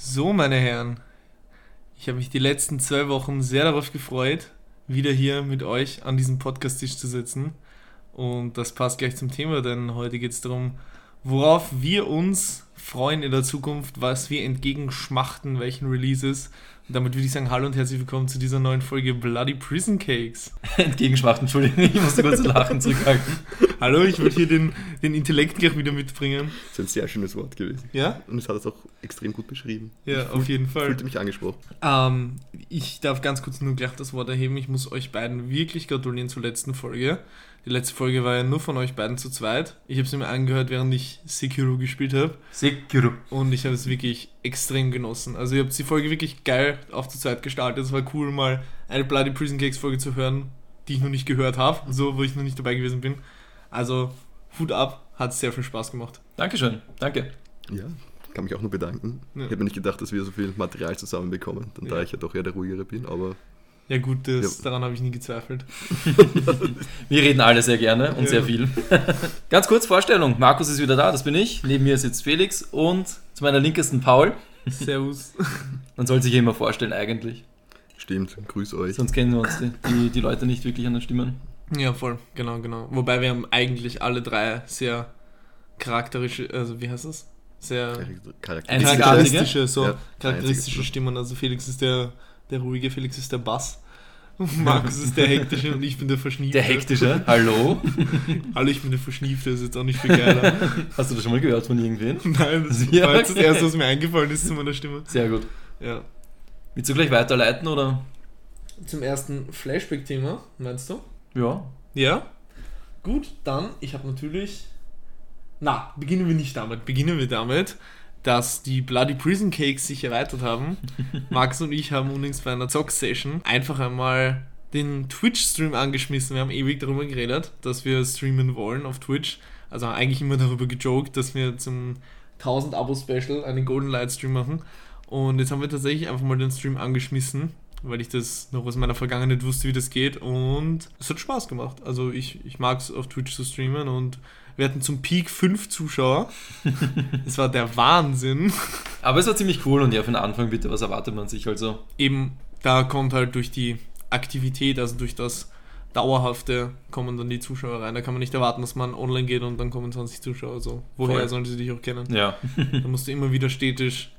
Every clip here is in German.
So, meine Herren, ich habe mich die letzten zwei Wochen sehr darauf gefreut, wieder hier mit euch an diesem Podcast-Tisch zu sitzen. Und das passt gleich zum Thema, denn heute geht es darum, worauf wir uns freuen in der Zukunft, was wir entgegenschmachten, welchen Releases damit würde ich sagen, hallo und herzlich willkommen zu dieser neuen Folge Bloody Prison Cakes. Entgegenschmachten, Entschuldigung, ich musste kurz lachen zurückhalten. hallo, ich würde hier den, den Intellekt gleich wieder mitbringen. Das ist ein sehr schönes Wort gewesen. Ja? Und es hat es auch extrem gut beschrieben. Ja, ich auf jeden Fall. Fühlte mich angesprochen. Ähm, ich darf ganz kurz nur gleich das Wort erheben. Ich muss euch beiden wirklich gratulieren zur letzten Folge. Die letzte Folge war ja nur von euch beiden zu zweit. Ich habe es mir angehört, während ich Sekiro gespielt habe. Sekiro. Und ich habe es wirklich extrem genossen. Also ihr habt die Folge wirklich geil auf zur Zeit gestartet. Es war cool, mal eine Bloody Prison Cakes Folge zu hören, die ich noch nicht gehört habe, so wo ich noch nicht dabei gewesen bin. Also Hut ab, hat sehr viel Spaß gemacht. Dankeschön, danke. Ja, kann mich auch nur bedanken. Ja. Ich habe mir nicht gedacht, dass wir so viel Material zusammenbekommen, dann ja. da ich ja doch eher der ruhigere bin, aber ja gut, das, ja. daran habe ich nie gezweifelt. Wir reden alle sehr gerne und ja. sehr viel. Ganz kurz Vorstellung. Markus ist wieder da, das bin ich. Neben mir sitzt Felix und zu meiner linkesten Paul. Servus. Man soll sich immer vorstellen eigentlich. Stimmt, grüß euch. Sonst kennen wir uns die, die, die Leute nicht wirklich an den Stimmen. Ja, voll, genau, genau. Wobei wir haben eigentlich alle drei sehr charakterische, also wie heißt das? Sehr charakteristische, so ja, charakteristische Stimmen. Also Felix ist der der ruhige Felix ist der Bass. Markus ist der hektische und ich bin der Verschniefte. Der hektische? Hallo? Hallo, ich bin der Verschniefte, das ist jetzt auch nicht viel geiler. Hast du das schon mal gehört von irgendwen? Nein, das ja, war jetzt das erste, was mir eingefallen ist zu meiner Stimme. Sehr gut. Ja. Willst du gleich weiterleiten oder? Zum ersten Flashback-Thema, meinst du? Ja. Ja? Gut, dann, ich habe natürlich. Na, beginnen wir nicht damit. Beginnen wir damit, dass die Bloody Prison Cakes sich erweitert haben. Max und ich haben übrigens bei einer Zock-Session einfach einmal den Twitch-Stream angeschmissen. Wir haben ewig darüber geredet, dass wir streamen wollen auf Twitch. Also eigentlich immer darüber gejoked, dass wir zum 1000 Abo-Special einen Golden Light Stream machen. Und jetzt haben wir tatsächlich einfach mal den Stream angeschmissen, weil ich das noch aus meiner Vergangenheit wusste, wie das geht. Und es hat Spaß gemacht. Also ich, ich mag es auf Twitch zu streamen und wir hatten zum Peak fünf Zuschauer. Das war der Wahnsinn. Aber es war ziemlich cool und ja, für den Anfang bitte, was erwartet man sich also? Eben, da kommt halt durch die Aktivität, also durch das Dauerhafte, kommen dann die Zuschauer rein. Da kann man nicht erwarten, dass man online geht und dann kommen 20 Zuschauer. Also, woher Voll. sollen sie dich auch kennen? Ja. da musst du immer wieder stetig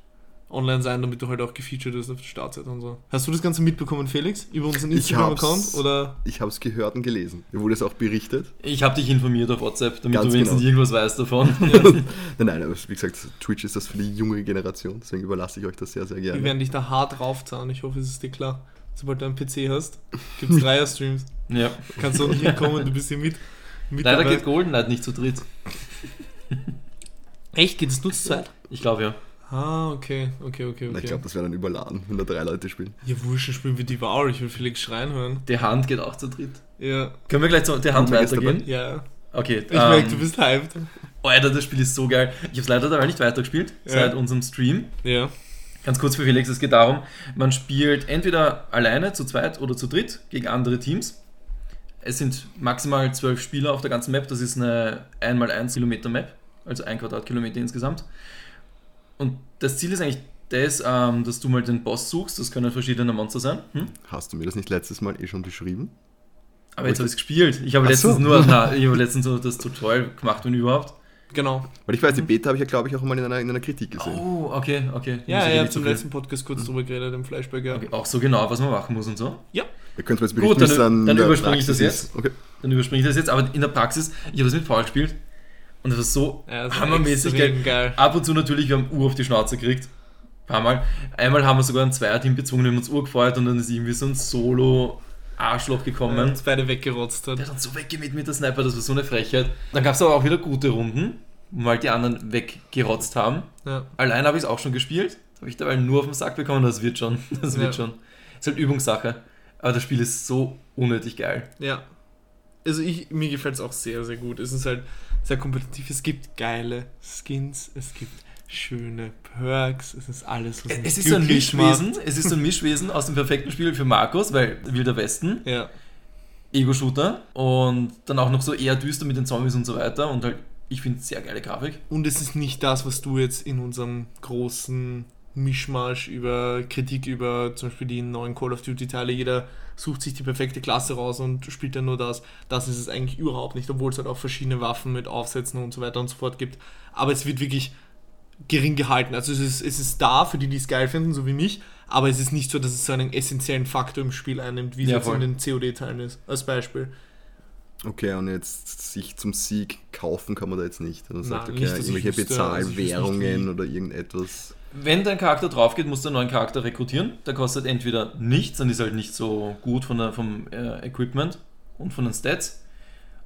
online sein, damit du halt auch gefeatured wirst auf der Startseite und so. Hast du das Ganze mitbekommen, Felix? Über unseren Instagram-Account? oder? Ich habe es gehört und gelesen. Mir wurde es auch berichtet. Ich habe dich informiert auf WhatsApp, damit Ganz du wenigstens genau. irgendwas weißt davon. nein, nein, aber wie gesagt, Twitch ist das für die junge Generation, deswegen überlasse ich euch das sehr, sehr gerne. Wir werden dich da hart draufzahlen, ich hoffe, es ist dir klar. Sobald du einen PC hast, gibt es Dreier-Streams. Ja. Kannst du auch hier kommen, du bist hier mit. mit Leider dabei. geht Golden Knight nicht zu dritt. Echt? Geht es nur zu zweit? Ich glaube ja. Ah, okay, okay, okay, okay. Ich glaube, das wäre dann überladen, wenn da drei Leute spielen. Ja, wurscht, spielen wir die Wahl. Ich will Felix schreien hören. Der Hand geht auch zu dritt. Ja. Können wir gleich zu der Hand weitergehen? Ja. Okay. Ich ähm, merke, du bist hyped. Oh, Alter, das Spiel ist so geil. Ich habe es leider dabei nicht weitergespielt, ja. seit unserem Stream. Ja. Ganz kurz für Felix, es geht darum, man spielt entweder alleine, zu zweit oder zu dritt gegen andere Teams. Es sind maximal zwölf Spieler auf der ganzen Map. Das ist eine 1x1 Kilometer Map, also ein Quadratkilometer insgesamt. Und das Ziel ist eigentlich das, ähm, dass du mal den Boss suchst. Das können verschiedene Monster sein. Hm? Hast du mir das nicht letztes Mal eh schon beschrieben? Aber jetzt habe ich es gespielt. Ich habe letztens so. nur na, ich hab letztens so das Tutorial gemacht, wenn überhaupt. Genau. Weil ich weiß, die Beta habe ich ja, glaube ich, auch mal in einer, in einer Kritik gesehen. Oh, okay, okay. Ja, ja, ja zum letzten Podcast kurz mhm. drüber geredet, im Flashback, ja. Okay, auch so genau, was man machen muss und so? Ja. Ihr könnt mir jetzt berichten, Gut, dann, dann überspringe ich das jetzt. Okay. Dann überspringe ich das jetzt, aber in der Praxis, ich habe das mit Paul gespielt und das war so ja, hammermäßig geil. geil. Ab und zu natürlich, wir haben Uhr auf die Schnauze gekriegt. Ein paar Mal. Einmal haben wir sogar ein Zweierteam bezwungen, wir haben uns Uhr gefeuert und dann ist irgendwie so ein Solo Arschloch gekommen. Ja, uns beide weggerotzt hat. Der hat dann so weggemäht mit der Sniper, das war so eine Frechheit. Dann gab es aber auch wieder gute Runden, wo halt die anderen weggerotzt haben. Ja. Allein habe ich es auch schon gespielt. Habe ich dabei nur auf den Sack bekommen, das wird schon. Das wird ja. schon. Ist halt Übungssache. Aber das Spiel ist so unnötig geil. Ja. Also ich, mir gefällt es auch sehr, sehr gut. Es ist halt sehr kompetitiv. Es gibt geile Skins, es gibt schöne Perks, es ist alles, was Es ist so ein Mischwesen, macht. es ist so ein Mischwesen aus dem perfekten Spiel für Markus, weil Wilder Westen, ja. Ego-Shooter und dann auch noch so eher düster mit den Zombies und so weiter und halt, ich finde sehr geile Grafik. Und es ist nicht das, was du jetzt in unserem großen Mischmasch, über Kritik über zum Beispiel die neuen Call of Duty Teile. Jeder sucht sich die perfekte Klasse raus und spielt dann nur das. Das ist es eigentlich überhaupt nicht, obwohl es halt auch verschiedene Waffen mit Aufsätzen und so weiter und so fort gibt. Aber es wird wirklich gering gehalten. Also es ist, es ist da für die, die es geil finden, so wie mich, aber es ist nicht so, dass es so einen essentiellen Faktor im Spiel einnimmt, wie es Ja, in den COD-Teilen ist, als Beispiel. Okay, und jetzt sich zum Sieg kaufen kann man da jetzt nicht. Man sagt, Nein, okay, nicht, dass ich irgendwelche also ich wüsste nicht, Bezahlwährungen wie. oder irgendetwas. Wenn dein Charakter drauf geht, musst du einen neuen Charakter rekrutieren. Der kostet entweder nichts, dann ist er halt nicht so gut von der, vom äh, Equipment und von den Stats.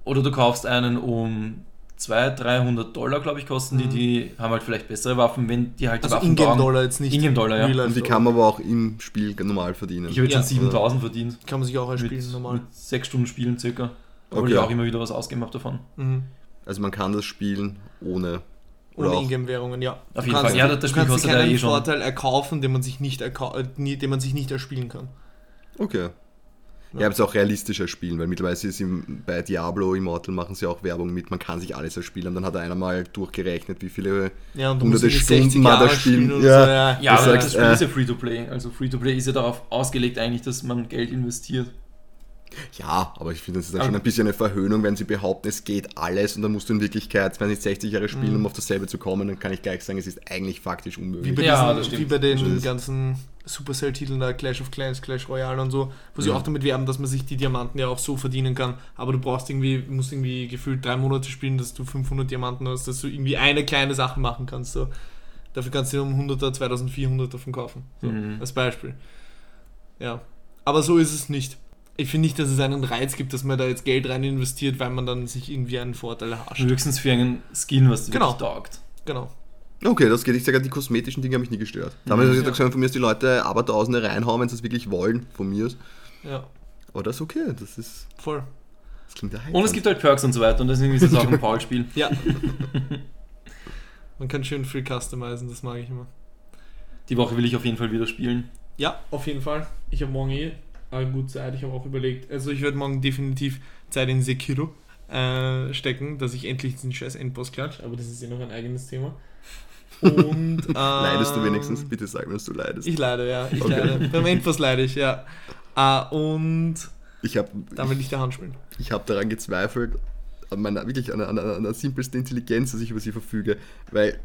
Oder du kaufst einen um 200, 300 Dollar, glaube ich, kosten die. Mhm. Die haben halt vielleicht bessere Waffen, wenn die halt die Also Waffen taugen. Ingame-Dollar jetzt nicht. Ingame-Dollar, ja. Real Life Und die Dollar. kann man aber auch im Spiel normal verdienen. Ich habe jetzt Ja. schon 7000 verdient. Kann man sich auch erspielen, normal. mit sechs Stunden Spielen circa. Obwohl Okay. ich auch immer wieder was ausgemacht habe davon. Mhm. Also man kann das spielen ohne. Oder Ohne Ingame-Währungen, ja. Auf Du jeden kannst- Fall. Ja, das Spiel kostet dir ja keinen eh schon. Vorteil erkaufen, den man sich nicht, den man sich nicht erspielen kann. okay. Ja. Ja, aber es ist auch realistischer spielen, weil mittlerweile ist im, bei Diablo Immortal machen sie auch Werbung mit, man kann sich alles erspielen. Und dann hat einer mal durchgerechnet, wie viele Ja, und hunderte Stunden 60 mal da spielen. Ja. so, ja. Ja, aber sagst, das Spiel äh, ist ja Free-to-Play. Also Free-to-Play ist ja darauf ausgelegt eigentlich, dass man Geld investiert. Ja, aber ich finde, das ist schon ein bisschen eine Verhöhnung, wenn sie behaupten, es geht alles und dann musst du in Wirklichkeit, wenn ich 60 Jahre spielen, Mhm. um auf dasselbe zu kommen, dann kann ich gleich sagen, es ist eigentlich faktisch Wie unmöglich. bei, Ja, diesen, wie bei den ganzen Supercell-Titeln da, Clash of Clans, Clash Royale und so, wo sie Ja. auch damit werben, dass man sich die Diamanten ja auch so verdienen kann. Aber du brauchst irgendwie, musst irgendwie gefühlt drei Monate spielen, dass du 500 Diamanten hast, dass du irgendwie eine kleine Sache machen kannst. So. Dafür kannst du dir um 100er, 2400 davon kaufen. So, Mhm. Als Beispiel. Ja. Aber so ist es nicht. Ich finde nicht, dass es einen Reiz gibt, dass man da jetzt Geld rein investiert, weil man dann sich irgendwie einen Vorteil erhascht. Höchstens für einen Skin, was dir Genau. wirklich taugt. Genau. Okay, das geht. Ich sage, die kosmetischen Dinge haben mich nie gestört. Damals habe ich Ja. gesagt, von mir ist die Leute aber Tausende reinhauen, wenn sie es wirklich wollen, von mir aus. Ja, Aber das ist okay, das ist, voll. das klingt ja Und es gibt halt Perks und so weiter und deswegen ist es auch ein Paul-Spiel. Ja. Man kann schön free customizen, das mag ich immer. Die Woche will ich auf jeden Fall wieder spielen. Ja, auf jeden Fall. Ich habe morgen eh äh, gut Zeit. Ich habe auch überlegt, also ich werde morgen definitiv Zeit in Sekiro äh, stecken, dass ich endlich diesen scheiß Endboss klatsch, aber das ist ja noch ein eigenes Thema. Und, ähm, Leidest du wenigstens? Bitte sag mir, dass du leidest. Ich leide, ja. Ich Okay. leide. Beim Endboss leide ich, ja. Äh, und Ich habe dann will ich der Hand spielen. ich hab daran gezweifelt, an meiner, wirklich an, an, an der simpelsten Intelligenz, dass ich über sie verfüge, weil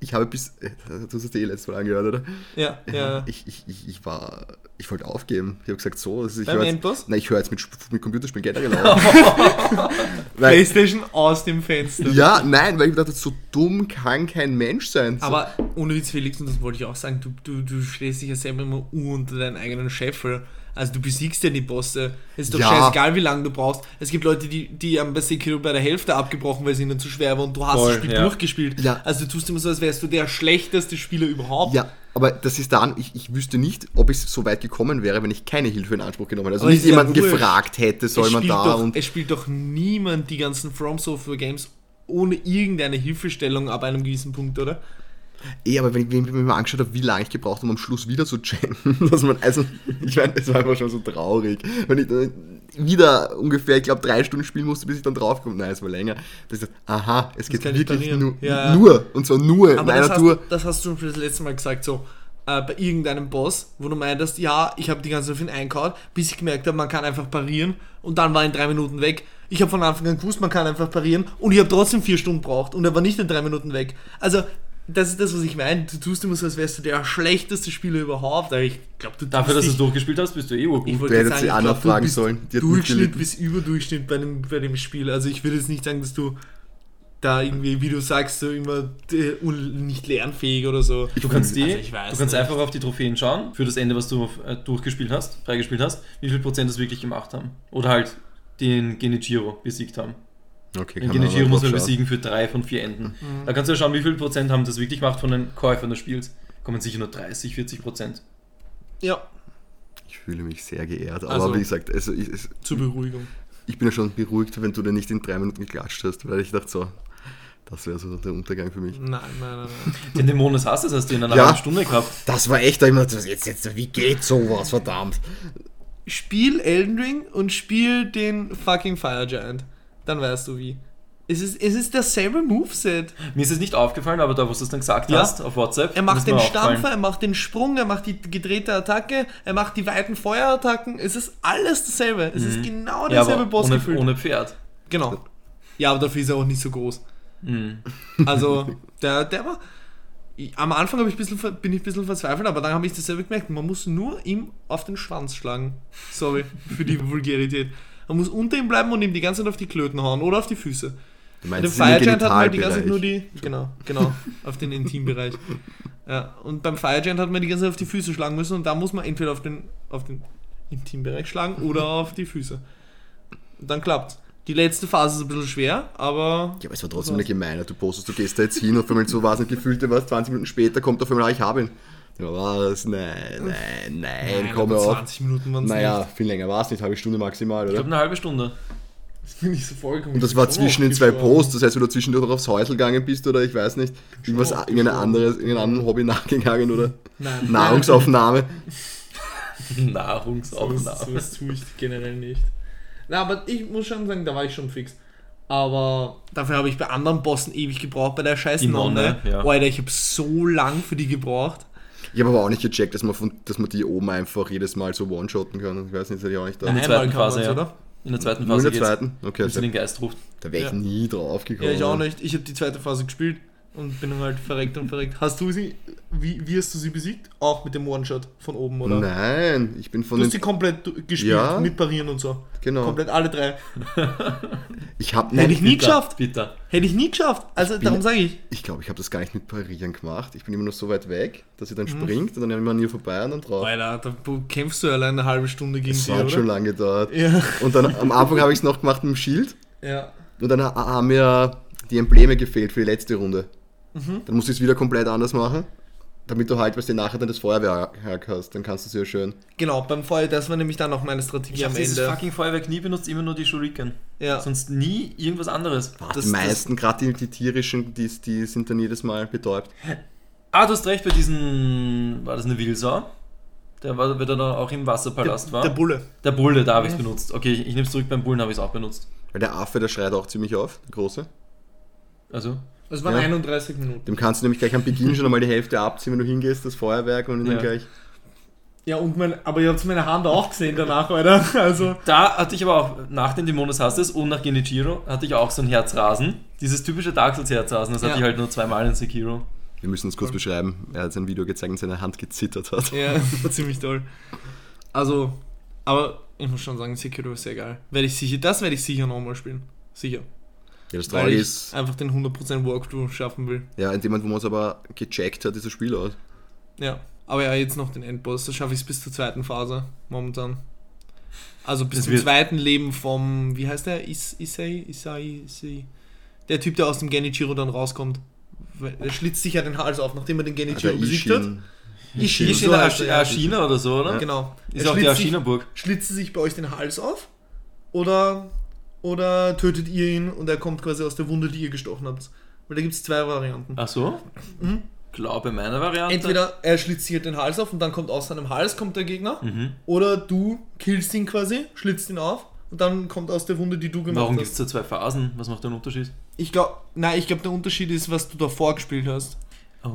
ich habe bis, äh, du hast es eh letztes Mal angehört, oder? Ja, ja. Ich, ich, ich, ich war, ich wollte aufgeben. Ich habe gesagt, so, also ich Beim Endboss? nein, ich höre jetzt mit, mit Computerspielen generell auf. weil, Playstation aus dem Fenster. ja, nein, weil ich dachte, so dumm kann kein Mensch sein. So, Aber ohne Witz, Felix, und das wollte ich auch sagen, du, du, du stehst dich ja selber immer unter deinen eigenen Scheffel. Also du besiegst ja die Bosse. Es ist doch Ja. scheißegal, wie lange du brauchst. Es gibt Leute, die, die haben bei Sekiro bei der Hälfte abgebrochen, weil es ihnen zu schwer war und du hast Voll, das Spiel ja. durchgespielt. Ja. Also du tust immer so, als wärst du der schlechteste Spieler überhaupt. ja, aber das ist dann, ich, ich wüsste nicht, ob ich so weit gekommen wäre, wenn ich keine Hilfe in Anspruch genommen hätte. Also Aber nicht jemanden wurscht. gefragt hätte, soll es man da doch, und Es spielt doch niemand die ganzen From Software Games ohne irgendeine Hilfestellung ab einem gewissen Punkt, oder? Eh, aber wenn ich, wenn ich mir mal angeschaut habe, wie lange ich gebraucht habe, um am Schluss wieder zu chatten, dass man, also, ich meine, es war einfach schon so traurig. Wenn ich dann wieder ungefähr, ich glaube, drei Stunden spielen musste, bis ich dann draufkomme. Nein, es war länger. Das ist, aha, es geht wirklich nur, Ja, ja. nur, und zwar nur in Aber einer das Tour. hast, das hast du das letzte Mal gesagt, so äh, bei irgendeinem Boss, wo du meintest, ja, ich habe die ganze Zeit auf ihn eingehauen, bis ich gemerkt habe, man kann einfach parieren und dann war er in drei Minuten weg. Ich habe von Anfang an gewusst, man kann einfach parieren und ich habe trotzdem vier Stunden braucht und er war nicht in drei Minuten weg. Also, das ist das, was ich meine. Du tust immer so, als wärst du der schlechteste Spieler überhaupt. Aber ich glaube, du Dafür, dass du es durchgespielt hast, bist du eh urgut. ich wollte sagen, ich Anna glaub, du fragen bist sollen, Durchschnitt bis Überdurchschnitt bei dem, bei dem Spiel. Also ich würde jetzt nicht sagen, dass du da irgendwie, wie du sagst, so immer äh, nicht lernfähig oder so. Du kannst, die, Also ich weiß du kannst nicht. einfach auf die Trophäen schauen, für das Ende, was du äh, durchgespielt hast, freigespielt hast, wie viel Prozent das wirklich gemacht haben. Oder halt den Genichiro besiegt haben. Okay, Genichiro mal muss man besiegen für drei von vier Enden. Mhm. Da kannst du ja schauen, wie viel Prozent haben das wirklich gemacht von den Käufern des Spiels. Kommen sicher nur 30, 40 Prozent. Ja, Ich fühle mich sehr geehrt, aber Also- wie gesagt, also ich, es, zur Beruhigung. ich bin ja schon beruhigt, wenn du dir nicht in drei Minuten geklatscht hast, weil ich dachte so, das wäre so der Untergang für mich. Nein, nein, nein, nein. Den Dämon des Hasses hast du in einer Ja. halben Stunde gehabt. Das war echt, da gedacht, jetzt, jetzt, wie geht sowas, verdammt. Spiel Elden Ring und spiel den fucking Fire Giant. Dann weißt du wie. Es ist, es ist dasselbe Moveset. Mir ist es nicht aufgefallen, aber da, wo du es dann gesagt Ja. hast, auf WhatsApp. Er macht den. Stampfer, er macht den Sprung, er macht die gedrehte Attacke, er macht die weiten Feuerattacken. Es ist alles dasselbe. Es ist genau Mhm. Ja, derselbe aber Boss ohne, ohne Pferd. Genau. Ja, aber dafür ist er auch nicht so groß. Mhm. Also, der, der war. Am Anfang ich bisschen, bin ich ein bisschen verzweifelt, aber dann habe ich dasselbe gemerkt. Man muss nur ihm auf den Schwanz schlagen. Sorry für die Vulgarität. Man muss unter ihm bleiben und ihm die ganze Zeit auf die Klöten hauen oder auf die Füße. Du meinst den Fire Giant hat man halt die ganze Zeit nur die. Genau, genau, auf den Intimbereich. Ja, und beim Fire Giant hat man die ganze Zeit auf die Füße schlagen müssen und da muss man entweder auf den, auf den Intimbereich schlagen oder auf die Füße. Und dann klappt's. Die letzte Phase ist ein bisschen schwer, aber. Ja, aber es war trotzdem eine gemeine. Du postest, du gehst da jetzt hin und auf einmal so war es nicht gefühlt, was 20 Minuten später kommt auf einmal, ah, ich habe ihn. Ja, was? Nein, nein, nein, komm aber auf. 20 Minuten waren es Naja, viel länger war es nicht, halbe Stunde maximal, Ich oder? glaube, eine halbe Stunde. nicht. Das bin ich so vollkommen. Und das war ich zwischen den zwei. Posts, das heißt, wenn du zwischendurch noch aufs Häusl gegangen bist oder ich weiß nicht, irgendwas, irgendein anderes, irgendein anderes Hobby nachgegangen oder Nein. Nahrungsaufnahme. Nahrungsaufnahme. so was tue ich generell nicht. Na, aber ich muss schon sagen, da war ich schon fix. Aber dafür habe ich bei anderen Bossen ewig gebraucht, bei der scheiß Die Nonne. Nonne, ja. Alter, ich habe so lang für die gebraucht. Ich habe aber auch nicht gecheckt, dass man, von, dass man die oben einfach jedes Mal so one-shotten kann. Ich weiß nicht, das ich auch nicht da. In der zweiten Phase, ja. oder? In der zweiten Nur in Phase der zweiten? Okay, Bis also, den Geist ruft. da wäre ich Ja. nie drauf gekommen. Ja, ich auch nicht. Ich habe die zweite Phase gespielt und bin halt verreckt und verreckt. Hast du sie, wie, wie hast du sie besiegt? Auch mit dem One-Shot von oben, oder? Nein, ich bin von Du hast die komplett gespielt, Ja. mit Parieren und so. Genau. Komplett alle drei. Ich habe Hätte ich nie Bitter, geschafft. Bitter. Hätte ich nie geschafft. Also bin- darum sage ich. Ich glaube, ich habe das gar nicht mit Parieren gemacht. Ich bin immer nur so weit weg, dass sie dann Mhm. springt und dann immer an ihr vorbei und dann drauf. Alter, da kämpfst du allein eine halbe Stunde gegen Das sie, hat oder? schon lange gedauert. Ja. Und dann am Anfang habe ich es noch gemacht mit dem Schild ja. und dann ha- haben mir die Embleme gefehlt für die letzte Runde. Mhm. Dann musst du es wieder komplett anders machen, damit du halt, was du nachher dann das Feuerwerk hast. Dann kannst du es ja schön. Genau, beim Feuer, das war nämlich dann auch meine Strategie Ich am habe dieses Ende. fucking Feuerwerk nie benutzt, immer nur die Shuriken. Ja. Sonst nie irgendwas anderes. Das- die meisten, gerade die, die tierischen, die, die sind dann jedes Mal betäubt. Ah, du hast recht, bei diesen. War das eine Wilsau? Der war, der dann auch im Wasserpalast war. Der Bulle. Der Bulle, da habe ich es benutzt. Okay, ich, ich nehme es zurück, beim Bullen habe ich es auch benutzt. Weil der Affe, der schreit auch ziemlich auf, der große. Also, Das waren Ja. 31 Minuten. Dem kannst du nämlich gleich am Beginn schon einmal die Hälfte abziehen, wenn du hingehst, das Feuerwerk und dann Ja. gleich. Ja, und mein, aber ihr habt meine Hand auch gesehen danach, Alter. Also. da hatte ich aber auch, nach den Dämones Hasses und nach Genichiro, hatte ich auch so ein Herzrasen. Dieses typische Dark Souls Herzrasen, das Ja. hatte ich halt nur zweimal in Sekiro. Wir müssen es kurz beschreiben. Er hat sein Video gezeigt und seine Hand gezittert hat. Ja, ziemlich toll. Also, aber ich muss schon sagen, Sekiro ist sehr geil. Werde ich sicher, das werde ich sicher nochmal spielen. Sicher. Ja, das Weil ich ist, einfach den 100% Walkthrough schaffen will. ja, in dem Moment, wo man es aber gecheckt hat, ist das Spiel aus. Ja, aber ja, jetzt noch den Endboss. Da schaffe ich es bis zur zweiten Phase momentan. Also bis Das zum zweiten Leben vom, wie heißt der? Is, Isai? Isai? Isai? Der Typ, der aus dem Genichiro dann rauskommt. Weil Er schlitzt sich ja den Hals auf, nachdem er den Genichiro Der besiegt hat. Ishin. Ishin, Ist so ja. Aschina oder so, oder? Genau. Ist Er auch die. Schlitzt er sich bei euch den Hals auf? Oder, oder tötet ihr ihn und er kommt quasi aus der Wunde, die ihr gestochen habt? Weil da gibt es zwei Varianten. Ach so? Mhm. Glaube, meine Variante. Entweder er schlitzt den Hals auf und dann kommt aus seinem Hals kommt der Gegner. Mhm. Oder du killst ihn quasi, schlitzt ihn auf und dann kommt aus der Wunde, die du gemacht Warum gibt es hast. da zwei Phasen? Was macht den Unterschied? Ich glaube, nein, ich glaube, der Unterschied ist, was du davor gespielt hast. Oh,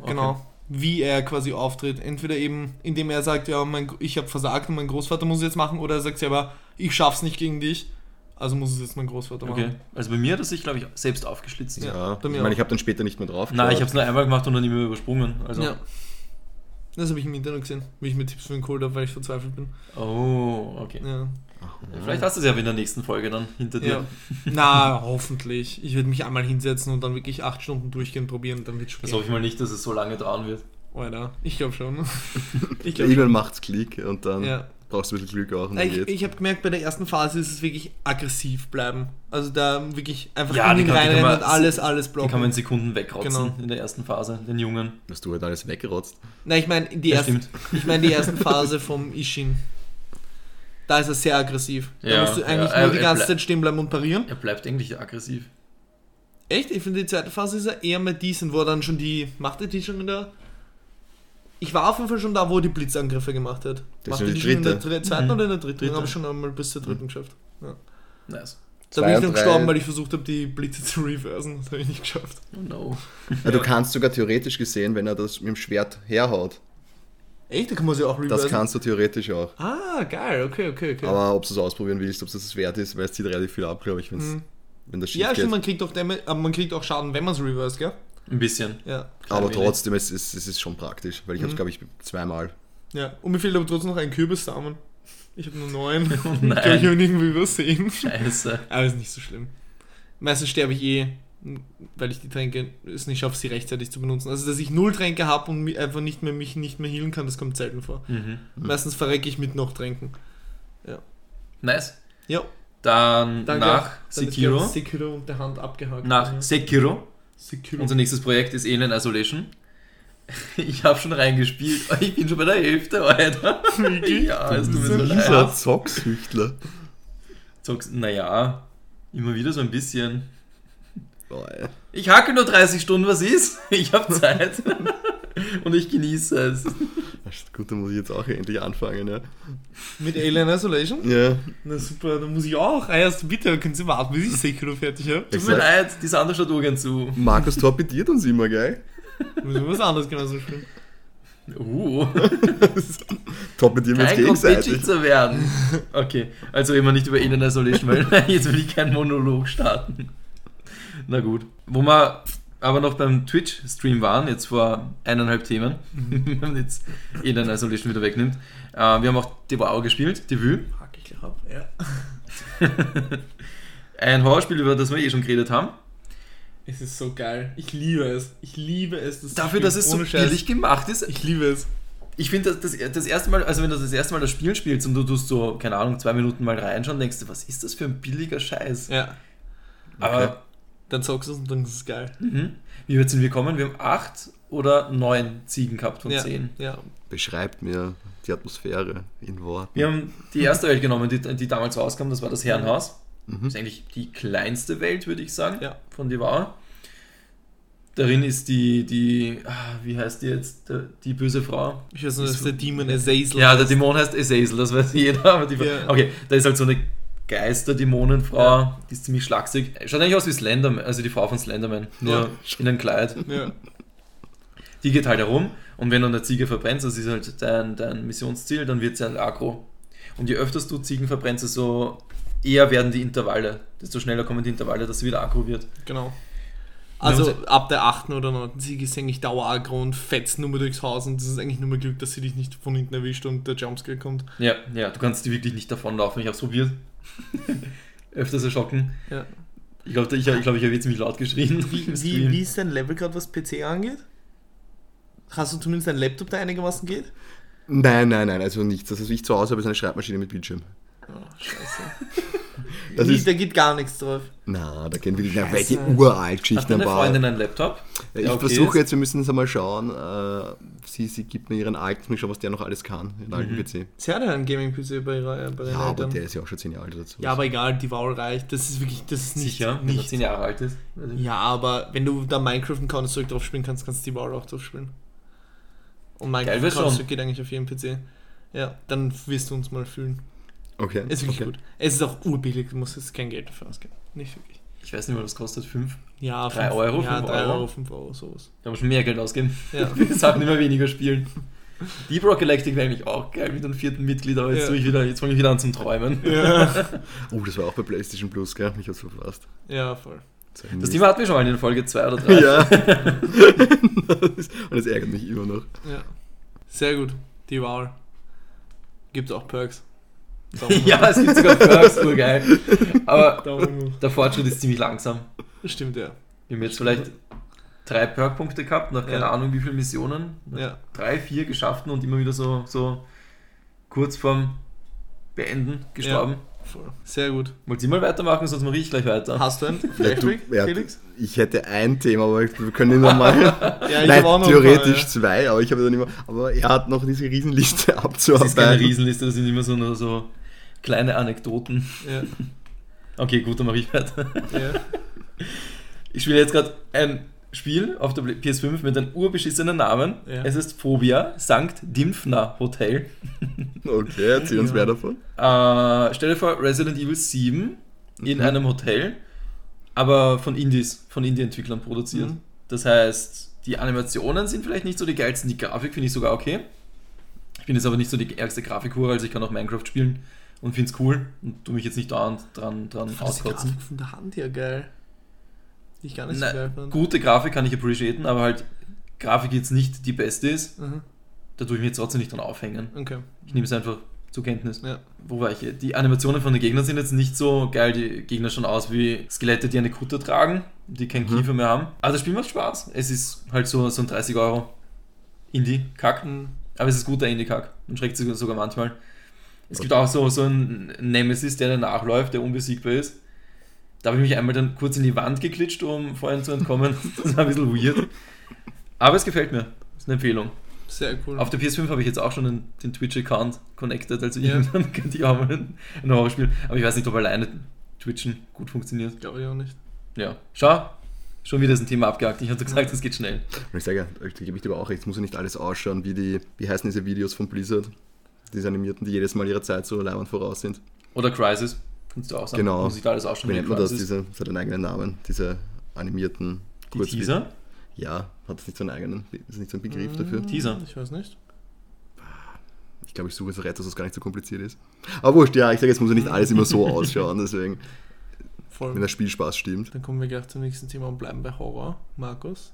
okay. Genau. Wie er quasi auftritt. Entweder eben, indem er sagt, ja, mein, ich habe versagt und mein Großvater muss es jetzt machen, oder er sagt selber, ich schaff's nicht gegen dich, also muss es jetzt mein Großvater Okay. machen. Also bei mir hat er sich, glaube ich, selbst aufgeschlitzt. Ja. Ja, bei mir ich meine, ich habe dann später nicht mehr drauf Nein, ich habe es nur einmal gemacht und dann immer übersprungen. Also. Ja. Das habe ich im Internet gesehen, wie ich mir Tipps für ihn geholt habe, weil ich verzweifelt bin. Oh, okay. Ja. Vielleicht hast du es ja in der nächsten Folge dann hinter dir. ja. Na, hoffentlich. Ich werde mich einmal hinsetzen und dann wirklich acht Stunden durchgehend probieren, dann wird schon. Das hoffe ich mal nicht, dass es so lange dauern wird. Alter, ich glaube schon. Ich Ja, glaube Irgendwann macht's Klick und dann Ja. Brauchst du ein bisschen Glück auch und dann Ich, ich habe gemerkt, bei der ersten Phase ist es wirklich aggressiv bleiben. Also da wirklich einfach Ja, in die die kann reinrennen man- und alles, alles Den blocken. kann man in Sekunden wegrotzen Genau. in der ersten Phase, den Jungen. Hast du halt alles weggerotzt. Nein, ich meine die Ja, ich meine die ersten Phase vom Ishin. Da ist er sehr aggressiv. Da Ja, musst du eigentlich ja, nur er- die ganze Zeit stehen bleiben und parieren. Er bleibt eigentlich aggressiv. Echt? Ich finde die zweite Phase ist er eher mal decent, wo er dann schon die. Macht er die schon in der. Ich war auf jeden Fall schon da, wo er die Blitzangriffe gemacht hat. Das Macht ist er die die schon in der dritte. zweiten Mhm. oder in der dritten? Dritte. Dann habe ich schon einmal bis zur dritten geschafft. Ja. Nice. Da bin ich dann gestorben, weil ich versucht habe, die Blitze zu reversen. Das habe ich nicht geschafft. Oh no. Ja, du kannst sogar theoretisch gesehen, wenn er das mit dem Schwert herhaut, Echt? Da kann man sie auch reversen? das kannst du theoretisch auch. Ah, geil. Okay, okay, okay. Aber ob du es ausprobieren willst, ob es das wert ist, weil es zieht relativ viel ab, glaube ich, wenn's, wenn das schief ja, geht. stimmt, man kriegt, auch Damage, aber man kriegt auch Schaden, wenn man es reverse, gell? Ein bisschen. Ja. Aber wenig. trotzdem, es ist, es ist schon praktisch, weil ich habe es, glaube ich, zweimal. Ja. Und mir fehlt aber trotzdem noch ein Kürbissamen. Ich habe nur neun. Oh ich nein. glaube, ich habe ihn irgendwie übersehen. Scheiße. Aber ist nicht so schlimm. Meistens sterbe ich eh, weil ich die Tränke es nicht schaffe, sie rechtzeitig zu benutzen. Also, dass ich null Tränke habe und einfach nicht mehr, mich nicht mehr healen kann, das kommt selten vor. Mhm. Meistens verrecke ich mit noch Tränken. Nice. Ja, Dann danke. nach Dann ist Sekiro. Sekiro und der Hand abgehakt. Nach Ja. Sekiro. Sekiro. Unser nächstes Projekt ist Alien Isolation. Ich habe schon reingespielt. Oh, Ich bin schon bei der Hälfte, Alter. Ja, es tut mir So leid. Zocksüchtler. Sagst, naja, immer wieder so ein bisschen. Boah. Ich hacke nur 30 Stunden, was ist? Ich habe Zeit. Und ich genieße es. Gut, dann muss ich jetzt auch endlich anfangen, ja. Mit Alien Isolation? Ja, Na super, dann muss ich auch. Ah, erst bitte, können Sie warten, bis ich Sekiro fertig habe? Tut mir leid, die Sandra schaut urgern zu. Markus torpediert uns immer, gell? Müssen wir was anderes genauso spielen. Uh, Torpedieren wir uns gegenseitig. zu werden. Okay, also immer nicht über Alien Isolation, weil jetzt will ich keinen Monolog starten. Na gut. Wo wir aber noch beim Twitch-Stream waren, jetzt vor eineinhalb Themen, wenn man jetzt Alien Isolation wieder wegnimmt. Äh, wir haben auch Devour gespielt, Debüt. Hack ich ab, ja. Ein Horrorspiel, über das wir eh schon geredet haben. Es ist so geil. Ich liebe es. Ich liebe es. Das Dafür, spielen. dass es so Scheiß. billig gemacht ist. Ich liebe es. Ich finde, das, das, das erste Mal, also wenn du das erste Mal das Spiel spielst und du tust so, keine Ahnung, zwei Minuten mal reinschauen, denkst du, was ist das für ein billiger Scheiß? Ja. Aber Dann zockst du es und dann ist es geil. mhm. wie weit sind wir gekommen? Wir haben acht oder neun Ziegen gehabt von ja. zehn. Ja. Beschreibt mir die Atmosphäre in Worten. Wir haben die erste Welt genommen, die, die damals rauskam, das war das Herrenhaus. Mhm. Das ist eigentlich die kleinste Welt, würde ich sagen, Ja. von Devour. Darin ist die, die, ah, wie heißt die jetzt, die, die böse Frau? Ich weiß nicht, dass Ist- der Demon Azazel Ja, der. Dämon heißt Azazel, das weiß jeder. Aber die, Ja. Okay, da ist halt so eine Geister-Dämonenfrau, die ist ziemlich schlaksig. Schaut eigentlich aus wie Slenderman, also die Frau von Slenderman, nur Ja. in einem Kleid. Ja. Die geht halt herum und wenn du eine Ziege verbrennst, das ist halt dein, dein Missionsziel, dann wird sie halt aggro. Und je öfters du Ziegen verbrennst, desto eher werden die Intervalle, desto schneller kommen die Intervalle, dass sie wieder aggro wird. Genau. Also ab der 8. oder 9. Siege ist eigentlich Dauer-Aggro und fetzt nur mal durchs Haus und das ist eigentlich nur mal Glück, dass sie dich nicht von hinten erwischt und der Jumpscare kommt. Ja, ja, du kannst die wirklich nicht davonlaufen. Ich hab's probiert. Öfters erschrocken. Ja. Ich glaube, ich, ich, glaub, ich habe ziemlich laut geschrien. Wie, wie, wie ist dein Level gerade, was PC angeht? Hast du zumindest einen Laptop, der einigermaßen geht? Nein, nein, nein, also nichts. Also ich zu Hause habe ist eine Schreibmaschine mit Bildschirm. Oh, scheiße. Das Wie, ist, da geht gar nichts drauf. na, da kennen wir die, na, weil die Scheiße. uralt Geschichten deine ein paar. Freundin einen Laptop? Ich okay versuche jetzt, wir müssen es einmal schauen. Äh, sie, sie gibt mir ihren alten, ich schau, was der noch alles kann, den alten Mhm. PC. Sie hat ja einen Gaming-PC bei, ihrer- bei den Ja, aber der ist ja auch schon zehn Jahre alt dazu. Ja, aber egal, die Wahl reicht. Das ist wirklich, das ist nicht. Sicher, wenn er nicht. 10 Jahre alt ist. Ja, aber wenn du da Minecraft und Counter-Strike drauf spielen kannst, kannst du die Wahl auch drauf spielen. Und Minecraft Geil und. Counter-Strike geht eigentlich auf jedem PC. Ja, dann wirst du uns mal fühlen. Okay. Ist wirklich okay. gut. Es ist auch urbillig, du musst jetzt kein Geld dafür ausgeben. Nicht wirklich. Ich weiß nicht, was das kostet. 5? Ja, Euro, Ja, fünf 3 Euro? Euro, 5 Euro, sowas. Da wir schon mehr Geld ausgeben. Ja. Wir sollten immer weniger spielen. Deep Rock Galactic wäre eigentlich auch geil mit einem vierten Mitglied, aber jetzt, Ja. tue ich wieder, jetzt fange ich wieder an zum Träumen. ja. Oh, das war auch bei PlayStation Plus, gell? Ich hab's verpasst. ja, voll. Das Thema hatten wir schon mal in Folge 2 oder 3. Ja. Und es ärgert mich immer noch. Ja. Sehr gut. Die Wahl. Gibt auch Perks. Ja, es gibt sogar Perks, urgeil. Aber Daumen hoch. der Fortschritt ist ziemlich langsam. Das stimmt, ja. Wir haben jetzt vielleicht drei Perk-Punkte gehabt, nach keine Ja. Ahnung wie viele Missionen. Ja. Drei, vier geschaffen und immer wieder so, so kurz vorm Beenden gestorben. Voll. Sehr gut. Wollt ihr mal weitermachen, sonst mache ich gleich weiter. Hast du einen Ja, Flashback, ja, Felix? ich hätte ein Thema, aber wir können ihn nochmal. Ja, ich Nein, noch theoretisch paar, zwei, aber ich habe dann immer. Aber er hat noch diese Riesenliste Das abzuarbeiten. ist keine Riesenliste, das sind immer so, nur so kleine Anekdoten. Ja. Okay, gut, dann mache ich weiter. Ja. Ich spiele jetzt gerade ein Spiel auf der PS5 mit einem urbeschissenen Namen. Ja. Es ist Phobia Sankt Dimpfner Hotel. Okay, erzähl uns Ja. mehr davon. Äh, stell dir vor, Resident Evil 7 in Mhm. einem Hotel, aber von Indies, von Indie-Entwicklern produziert. Mhm. Das heißt, die Animationen sind vielleicht nicht so die geilsten, die Grafik finde ich sogar okay. Ich bin jetzt aber nicht so die ärgste Grafikhure, also ich kann auch Minecraft spielen und finde es cool und tu mich jetzt nicht dauernd dran, dran Ich fand die auskotzen. Grafik von der Hand her geil. Die ich gar nicht Na, so geil fand. Gute Grafik kann ich appreciaten, aber halt Grafik jetzt nicht die beste ist, Mhm. da tue ich mich jetzt trotzdem nicht dran aufhängen. Okay. Ich nehme es einfach zur Kenntnis. Ja. Wo war ich? hier? Die Animationen von den Gegnern sind jetzt nicht so geil. Die Gegner schauen aus wie Skelette, die eine Kutte tragen, die keinen Mhm. Kiefer mehr haben. Aber das Spiel macht Spaß. Es ist halt so, so ein 30 Euro Indie-Kack. Mhm. Aber es ist guter Indie-Kack. Man schreckt sich sogar manchmal. Es gibt auch so, so einen Nemesis, der dann nachläuft, der unbesiegbar ist. Da habe ich mich einmal dann kurz in die Wand geklitscht, um vorhin zu entkommen. Das war ein bisschen weird. Aber es gefällt mir. Das ist eine Empfehlung. Sehr cool. Auf der PS5 habe ich jetzt auch schon den, den Twitch-Account connected, also Ja. irgendwann könnte ich auch mal ein, ein Horror spielen. Aber ich weiß nicht, ob alleine Twitchen gut funktioniert. Glaube ich auch nicht. Ja, schau, schon wieder ist ein Thema abgehakt. Ich hatte gesagt, es geht schnell. Und ich sage ja, da gebe ich dir aber auch recht, es muss ja nicht alles ausschauen, wie die, wie heißen diese Videos von Blizzard? Diese animierten, die jedes Mal ihrer Zeit so leibend voraus sind. Oder Crisis, kannst du auch sagen. Genau. Muss ich da alles ausschauen Wie wie nennt man das? Diese, das hat einen eigenen Namen, diese animierten Die Teaser? Ja, hat es nicht so einen eigenen, ist nicht so ein Begriff dafür. Mhm, Teaser. Ich weiß nicht. Ich glaube, ich suche es recht, dass es gar nicht so kompliziert ist. Aber wurscht, ja, ich sage, es muss ja nicht alles immer so ausschauen, deswegen, Voll. wenn der Spielspaß stimmt. Dann kommen wir gleich zum nächsten Thema und bleiben bei Horror. Markus,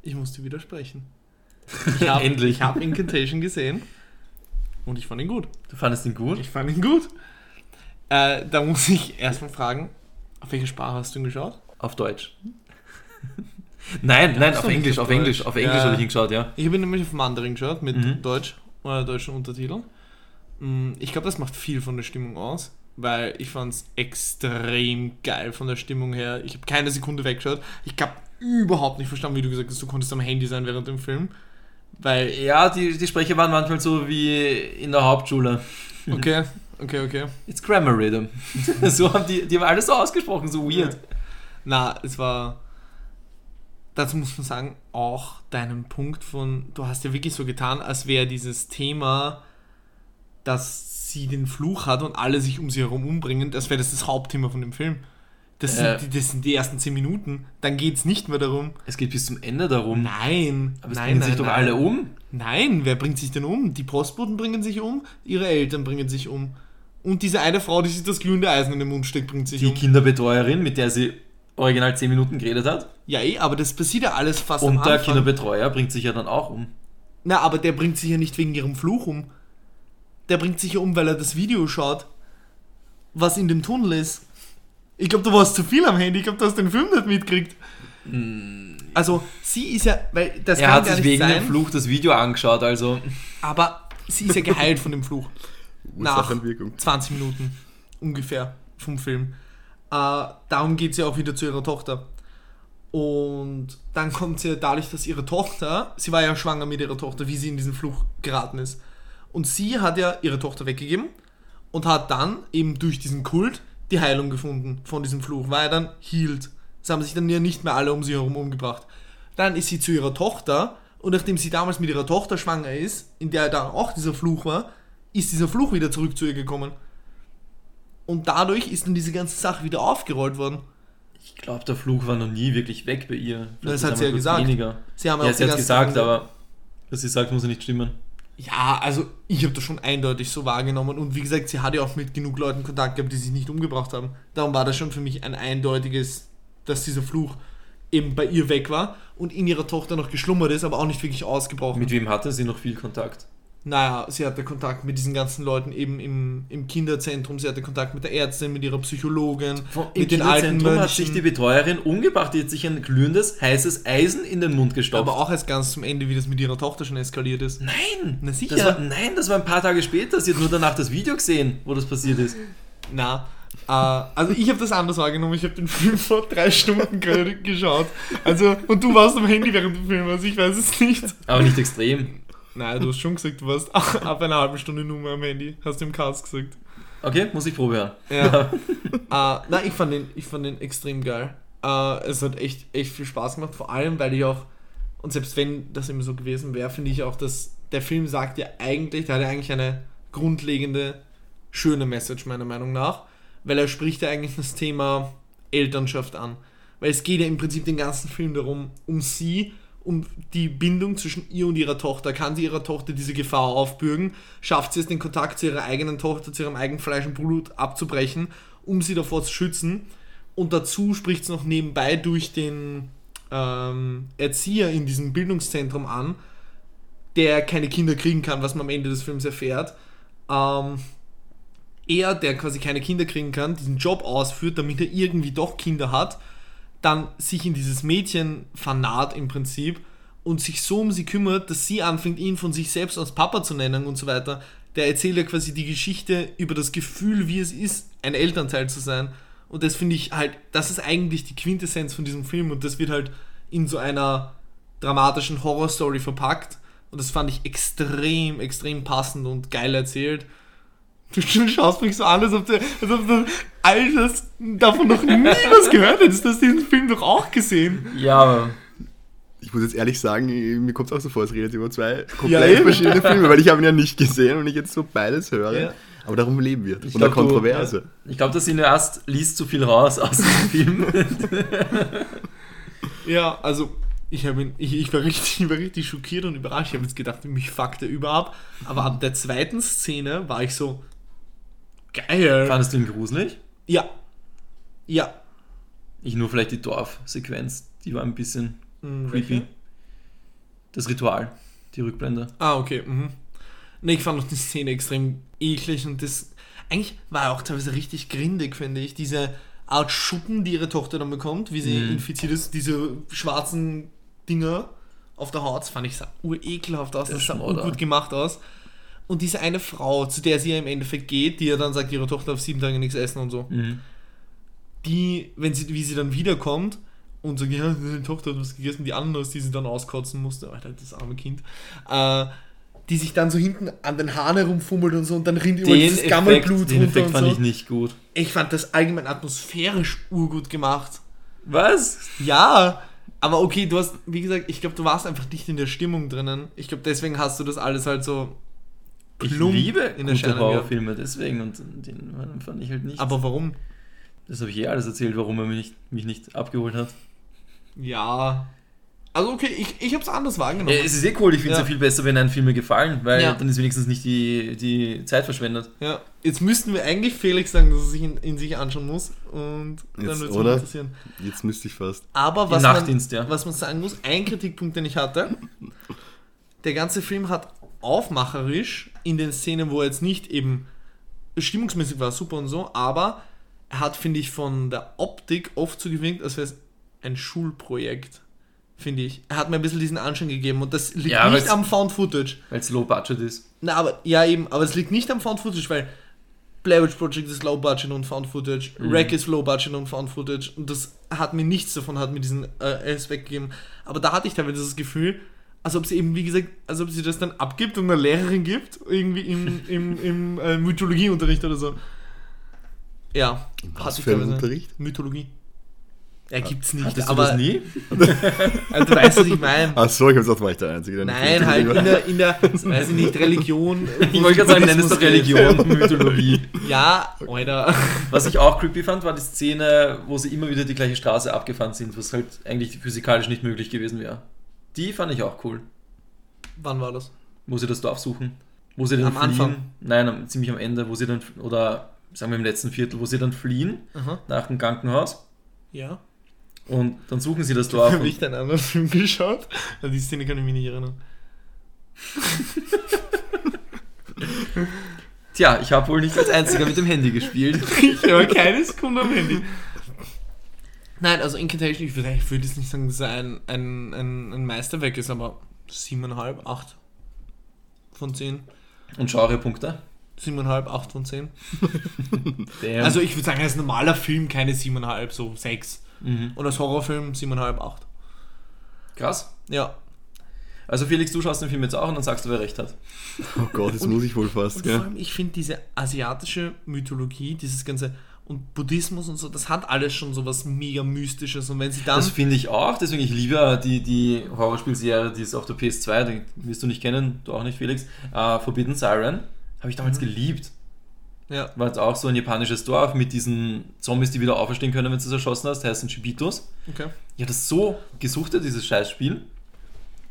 ich muss dir widersprechen. Ich hab, Endlich. Ich habe Incantation gesehen und ich fand ihn gut. Du fandest ihn gut? Ich fand ihn gut. Äh, da muss ich erstmal fragen, auf welche Sprache hast du ihn geschaut? Auf Deutsch. nein, nein, hast auf Englisch, auf Englisch. Auf Englisch Ja. habe ich ihn geschaut, ja. Ich habe ihn nämlich auf Mandarin geschaut mit Mhm. Deutsch oder deutschen Untertiteln. Mm, Ich glaube, das macht viel von der Stimmung aus, weil ich fand es extrem geil von der Stimmung her. Ich habe keine Sekunde weggeschaut. Ich habe überhaupt nicht verstanden, wie du gesagt hast, du konntest am Handy sein während dem Film. Weil, Ja, die, die Sprecher waren manchmal so wie in der Hauptschule. okay, okay, okay. It's Grammar Rhythm. so haben die, die haben alles so ausgesprochen, so weird. Na, es war. Dazu muss man sagen, auch deinen Punkt von, du hast ja wirklich so getan, als wäre dieses Thema, dass sie den Fluch hat und alle sich um sie herum umbringen, das wäre das, das Hauptthema von dem Film. Das, Äh. sind, die, das sind die ersten 10 Minuten. Dann geht es nicht mehr darum. Es geht bis zum Ende darum. Nein, Aber es nein, bringen nein, sich doch nein. alle um. Nein, wer bringt sich denn um? Die Postboten bringen sich um, ihre Eltern bringen sich um. Und diese eine Frau, die sich das glühende Eisen in den Mund steckt, bringt sich Die um. Kinderbetreuerin, mit der sie original 10 Minuten geredet hat. Ja, eh, aber das passiert ja alles fast am Und der Anfang. Kinderbetreuer bringt sich ja dann auch um. Na, aber der bringt sich ja nicht wegen ihrem Fluch um. Der bringt sich ja um, weil er das Video schaut, was in dem Tunnel ist. Ich glaube, du warst zu viel am Handy. Ich glaube, du hast den Film nicht mitgekriegt. Also, sie ist ja, weil das Mm. er kann hat gar sich nicht wegen sein, dem Fluch das Video angeschaut, also. aber sie ist ja geheilt von dem Fluch. Nach Ursachenwirkung. 20 Minuten ungefähr vom Film. Äh, darum geht sie auch wieder zu ihrer Tochter. Und dann kommt sie dadurch, dass ihre Tochter, sie war ja schwanger mit ihrer Tochter, wie sie in diesen Fluch geraten ist. Und sie hat ja ihre Tochter weggegeben und hat dann eben durch diesen Kult die Heilung gefunden von diesem Fluch, war ja dann healed. Es haben sich dann ja nicht mehr alle um sie herum umgebracht. Dann ist sie zu ihrer Tochter und nachdem sie damals mit ihrer Tochter schwanger ist, in der dann auch dieser Fluch war, ist dieser Fluch wieder zurück zu ihr gekommen. Und dadurch ist dann diese ganze Sache wieder aufgerollt worden. Ich glaube, der Fluch war noch nie wirklich weg bei ihr. Vielleicht Das hat sie ja gesagt. Weniger. Sie haben Ja, auch sie hat gesagt, Zeit- aber was sie sagt, muss ja nicht stimmen. Ja, also ich habe das schon eindeutig so wahrgenommen und wie gesagt, sie hat ja auch mit genug Leuten Kontakt gehabt, die sich nicht umgebracht haben. Darum war das schon für mich ein eindeutiges, dass dieser Fluch eben bei ihr weg war und in ihrer Tochter noch geschlummert ist, aber auch nicht wirklich ausgebrochen. Mit wem hatte sie noch viel Kontakt? Naja, sie hatte Kontakt mit diesen ganzen Leuten eben im, im Kinderzentrum, sie hatte Kontakt mit der Ärztin, mit ihrer Psychologin, mit den alten Kinderzentrum hat sich Mönchen. die Betreuerin umgebracht, die hat sich ein glühendes, heißes Eisen in den Mund gestopft. aber auch erst ganz zum Ende, wie das mit ihrer Tochter schon eskaliert ist. Nein! Na sicher. Das war, nein, das war ein paar Tage später. Sie hat nur danach das Video gesehen, wo das passiert ist. Na, äh, also ich habe das anders wahrgenommen. Ich habe den Film vor drei Stunden gerade geschaut. Also, und du warst am Handy während dem Film, also ich weiß es nicht. Aber nicht extrem. Nein, du hast schon gesagt, du warst ab einer halben Stunde nur mehr am Handy. Hast du im Cast gesagt. Okay, muss ich Probe hören. Ja. äh, nein, ich fand, den, ich fand den extrem geil. Äh, es hat echt, echt viel Spaß gemacht, vor allem, weil ich auch, und selbst wenn das immer so gewesen wäre, finde ich auch, dass der Film sagt ja eigentlich, der hat ja eigentlich eine grundlegende, schöne Message, meiner Meinung nach. weil er spricht ja eigentlich das Thema Elternschaft an. Weil es geht ja im Prinzip den ganzen Film darum, um sie, um die Bindung zwischen ihr und ihrer Tochter. Kann sie ihrer Tochter diese Gefahr aufbürgen? Schafft sie es, den Kontakt zu ihrer eigenen Tochter, zu ihrem eigenen Fleisch und Blut abzubrechen, um sie davor zu schützen? Und dazu spricht es noch nebenbei durch den ähm, Erzieher in diesem Bildungszentrum an, der keine Kinder kriegen kann, was man am Ende des Films erfährt. Ähm, er, der quasi keine Kinder kriegen kann, diesen Job ausführt, damit er irgendwie doch Kinder hat, dann sich in dieses Mädchen vernaht im Prinzip und sich so um sie kümmert, dass sie anfängt, ihn von sich selbst als Papa zu nennen und so weiter. Der erzählt ja quasi die Geschichte über das Gefühl, wie es ist, ein Elternteil zu sein. Und das finde ich halt, das ist eigentlich die Quintessenz von diesem Film und das wird halt in so einer dramatischen Horrorstory verpackt. Und das fand ich extrem, extrem passend und geil erzählt. Du schaust mich so an, als ob du, als ob du Altes davon noch nie was gehört hättest. Du hast diesen Film doch auch gesehen. Ja, aber Ich muss jetzt ehrlich sagen, mir kommt es auch so vor, es redet über zwei Ja, komplett eben. verschiedene Filme, weil ich habe ihn ja nicht gesehen und ich jetzt so beides höre. Ja. Aber darum leben wir. Ich Von der glaub, du- Kontroverse. ich glaube, der Cineast liest zu viel raus aus dem Film. Ja, also ich, ihn, ich, ich, war richtig, ich war richtig schockiert und überrascht. Ich habe jetzt gedacht, mich fuckt er über ab. Aber ab der zweiten Szene war ich so, geil. Fandest du ihn gruselig? Ja. Ja. Ich nur vielleicht die Dorfsequenz, die war ein bisschen Hm, creepy. welche? Das Ritual, die Rückblende. Ah, okay. Mhm. Ne, ich fand auch die Szene extrem eklig und das. Eigentlich war auch teilweise richtig grindig, finde ich. Diese Art Schuppen, die ihre Tochter dann bekommt, wie sie Mhm. infiziert ist, diese schwarzen Dinger auf der Haut, das fand ich sah urekelhaft aus, Der das sah gut gemacht aus. Und diese eine Frau, zu der sie ja im Endeffekt geht, die ja dann sagt, ihre Tochter auf sieben Tage nichts essen und so, Mhm. die, wenn sie, wie sie dann wiederkommt und sagt, ja, deine Tochter hat was gegessen, die andere, die sie dann auskotzen musste, Alter, das arme Kind, äh, die sich dann so hinten an den Haaren herumfummelt und so und dann rinnt über Den dieses Effekt, Gammelblut den runter Effekt und fand so. ich nicht gut. Ich fand das allgemein atmosphärisch urgut gemacht. Was? Ja, aber okay, du hast, wie gesagt, ich glaube, du warst einfach nicht in der Stimmung drinnen. Ich glaube, deswegen hast du das alles halt so Ich plump liebe in gehabt. Horrorfilme, deswegen und den fand ich halt nicht. Aber warum? das habe ich eh alles erzählt, warum er mich nicht, mich nicht abgeholt hat. Ja. Also okay, ich, ich habe es anders wahrgenommen. Ja, es ist eh cool, ich finde es Ja. ja viel besser, wenn einem Filme gefallen, weil Ja. dann ist wenigstens nicht die, die Zeit verschwendet. Ja, jetzt müssten wir eigentlich Felix sagen, dass er sich in, in sich anschauen muss und dann wird es interessieren. Jetzt müsste ich fast. Aber Im was man, ja. was man sagen muss, ein Kritikpunkt, den ich hatte, der ganze Film hat aufmacherisch in den Szenen, wo er jetzt nicht eben stimmungsmäßig war, super und so, aber er hat, finde ich, von der Optik oft so gewinkt, als wäre es ein Schulprojekt, finde ich. Er hat mir ein bisschen diesen Anschein gegeben und das liegt Ja, nicht am Found Footage. Weil es low budget ist. Na, aber, ja eben, aber es liegt nicht am Found Footage, weil Blair Witch Project ist Low Budget und Found Footage, Mhm. Wreck ist Low Budget und Found Footage und das hat mir nichts davon, hat mir diesen äh, Aspekt gegeben. Aber da hatte ich teilweise das Gefühl, als ob sie eben, wie gesagt, als ob sie das dann abgibt und einer Lehrerin gibt, irgendwie im, im, im äh, Mythologieunterricht oder so. Ja, was für teilweise. Unterricht? Mythologie. Er gibt's nicht, Hattest du aber das nie? Also, du weißt, was ich meine. Ach so, ich habe gesagt, war ich der Einzige, der nicht Nein, wusste, halt in der, in der, weiß ich nicht, Religion. Ich wollte gerade sagen, nenn es doch Religion, Mythologie. Ja, Alter. Was ich auch creepy fand, war die Szene, wo sie immer wieder die gleiche Straße abgefahren sind, was halt eigentlich physikalisch nicht möglich gewesen wäre. Die fand ich auch cool. Wann war das? Wo sie das Dorf suchen. Wo sie dann Am fliehen. Anfang? Nein, ziemlich am Ende, wo sie dann, oder sagen wir im letzten Viertel, wo sie dann fliehen Aha. nach dem Krankenhaus. Ja. Und dann suchen sie das Dorf. Habe ich einen anderen Film geschaut? An die Szene kann ich mich nicht erinnern. Tja, ich habe wohl nicht als einziger mit dem Handy gespielt. Ich habe keine Sekunde am Handy. Nein, also Incantation, ich würde ich würde jetzt nicht sagen, dass er ein, ein, ein, ein Meisterwerk ist, aber 7,5, 8 von 10. Und Genrepunkte. 7,5, 8 von 10. Damn. Also ich würde sagen, als normaler Film keine 7,5, so 6. mhm. Und als Horrorfilm 7,5, 8. Krass. Ja. Also Felix, du schaust den Film jetzt auch und dann sagst du, wer recht hat. Oh Gott, das muss ich wohl fast, Und vor allem, ich finde diese asiatische Mythologie, dieses ganze und Buddhismus und so, das hat alles schon so was mega Mystisches. Und wenn sie dann. Das finde ich auch, deswegen ich liebe die, die Horrorspielserie, die ist auf der PS2, die wirst du nicht kennen, du auch nicht, Felix. Äh, Forbidden Siren, habe ich damals geliebt. Ja. War jetzt auch so ein japanisches Dorf mit diesen Zombies, die wieder auferstehen können, wenn du es erschossen hast, heißen Chibitos. Okay. Ich habe das so gesuchtet, dieses Scheißspiel.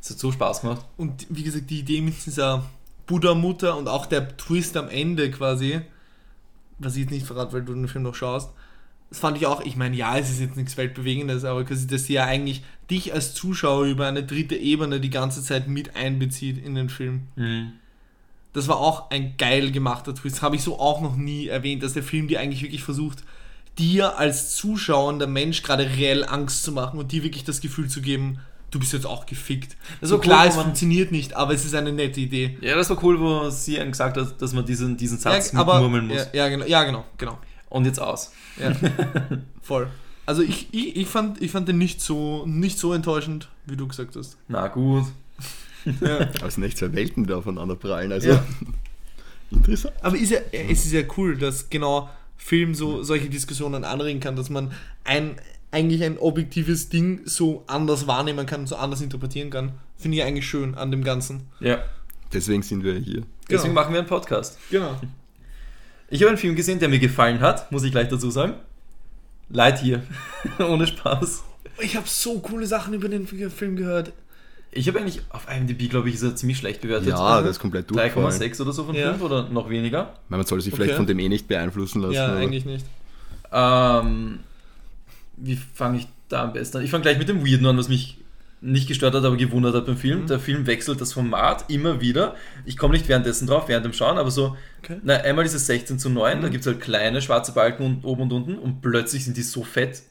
Es hat so Spaß gemacht. Und wie gesagt, die Idee mit dieser Buddha-Mutter und auch der Twist am Ende quasi, was ich jetzt nicht verrate, weil du den Film noch schaust, das fand ich auch, ich meine, ja, es ist jetzt nichts Weltbewegendes, aber quasi, dass sie ja eigentlich dich als Zuschauer über eine dritte Ebene die ganze Zeit mit einbezieht in den Film. Das war auch ein geil gemachter Twist. Habe ich so auch noch nie erwähnt, dass der Film dir eigentlich wirklich versucht, dir als zuschauender Mensch gerade reell Angst zu machen und dir wirklich das Gefühl zu geben, du bist jetzt auch gefickt. Das so war cool, klar, wo es funktioniert nicht, aber es ist eine nette Idee. Ja, das war cool, wo sie einem gesagt hat, dass man diesen, diesen Satz ja, aber, mitmurmeln muss. Ja, ja, genau, ja, genau, genau. Und jetzt aus. Ja. Voll. Also ich, ich, ich, fand, ich fand den nicht so, nicht so enttäuschend, wie du gesagt hast. Na gut. Ja. Aber es sind echt zwei Welten, die da aufeinander prallen. Also Ja. interessant. Aber ist ja, es ist ja cool, dass genau Film so solche Diskussionen anregen kann, dass man ein eigentlich ein objektives Ding so anders wahrnehmen kann, so anders interpretieren kann. Finde ich eigentlich schön an dem Ganzen. Ja. Deswegen sind wir hier. Deswegen Genau. machen wir einen Podcast. Genau. Ich habe einen Film gesehen, der mir gefallen hat, muss ich gleich dazu sagen. Lightyear. Ohne Spaß. Ich habe so coole Sachen über den Film gehört. Ich habe eigentlich auf IMDb, glaube ich, ist er ziemlich schlecht bewertet. Ja, das ist komplett durchgefallen. 3,6 oder so von Ja. 5 oder noch weniger. Weil Man soll sich vielleicht Okay. von dem eh nicht beeinflussen lassen. Ja, eigentlich nicht. Ähm, wie fange ich da am besten an? Ich fange gleich mit dem Weirden an, was mich nicht gestört hat, aber gewundert hat beim Film. Mhm. Der Film wechselt das Format immer wieder. Ich komme nicht währenddessen drauf, während dem Schauen, aber so, Okay. na, einmal ist es 16 zu 9, da Mhm. gibt es halt kleine schwarze Balken und, oben und unten und plötzlich sind die so fett.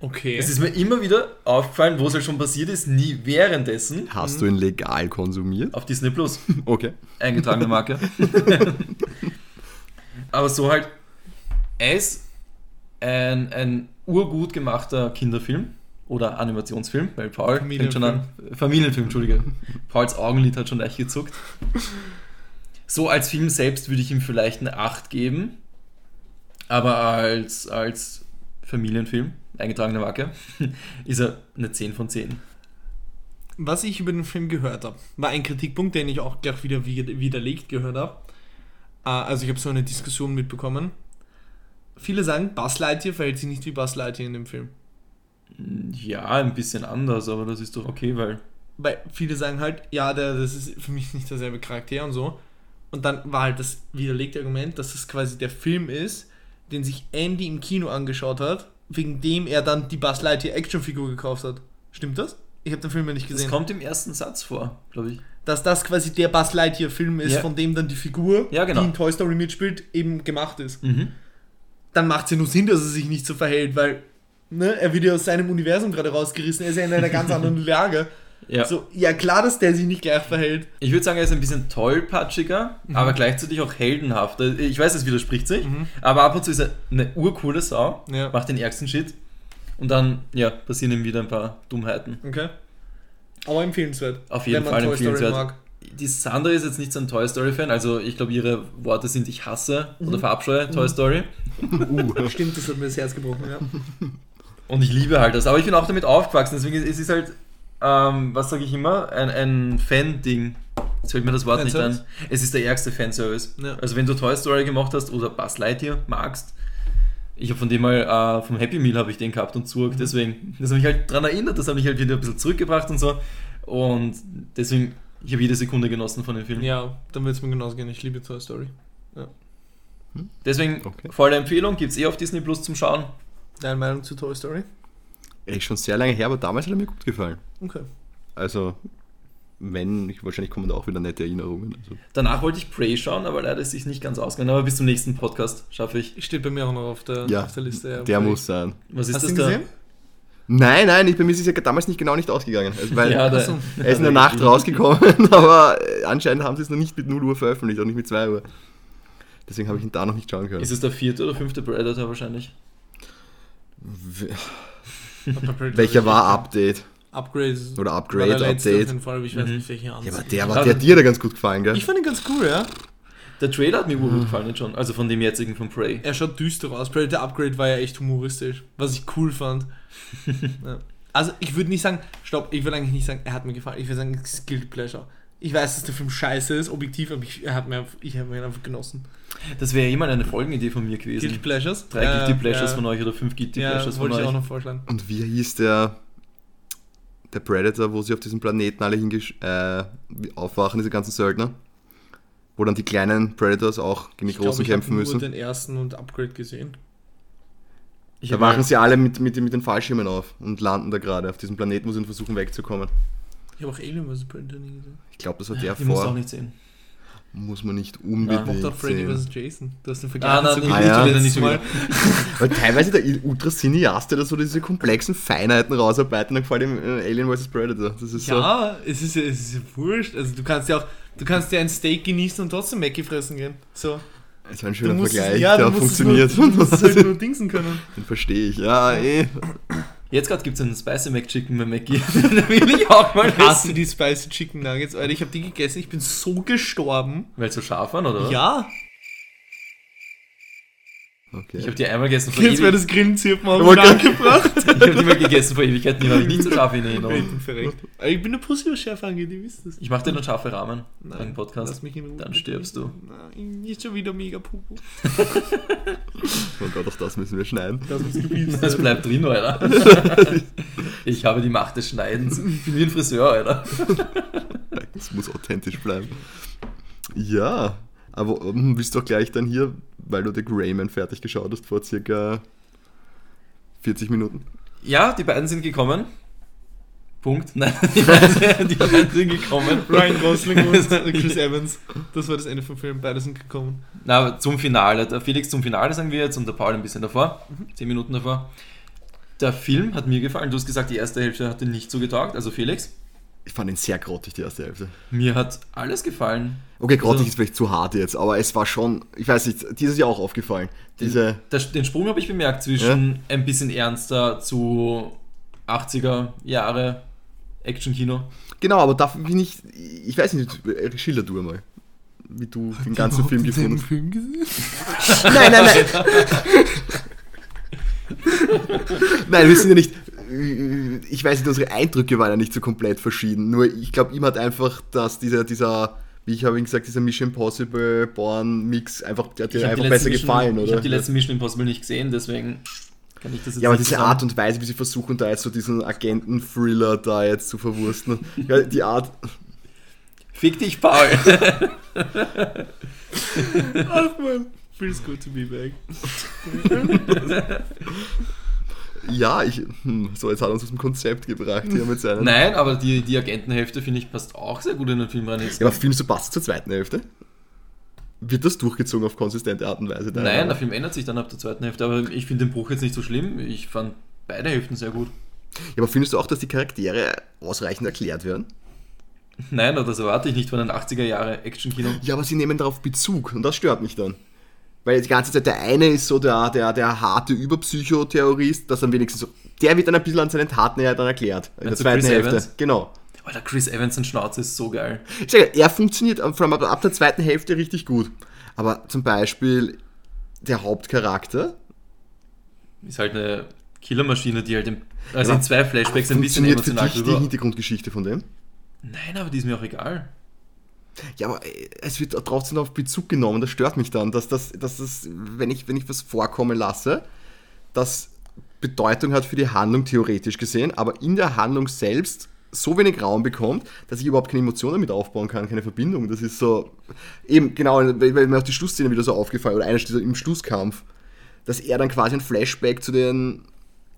Okay. Es ist mir immer wieder aufgefallen, wo es halt schon passiert ist, nie währenddessen. Hast du ihn legal konsumiert? Auf Disney Plus. Okay. eingetragene Marke. Aber so halt, ist ein, ein urgut gemachter Kinderfilm oder Animationsfilm, weil Paul fängt schon an. Familienfilm, Entschuldige. Pauls Augenlid hat schon leicht gezuckt. So als Film selbst würde ich ihm vielleicht eine 8 geben, aber als, als Familienfilm, eingetragene Marke, ist er eine 10 von 10. Was ich über den Film gehört habe, war ein Kritikpunkt, den ich auch gleich wieder wi- widerlegt gehört habe. Äh, Also ich habe so eine Diskussion mitbekommen. Viele sagen, Buzz Lightyear verhält sich nicht wie Buzz Lightyear in dem Film. Ja, ein bisschen anders, aber das ist doch okay, weil Weil viele sagen halt, ja, der, das ist für mich nicht derselbe Charakter und so. Und dann war halt das widerlegte Argument, dass es quasi der Film ist, den sich Andy im Kino angeschaut hat, wegen dem er dann die Buzz Lightyear Actionfigur gekauft hat. Stimmt das? Ich habe den Film ja nicht Das gesehen. kommt im ersten Satz vor, glaube ich. dass das quasi der Buzz Lightyear Film ist, Ja. von dem dann die Figur, Ja, genau. die in Toy Story mitspielt, eben gemacht ist. Mhm. Dann macht es ja nur Sinn, dass er sich nicht so verhält, weil ne, er wird ja aus seinem Universum gerade rausgerissen, er ist ja in einer ganz anderen Lage. Ja. So, ja klar, dass der sich nicht gleich verhält. Ich würde sagen, er ist ein bisschen tollpatschiger, aber gleichzeitig auch heldenhaft. Ich weiß, es widerspricht sich, Mhm. aber ab und zu ist er eine urcoole Sau, Ja. macht den ärgsten Shit und dann, ja, passieren ihm wieder ein paar Dummheiten. Okay. Aber empfehlenswert. Auf jeden wenn man Fall Toy Story empfehlenswert. Die Sandra ist jetzt nicht so ein Toy Story-Fan, also ich glaube, ihre Worte sind, ich hasse Mhm. oder verabscheue Toy Story. Uh, Stimmt, das hat mir das Herz gebrochen, ja. Und ich liebe halt das. Aber ich bin auch damit aufgewachsen, deswegen ist es ist halt, ähm, was sage ich immer, ein, ein Fan-Ding. Jetzt fällt mir das Wort nicht. Fanservice? Es ist der ärgste Fanservice. Ja. Also wenn du Toy Story gemacht hast oder Buzz Lightyear magst, ich habe von dem mal, äh, vom Happy Meal habe ich den gehabt und zurück, deswegen, das hat mich halt daran erinnert, das hat mich halt wieder ein bisschen zurückgebracht und so. Und deswegen, ich habe jede Sekunde genossen von dem Film. Ja, dann wird es mir genauso gehen. Ich liebe Toy Story. Deswegen, Okay. volle Empfehlung, gibt es eh auf Disney Plus zum Schauen. Deine Meinung zu Toy Story? echt schon sehr lange her, aber damals hat er mir gut gefallen. Okay. Also, wenn, ich, wahrscheinlich kommen da auch wieder nette Erinnerungen. Also, Danach wollte ich Prey schauen, aber leider ist es sich nicht ganz ausgegangen. Aber bis zum nächsten Podcast schaffe ich. Steht bei mir auch noch auf der, ja, auf der Liste. ja. der muss sein. Was ist Hast das da? gesehen? Nein, nein, ich, bei mir ist es ja damals nicht genau nicht ausgegangen. Also, weil Ja, da, er ist in der Nacht rausgekommen, aber äh, anscheinend haben sie es noch nicht mit 0 Uhr veröffentlicht, auch nicht mit 2 Uhr. Deswegen habe ich ihn da noch nicht schauen können. Ist es der vierte oder fünfte Predator wahrscheinlich? Welcher war Update? Upgrade. Oder war Upgrade, Update? Auf jeden Fall, aber ich weiß Mhm. nicht, welche Ja, aber der, war, der hat dir da ganz gut gefallen, gell? ich fand ihn ganz cool, ja. Der Trailer hat mir urgut gefallen, nicht schon. Also von dem jetzigen von Prey. Er schaut düster aus. Predator Upgrade war ja echt humoristisch, was ich cool fand. ja. Also ich würde nicht sagen, stopp, ich würde eigentlich nicht sagen, er hat mir gefallen. Ich würde sagen, es ist Guilty Pleasure. Ich weiß, dass der Film scheiße ist, objektiv, aber ich habe mir, ich hab mir einfach genossen. Das wäre ja immer eine Folgenidee von mir gewesen. Guilty Pleasures? Drei Ja, Guilty Pleasures ja. von euch oder fünf Guilty Ja, Pleasures von wollte ich euch. auch noch vorschlagen. Und wie hieß der, der Predator, wo sie auf diesem Planeten alle hingesch äh, wie- aufwachen, diese ganzen Söldner? Wo dann die kleinen Predators auch gegen die Ich großen glaube, ich habe kämpfen nur müssen. den ersten und Upgrade gesehen. Ich Da wachen sie alle mit, mit, mit den Fallschirmen auf und landen da gerade auf diesem Planeten, wo sie versuchen wegzukommen. Ich habe auch Alien vs. Predator nie gesehen. Ich glaube, das war der Ich muss auch vor. nicht sehen. Muss man nicht Ich unbedingt mochte auch Freddy sehen. vs. Jason. Du hast den Vergleich Ah, nein, so ich letztes wieder nicht Mal. Weil teilweise der Ultra-Cineast, der da so diese komplexen Feinheiten rausarbeiten, dann gefällt ihm äh, Alien vs. Predator. Das ist so. Ja, es ist ja, es ist ja wurscht. Also du kannst ja auch, du kannst ja ein Steak genießen und trotzdem Mackie fressen gehen. So. Das ist ein schöner Vergleich, es, ja, der funktioniert. Nur, du musst es halt nur dingsen können. Den verstehe ich. Ja, eh. Jetzt gerade gibt es einen Spicy McChicken bei Mackie. Den will ich auch mal Ich hasse essen. die Spicy Chicken Nuggets, Alter. Ich habe die gegessen, ich bin so gestorben. Weil sie so scharf waren, oder? Ja, Okay. Ich habe die einmal gegessen vor jetzt wäre Ewigkeiten. das Grillenzirpen auch wieder angebracht. Ich habe die mal gegessen vor Ewigkeiten, die habe ich nicht so scharf in Ich Erinnerung. Ich bin eine Pussy, was Schärfe angeht, ihr wisst es. Ich mache dir einen scharfen Rahmen beim Lass Podcast. mich in Ruhe. Dann stirbst du. Nein, nicht schon wieder mega Pupu. Oh Gott, auch das müssen wir schneiden. Das Das bleibt drin, Alter. Ich habe die Macht des Schneidens. Ich bin wie ein Friseur, Alter. Das muss authentisch bleiben. Ja, aber ähm, willst du auch gleich dann hier, weil du The Greyman fertig geschaut hast vor circa 40 Minuten? Ja, die beiden sind gekommen. Punkt. Nein, die beiden, die beiden sind gekommen. Ryan Gosling und Chris Evans. Das war das Ende vom Film. Beide sind gekommen. Na, zum Finale. Der Felix zum Finale sagen wir jetzt und der Paul ein bisschen davor. Zehn Minuten davor. Der Film hat mir gefallen. Du hast gesagt, die erste Hälfte hat dir nicht so getaugt. Also Felix, Ich fand ihn sehr grottig, die erste Hälfte. mir hat alles gefallen. Okay, grottig Also- ist vielleicht zu hart jetzt, aber es war schon, ich weiß nicht, dieses Jahr auch aufgefallen. Diese, Das, den Sprung habe ich bemerkt zwischen ein bisschen ernster zu 80er Jahre Actionkino. genau, aber dafür bin ich, ich weiß nicht, schilder du einmal, wie du den ganzen Film gefunden hast. Film gesehen? Nein, nein, nein. nein, wir sind ja nicht. Ich weiß nicht, unsere Eindrücke waren ja nicht so komplett verschieden. Nur ich glaube, ihm hat einfach, dass dieser, dieser, wie ich habe ihn gesagt, dieser Mission Impossible Born Mix einfach, der hat dir einfach besser letzten gefallen, Mission, Ich oder? habe die letzten Mission Impossible nicht gesehen, deswegen kann ich das jetzt ja, aber nicht diese sagen. Art und Weise, wie sie versuchen, da jetzt so diesen Agenten-Thriller da jetzt zu verwursten. Ja, die Art, Fick dich, Paul! Ach man. Feels good to be back. ja, ich, hm, so, jetzt hat er uns aus dem Konzept gebracht hier mit seinen. Nein, aber die, die Agentenhälfte, finde ich, passt auch sehr gut in den Film rein. Ja, aber findest du, passt zur zweiten Hälfte? Wird das durchgezogen auf konsistente Art und Weise? Nein, Meinung der? Film ändert sich dann ab der zweiten Hälfte, aber ich finde den Bruch jetzt nicht so schlimm. Ich fand beide Hälften sehr gut. Ja, aber findest du auch, dass die Charaktere ausreichend erklärt werden? Nein, das erwarte ich nicht von einem 80er Jahre Actionkino. Ja, aber sie nehmen darauf Bezug und das stört mich dann. Weil die ganze Zeit der eine ist so der, der, der harte Überpsychoterrorist, dass dann wenigstens so, der wird dann ein bisschen an seinen Taten ja dann erklärt. In der zweiten Chris Hälfte. Evans? Genau. Alter, Chris Evans und Schnauze ist so geil. Er funktioniert vor allem ab der zweiten Hälfte richtig gut. Aber zum Beispiel der Hauptcharakter, Ist halt eine Killermaschine, die halt im, also Ja, in zwei Flashbacks ein bisschen funktioniert für emotional dich die. Hintergrundgeschichte von dem? Nein, aber die ist mir auch egal. Ja, aber äh, es wird trotzdem auf Bezug genommen, das stört mich dann, dass das, dass das wenn, ich, wenn ich was vorkommen lasse, das Bedeutung hat für die Handlung theoretisch gesehen, aber in der Handlung selbst so wenig Raum bekommt, dass ich überhaupt keine Emotionen damit aufbauen kann, keine Verbindung. Das ist so, eben genau, weil mir auch die Schlussszene wieder so aufgefallen, oder eine dieser im Schlusskampf, dass er dann quasi ein Flashback zu den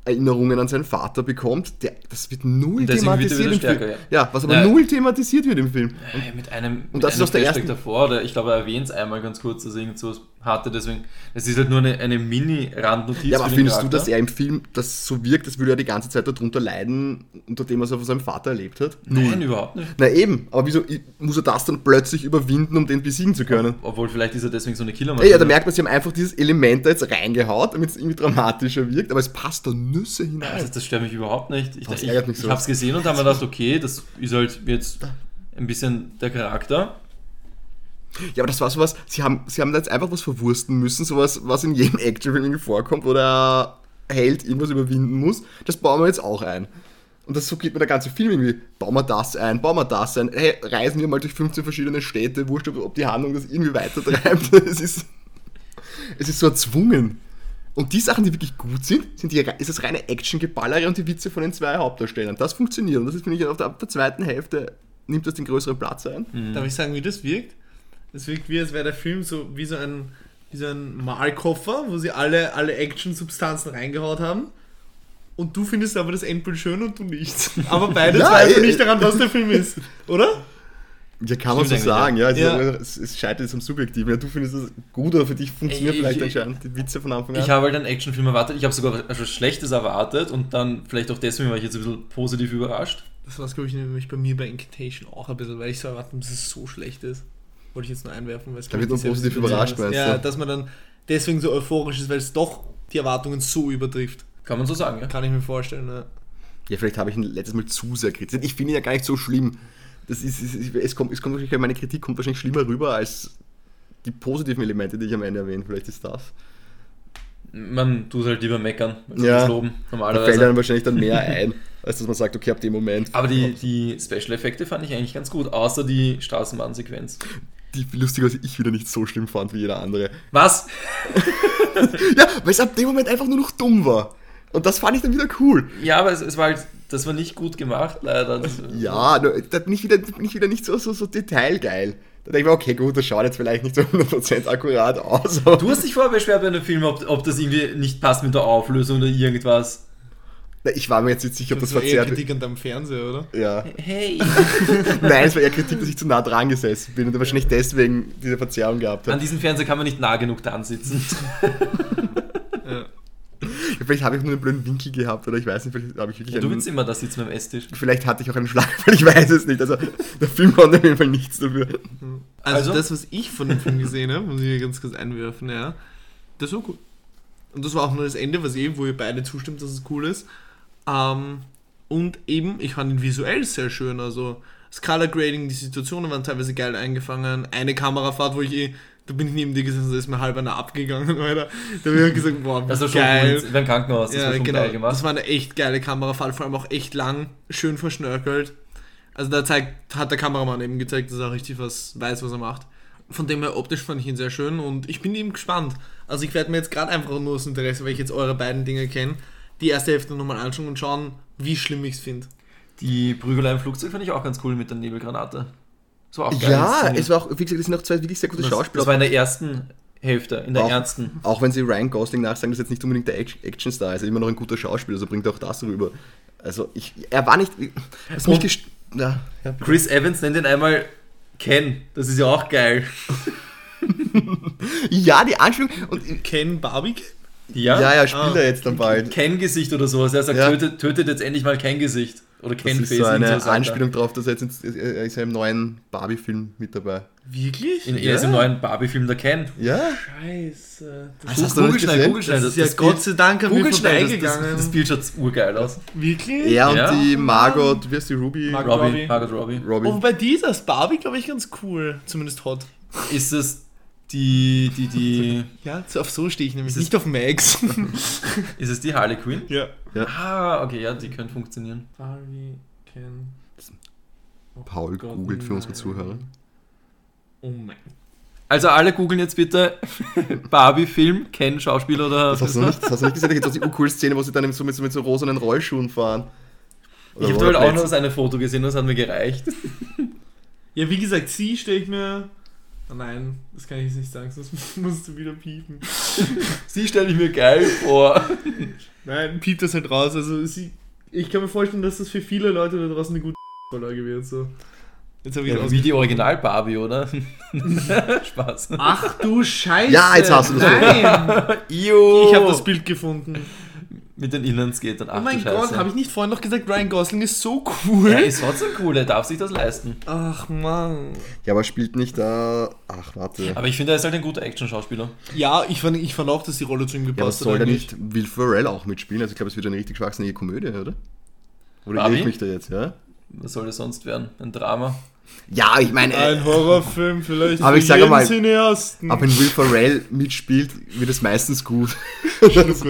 Erinnerungen an seinen Vater bekommt, der, das wird null Und wird er thematisiert Film. stärker, Ja, was aber Ja. null thematisiert wird im Film. Äh, mit einem, Und mit das ist einem aus der Flashback ersten- davor, oder ich glaube, er erwähnt es einmal ganz kurz, dass er irgend so hatte, deswegen, es ist halt nur eine, eine Mini-Randnotiz. Ja, aber findest du, Charakter. dass er im Film das so wirkt, als würde er die ganze Zeit darunter leiden, unter dem, was er von seinem Vater erlebt hat? Nein, überhaupt nicht. Na eben, aber wieso muss er das dann plötzlich überwinden, um den besiegen zu können? Obwohl, vielleicht ist er deswegen so eine Ja, Killermaschine. ja, da merkt man, sie haben einfach dieses Element da jetzt reingehaut, damit es irgendwie dramatischer wirkt, aber es passt da Nüsse hinein. Also, das stört mich überhaupt nicht. Ich, Das ich, ich so. habe es gesehen und habe mir gedacht, okay, das ist halt jetzt ein bisschen der Charakter. Ja, aber das war sowas, sie haben, sie haben da jetzt einfach was verwursten müssen, sowas, was in jedem Actionfilm irgendwie vorkommt, wo der Held irgendwas überwinden muss. Das bauen wir jetzt auch ein. Und das so geht mir der ganze Film irgendwie. Bauen wir das ein, bauen wir das ein. Hey, reisen wir mal durch 15 verschiedene Städte, wurscht, ob, ob die Handlung das irgendwie weitertreibt. es, ist, es ist so erzwungen. Und die Sachen, die wirklich gut sind, sind die, ist das reine Action-Geballere und die Witze von den zwei Hauptdarstellern. Das funktioniert. Und das ist, finde ich, auf der, auf der zweiten Hälfte nimmt das den größeren Platz ein. Darf ich sagen, wie das wirkt? Das wirkt wie, als wäre der Film so wie so ein, wie so ein Malkoffer, wo sie alle, alle Action-Substanzen reingehaut haben. Und du findest aber das Endbild schön und du nicht. Aber beide Ja, zweifeln nicht daran, was der Film ist. Oder? Ja, kann man so sagen, ja. Es, Ja. Ist, es, es scheitert jetzt am Subjektiven. Ja, du findest das gut, aber für dich funktionieren Ich- vielleicht ich- anscheinend die Witze von Anfang an. Ich habe halt einen Actionfilm erwartet. Ich habe sogar etwas Schlechtes erwartet und dann vielleicht auch deswegen war ich jetzt ein bisschen positiv überrascht. Das war es, glaube ich, nämlich bei mir bei Incantation auch ein bisschen, weil ich so erwartet habe, dass es so schlecht ist. Wollte ich jetzt nur einwerfen, weil es Da wird man ich, positiv überrascht, ist. meinst Ja, du? dass man dann deswegen so euphorisch ist, weil es doch die Erwartungen so übertrifft. Kann man so sagen, ja? Kann ich mir vorstellen. Ja. Ja, vielleicht habe ich ihn letztes Mal zu sehr kritisiert. Ich finde ihn ja gar nicht so schlimm. Das ist, ist- es kommt, es kommt wahrscheinlich, meine Kritik kommt wahrscheinlich schlimmer rüber als die positiven Elemente, die ich am Ende erwähne. Vielleicht ist das. Man tut halt lieber meckern, als Ja. das loben, Da fällt normalerweise. dann wahrscheinlich dann mehr ein, als dass man sagt, okay, ab dem Moment. Aber die, die Special-Effekte fand ich eigentlich ganz gut, außer die Straßenbahnsequenz. die lustigerweise ich wieder nicht so schlimm fand wie jeder andere. Was? Ja, weil es ab dem Moment einfach nur noch dumm war. Und das fand ich dann wieder cool. Ja, aber es, es war halt, das war nicht gut gemacht, leider. Das, Ja, nur, da bin ich wieder, bin ich wieder nicht so, so, so detailgeil. Da denke ich mir, okay, gut, das schaut jetzt vielleicht nicht so 100% akkurat aus. Du hast dich vorher beschwert bei einem Film, ob, ob das irgendwie nicht passt mit der Auflösung oder irgendwas. Na, ich war mir jetzt nicht sicher, ob das war eher verzerrt Kritik an deinem Fernseher, oder? Ja. Hey! Nein, es war eher Kritik, dass ich zu nah dran gesessen bin und wahrscheinlich deswegen diese Verzerrung gehabt An habe. diesem Fernseher kann man nicht nah genug dran sitzen. Ja. Vielleicht habe ich nur einen blöden Winkel gehabt oder ich weiß nicht, vielleicht habe ich wirklich Ja, du einen, willst immer da sitzen beim Esstisch. Vielleicht hatte ich auch einen Schlagfall, ich weiß es nicht. Also der Film konnte auf jeden Fall nichts dafür. Also, Also? das, was ich von dem Film gesehen habe, muss ich hier ganz kurz einwerfen, ja. Das war cool. Und das war auch nur das Ende, was eben, wo ihr beide zustimmt, dass es cool ist. Ähm, und eben, ich fand ihn visuell sehr schön. Also, das Color Grading, die Situationen waren teilweise geil eingefangen. Eine Kamerafahrt, wo ich eh, da bin ich neben dir gesessen, da ist mir halb einer abgegangen, Alter. Da habe ich gesagt, boah, Das war schon geil. cool. Beim Krankenhaus, das ja, war schon genau. geil gemacht. Das war eine echt geile Kamerafahrt, vor allem auch echt lang, schön verschnörkelt. Also da zeigt, hat der Kameramann eben gezeigt, dass er richtig was weiß, was er macht. Von dem her optisch fand ich ihn sehr schön und ich bin eben gespannt. Also ich werde mir jetzt gerade einfach nur aus Interesse, weil ich jetzt eure beiden Dinge kenne, die erste Hälfte nochmal anschauen und schauen, wie schlimm ich es finde. Die Prügelei im Flugzeug fand ich auch ganz cool mit der Nebelgranate. Geil Ja, es war auch, wie gesagt, es sind auch zwei wirklich sehr gute das, Schauspieler. das war in der ersten Hälfte, in der Auch- ernsten. Auch wenn sie Ryan Gosling nachsagen, dass jetzt nicht unbedingt der Act- Actionstar ist, er ist immer noch ein guter Schauspieler, so bringt er auch das rüber. Also ich, er war nicht, was mich gest ja, ja. Chris Evans nennt ihn einmal Ken. Das ist ja auch geil. ja, die Anspielung und Ken Barbie? Ja? ja, ja, spielt Ah. er jetzt dann bald. Ken-Gesicht oder sowas. Er sagt, Ja. tötet, tötet jetzt endlich mal Ken-Gesicht. Oder Das Ken-Face. ist so eine er. Anspielung drauf, dass er jetzt ins, er ist ja im neuen Barbie-Film mit dabei. Wirklich? In, Er ist im neuen Barbie-Film der Ken. Ja? Scheiße. Das Gu- hast du noch Google schnell? Google schnell. Das ist ja das Gott sei Dank an mir Google schnell, das, das, das Bild schaut urgeil aus. Wirklich? Er und Ja. die Margot, wie heißt die Ruby? Mar- Robbie, Robbie. Margot Robbie. Robbie. Und bei dieser ist Barbie, glaube ich, ganz cool. Zumindest hot. Ist es die, die, die, Ja, auf so stehe ich nämlich. Ist Nicht auf Max. ist es die Harley Quinn? ja. Ah, okay, ja, die könnte funktionieren. Barbie, Ken. Paul Gott, googelt für unsere. Zuhörer. Oh mein Also alle googeln jetzt bitte Barbie-Film, Ken, Schauspieler oder... Das hast du noch nicht, das hast du nicht gesehen, da gibt es auch die urcool Szene, wo sie dann so mit, so mit so rosanen Rollschuhen fahren. Ich habe halt auch nur das eine Foto gesehen, das hat mir gereicht. Ja, wie gesagt, sie stelle ich mir. Oh nein, das kann ich jetzt nicht sagen, sonst musst du wieder piepen. Sie stelle ich mir geil vor. Nein, piept das halt raus. Also sie, ich kann mir vorstellen, dass das für viele Leute da draußen eine gute Vorlage wird. So. Jetzt habe ich Ja, wie die Original-Barbie, oder? Spaß. Ach du Scheiße! Ja, jetzt hast du das. Nein! Ich habe das Bild gefunden. Mit den Inlandskatern. Ach Oh mein du Scheiße. Gott, habe ich nicht vorhin noch gesagt, Ryan Gosling ist so cool? Er ist trotzdem cool, er darf sich das leisten. Ach man. Ja, aber spielt nicht da. Ach, warte. Aber ich finde, er ist halt ein guter Action-Schauspieler. Ja, ich fand, ich fand auch, dass die Rolle zu ihm Ja, aber gepasst soll hat. da nicht Will Ferrell auch mitspielen? Also ich glaube, es wird eine richtig schwachsinnige Komödie, oder? Oder irre ich mich da jetzt, ja? Was soll das sonst werden? Ein Drama? Ja, ich meine, äh, Ein Horrorfilm vielleicht Aber für ich sage mal, Cineasten. aber wenn Will Ferrell mitspielt, wird es meistens gut. das,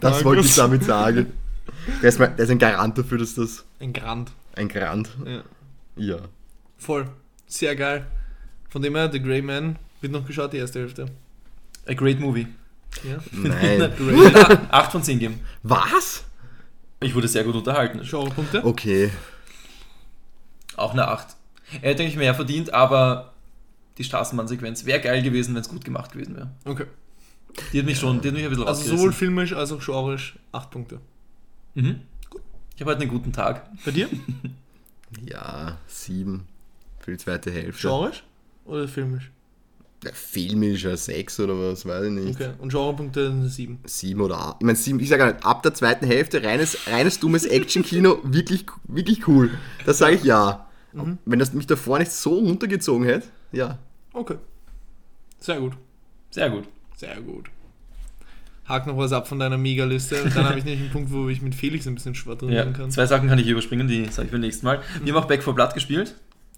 Das wollte ich damit sagen. Der ist, der ist ein Garant dafür, dass das Ein Grand. ein Garant. Ja. Ja. Voll. Sehr geil. Von dem her, The Grey Man wird noch geschaut, die erste Hälfte. A great movie. Ja. Nein. Grey. 8 von 10 geben. Was? Ich wurde sehr gut unterhalten. Genrepunkte? Okay. Auch eine 8. Er hätte eigentlich mehr verdient, aber die Straßenbahnsequenz wäre geil gewesen, wenn es gut gemacht gewesen wäre. Okay. Die hat mich schon, die hat mich ein bisschen Also sowohl filmisch als auch genreisch 8 Punkte. Mhm. Ich habe heute einen guten Tag. Bei dir? Ja, sieben für die zweite Hälfte. Genreisch oder filmisch? Der filmischer sechs oder was, weiß ich nicht. Okay. Und Genrepunkte 7. Sieben oder acht. Ich meine, sieben, ich sage gar nicht, ab der zweiten Hälfte reines, reines dummes Action-Kino, wirklich, wirklich cool. Das sage ich ja. Mhm. Wenn das mich davor nicht so runtergezogen hätte, ja. Okay. Sehr gut. Sehr gut. Sehr gut. Hak noch was ab von deiner Mega-Liste. Und Dann habe ich nämlich einen Punkt, wo ich mit Felix ein bisschen Ja, schwadronieren kann. zwei Sachen kann ich überspringen, die sage ich beim nächsten Mal. Wir haben auch Back for Blood gespielt.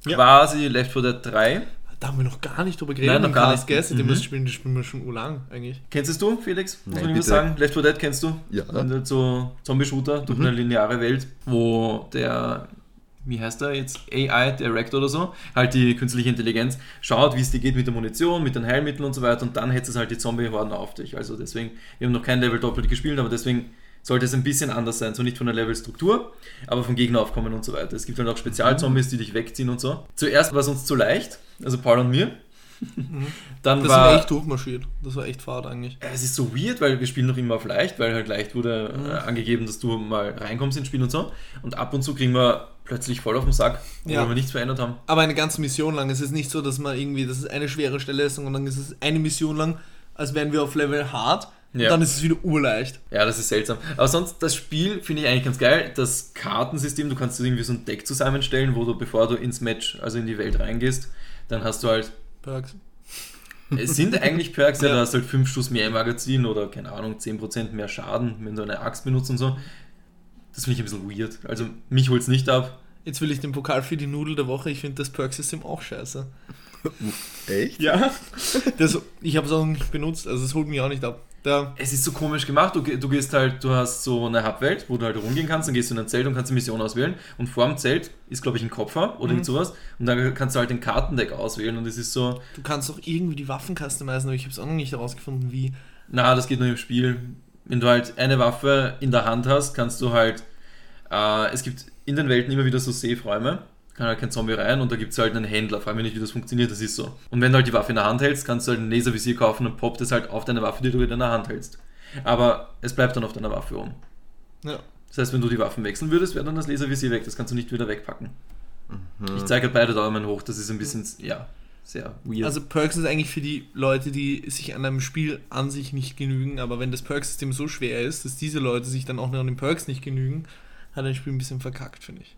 Ja. Quasi Left 4 Dead 3. Da haben wir noch gar nicht drüber geredet. Nein, noch gar Cast, nicht. Seitdem Mhm. wir das spielen, das spielen wir schon urlang eigentlich. Kennst es du, Felix? Muss Nein, man sagen. Left 4 Dead kennst du? Ja. Und halt so Zombie-Shooter durch Mhm. eine lineare Welt, wo der, wie heißt der jetzt, AI Director oder so, halt die künstliche Intelligenz, schaut, wie es dir geht mit der Munition, mit den Heilmitteln und so weiter und dann hetzt es halt die Zombie-Horden auf dich. Also deswegen, wir haben noch kein Level doppelt gespielt, aber deswegen sollte es ein bisschen anders sein. So nicht von der Levelstruktur, aber vom Gegneraufkommen und so weiter. Es gibt halt auch Spezialzombies, die dich wegziehen und so. Zuerst war es uns zu leicht, also Paul und mir. Dann Das war echt durchmarschiert. Das war echt fad eigentlich. Es ist so weird, weil wir spielen noch immer auf leicht, weil halt leicht wurde Mhm. äh, angegeben, dass du mal reinkommst ins Spiel und so. Und ab und zu kriegen wir plötzlich voll auf den Sack, obwohl Ja. wir nichts verändert haben. Aber eine ganze Mission lang. Es ist nicht so, dass man irgendwie, das ist eine schwere Stelle ist, sondern dann ist es eine Mission lang, als wären wir auf Level hard. Und Ja. dann ist es wieder urleicht. Ja, das ist seltsam. Aber sonst, das Spiel finde ich eigentlich ganz geil. Das Kartensystem, du kannst irgendwie so ein Deck zusammenstellen, wo du, bevor du ins Match, also in die Welt reingehst, dann hast du halt, Perks. es sind eigentlich Perks, ja. Ja. du hast halt 5 Schuss mehr im Magazin oder, keine Ahnung, 10% mehr Schaden, wenn du eine Axt benutzt und so. Das finde ich ein bisschen weird. Also, mich holt es nicht ab. Jetzt will ich den Pokal für die Nudel der Woche. Ich finde das Perk-System auch scheiße. Echt? Ja. Das, ich habe es auch nicht benutzt, also es holt mich auch nicht ab. Da, Es ist so komisch gemacht. Du, du gehst halt, du hast so eine Hubwelt, wo du halt rumgehen kannst, dann gehst du in ein Zelt und kannst eine Mission auswählen. Und vor dem Zelt ist, glaube ich, ein Kopfer oder Mhm. sowas. Und dann kannst du halt den Kartendeck auswählen. Und es ist so, du kannst doch irgendwie die Waffen customizen, aber ich habe es auch noch nicht herausgefunden, wie. na, das geht nur im Spiel. Wenn du halt eine Waffe in der Hand hast, kannst du halt, äh, es gibt in den Welten immer wieder so Safe-Räume. Kann halt kein Zombie rein und da gibt es halt einen Händler. Frag mich nicht, wie das funktioniert, das ist so. Und wenn du halt die Waffe in der Hand hältst, kannst du halt ein Laservisier kaufen und poppt es halt auf deine Waffe, die du in deiner Hand hältst. Aber es bleibt dann auf deiner Waffe rum. Ja. Das heißt, wenn du die Waffen wechseln würdest, wäre dann das Laservisier weg. Das kannst du nicht wieder wegpacken. Mhm. Ich zeige halt beide Daumen hoch. Das ist ein bisschen, ja, sehr weird. Also Perks ist eigentlich für die Leute, die sich an einem Spiel an sich nicht genügen, aber wenn das Perk-System so schwer ist, dass diese Leute sich dann auch noch an den Perks nicht genügen, hat ein Spiel ein bisschen verkackt, finde ich.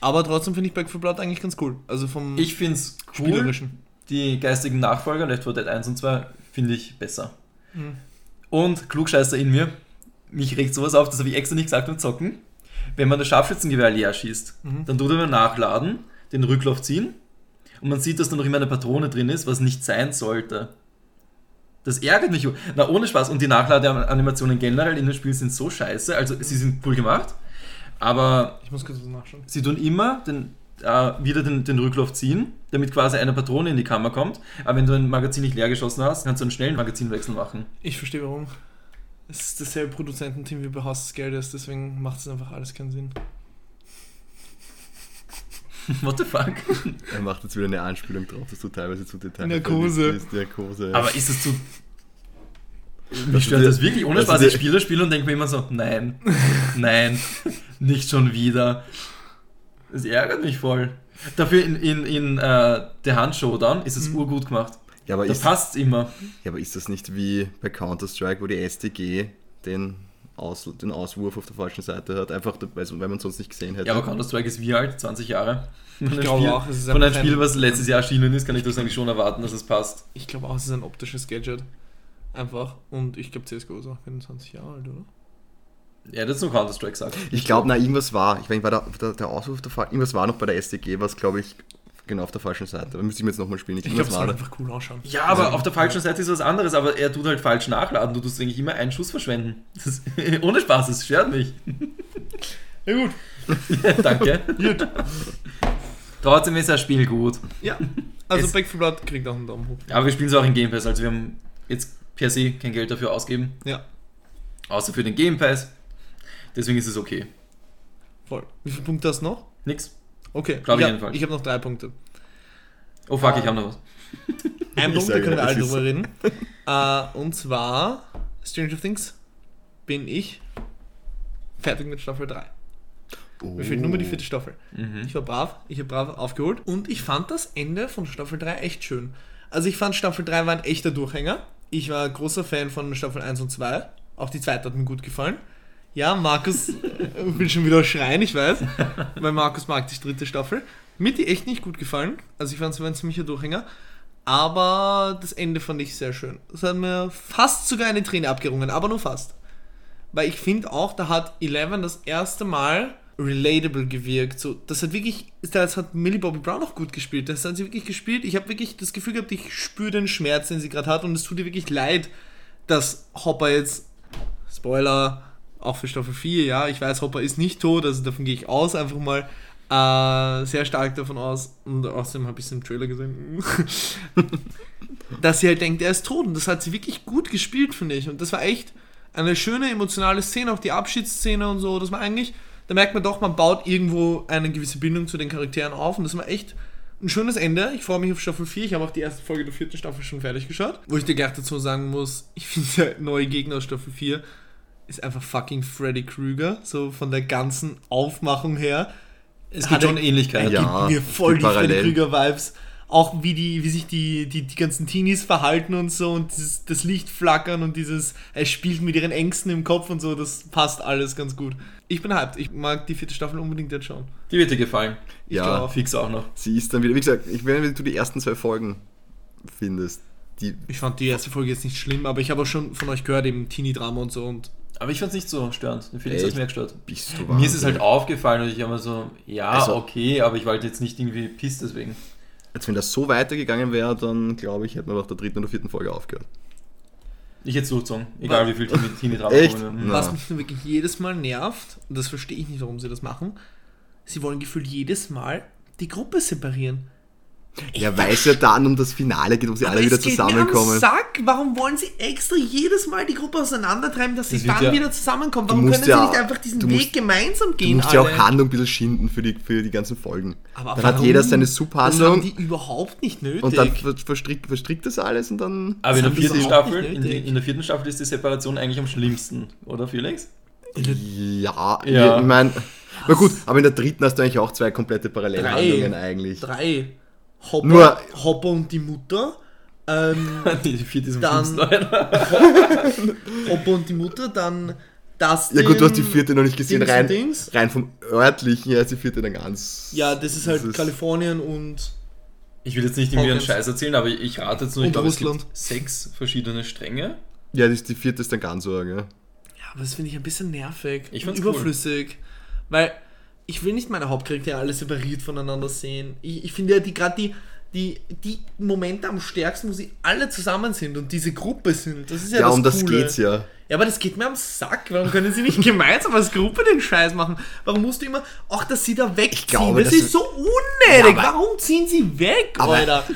Aber trotzdem finde ich Back 4 Blood eigentlich ganz cool. Also vom ich finde es cool. spielerischen. Die geistigen Nachfolger, Left 4 Dead 1 und 2, finde ich besser. Mhm. Und Klugscheißer in mir, mich regt sowas auf, das habe ich extra nicht gesagt beim Zocken. Wenn man das Scharfschützengewehr leer schießt, Mhm. dann tut er beim Nachladen, den Rücklauf ziehen und man sieht, dass da noch immer eine Patrone drin ist, was nicht sein sollte. Das ärgert mich. Na, ohne Spaß. Und die Nachladeanimationen generell in dem Spiel sind so scheiße. Also, sie sind cool gemacht, aber Ich muss kurz was nachschauen. sie tun immer den, äh, wieder den, den Rücklauf ziehen, damit quasi eine Patrone in die Kammer kommt. Aber wenn du ein Magazin nicht leer geschossen hast, kannst du einen schnellen Magazinwechsel machen. Ich verstehe warum. Es ist dasselbe Produzententeam wie bei Haus des Geldes, deswegen macht es einfach alles keinen Sinn. What the fuck? Er macht jetzt wieder eine Anspielung drauf, dass du teilweise zu Detail Narkose. bist. Narkose. Aber ist es zu. Mich stört das wirklich ohne Spaß. Ich spiele das Spiel und denke mir immer so, nein, nein, nicht schon wieder. Das ärgert mich voll. Dafür in, in, in äh, The Hand Showdown ist es Mhm. urgut gemacht. ja, aber Da ist, passt immer. ja, aber ist das nicht wie bei Counter-Strike, wo die STG den, Aus, den Auswurf auf der falschen Seite hat? Einfach, also, weil man sonst nicht gesehen hätte. Ja, aber Counter-Strike ist wie alt? 20 Jahre? Von einem glaube Spiel, auch, es ist von einem Spiel, was letztes Jahr erschienen ist, kann ich das eigentlich schon erwarten, dass es passt. Ich glaube auch, es ist ein optisches Gadget. Einfach. Und ich glaube, CSGO ist auch 25 Jahre alt, oder? Ja, das ist nur Counter-Strike gesagt. Ich glaube, na, irgendwas war. Ich meine, war der, der, der Auswurf der Fall. Irgendwas war noch bei der SDG, was glaube ich genau auf der falschen Seite. Da müsste ich mir jetzt nochmal spielen. Ich glaube, Irgendwas es war soll einfach cool ausschauen. Ja, aber auf der falschen Seite ist was anderes, aber er tut halt falsch nachladen. Du tust eigentlich immer einen Schuss verschwenden. Das ist, ohne Spaß, es stört mich. Ja gut. Danke. Gut. Trotzdem ist das Spiel gut. Ja. Also Es- Back 4 Blood kriegt auch einen Daumen hoch. Aber wir spielen es auch in Game Pass, also wir haben jetzt per se kein Geld dafür ausgeben, Ja, außer für den Game Pass. Deswegen ist es okay. voll. Wie viele Punkte hast du noch? Nix. Okay. Glaub ich ja, jedenfalls. Ich habe noch drei Punkte. Oh fuck, ich habe noch was. Ein Ich Punkt, da können wir alle drüber reden. äh, und zwar Stranger Things bin ich fertig mit Staffel 3. Mir fehlt nur mehr die vierte Staffel. Mhm. Ich war brav, ich habe brav aufgeholt und ich fand das Ende von Staffel 3 echt schön. Also ich fand Staffel 3 war ein echter Durchhänger. Ich war großer Fan von Staffel 1 und 2. Auch die zweite hat mir gut gefallen. Ja, Markus will schon wieder schreien, ich weiß. Weil Markus mag die dritte Staffel. Mir hat die echt nicht gut gefallen. Also ich fand es war ein ziemlicher Durchhänger. Aber das Ende fand ich sehr schön. Das hat mir fast sogar eine Träne abgerungen, aber nur fast. Weil ich finde auch, da hat Eleven das erste Mal relatable gewirkt. So, das hat wirklich, das hat Millie Bobby Brown auch gut gespielt. Das hat sie wirklich gespielt. Ich habe wirklich das Gefühl gehabt, ich spüre den Schmerz, den sie gerade hat und es tut ihr wirklich leid, dass Hopper jetzt, Spoiler, auch für Staffel 4, ja, ich weiß, Hopper ist nicht tot, also davon gehe ich aus, einfach mal äh, sehr stark davon aus und außerdem habe ich es im Trailer gesehen, dass sie halt denkt, er ist tot und das hat sie wirklich gut gespielt, finde ich. Und das war echt eine schöne emotionale Szene, auch die Abschiedsszene und so. Das war eigentlich, da merkt man doch, man baut irgendwo eine gewisse Bindung zu den Charakteren auf und das war echt ein schönes Ende. Ich freue mich auf Staffel 4. Ich habe auch die erste Folge der vierten Staffel schon fertig geschaut. Wo ich dir gleich dazu sagen muss, ich finde der neue Gegner aus Staffel 4 ist einfach fucking Freddy Krueger. So von der ganzen Aufmachung her. Es gibt schon Ähnlichkeiten. Ja. gibt mir voll die die Freddy. Krüger-Vibes. Auch wie, die, wie sich die, die, die ganzen Teenies verhalten und so und dieses, das Licht flackern und dieses, er spielt mit ihren Ängsten im Kopf und so, das passt alles ganz gut. Ich bin hyped, ich mag die vierte Staffel unbedingt jetzt schauen. Die wird dir gefallen. Ja, glaub- Fix auch noch. sie ist dann wieder, wie gesagt, ich wenn du die ersten zwei Folgen findest, die Ich fand die erste Folge jetzt nicht schlimm, aber ich habe auch schon von euch gehört, eben Teenie-Drama und so und Aber ich fand es nicht so störend. Felix hat Echt? mir gestört. bist du Mir ist es halt aufgefallen und ich habe mir so, ja, Also- okay, aber ich wollte jetzt nicht irgendwie piss deswegen. Als wenn das so weitergegangen wäre, dann glaube ich, hätten wir nach der dritten oder vierten Folge aufgehört. Ich hätte es durchzogen, egal wie viel Teenie- Teenie-Drama Echt? kommen. Na. Was mich nur wirklich jedes Mal nervt, und das verstehe ich nicht, warum sie das machen, sie wollen gefühlt jedes Mal die Gruppe separieren. Ja, weil es ja dann um das Finale geht, wo sie alle wieder es geht Mir am zusammenkommen. Sack. Warum wollen sie extra jedes Mal die Gruppe auseinandertreiben, dass sie Das wird dann ja- wieder zusammenkommen? Du Warum musst können ja- sie nicht einfach diesen du Weg musst- gemeinsam Du gehen? musst ja auch alle? Handlung ein bisschen schinden für die, für die ganzen Folgen. Aber dann hat warum? jeder seine Das haben Subhandlung die überhaupt nicht nötig. und dann ver- verstrickt, verstrickt das alles und dann. Aber in der vierten Staffel, in, in der vierten Staffel ist die Separation eigentlich am schlimmsten, oder Felix? Ja, Ja. ich meine. Na gut, aber in der dritten hast du eigentlich auch zwei komplette Parallelhandlungen eigentlich. Drei. Hopper, Nur- Hopper und die Mutter. Ähm, Die ist Dann-. Hopper und die Mutter, dann das. Ja gut, du hast die vierte noch nicht gesehen, Dings rein, Dings. rein vom örtlichen her ist die vierte dann ganz... Ja, das ist halt das ist- Kalifornien und. Ich will jetzt nicht irgendwie einen. Scheiß erzählen, aber ich rate jetzt nur, ich Und glaube, es Russland. gibt sechs verschiedene Stränge. Ja, das, die vierte ist dann ganz so, ja. Ja, aber das finde ich ein bisschen nervig. Ich und fand's cool. überflüssig. Weil ich will nicht meine Hauptcharaktere alle separiert voneinander sehen. Ich, ich finde ja die gerade die, die, die Momente am stärksten, wo sie alle zusammen sind und diese Gruppe sind. Das ist ja, Ja, das um das Coole. geht's ja. Ja, aber das geht mir am Sack. Warum können sie nicht gemeinsam als Gruppe den Scheiß machen? Warum musst du immer, auch dass sie da wegziehen? glaube, das das ist so unnötig. Ja, Warum ziehen sie weg, Aber- Alter?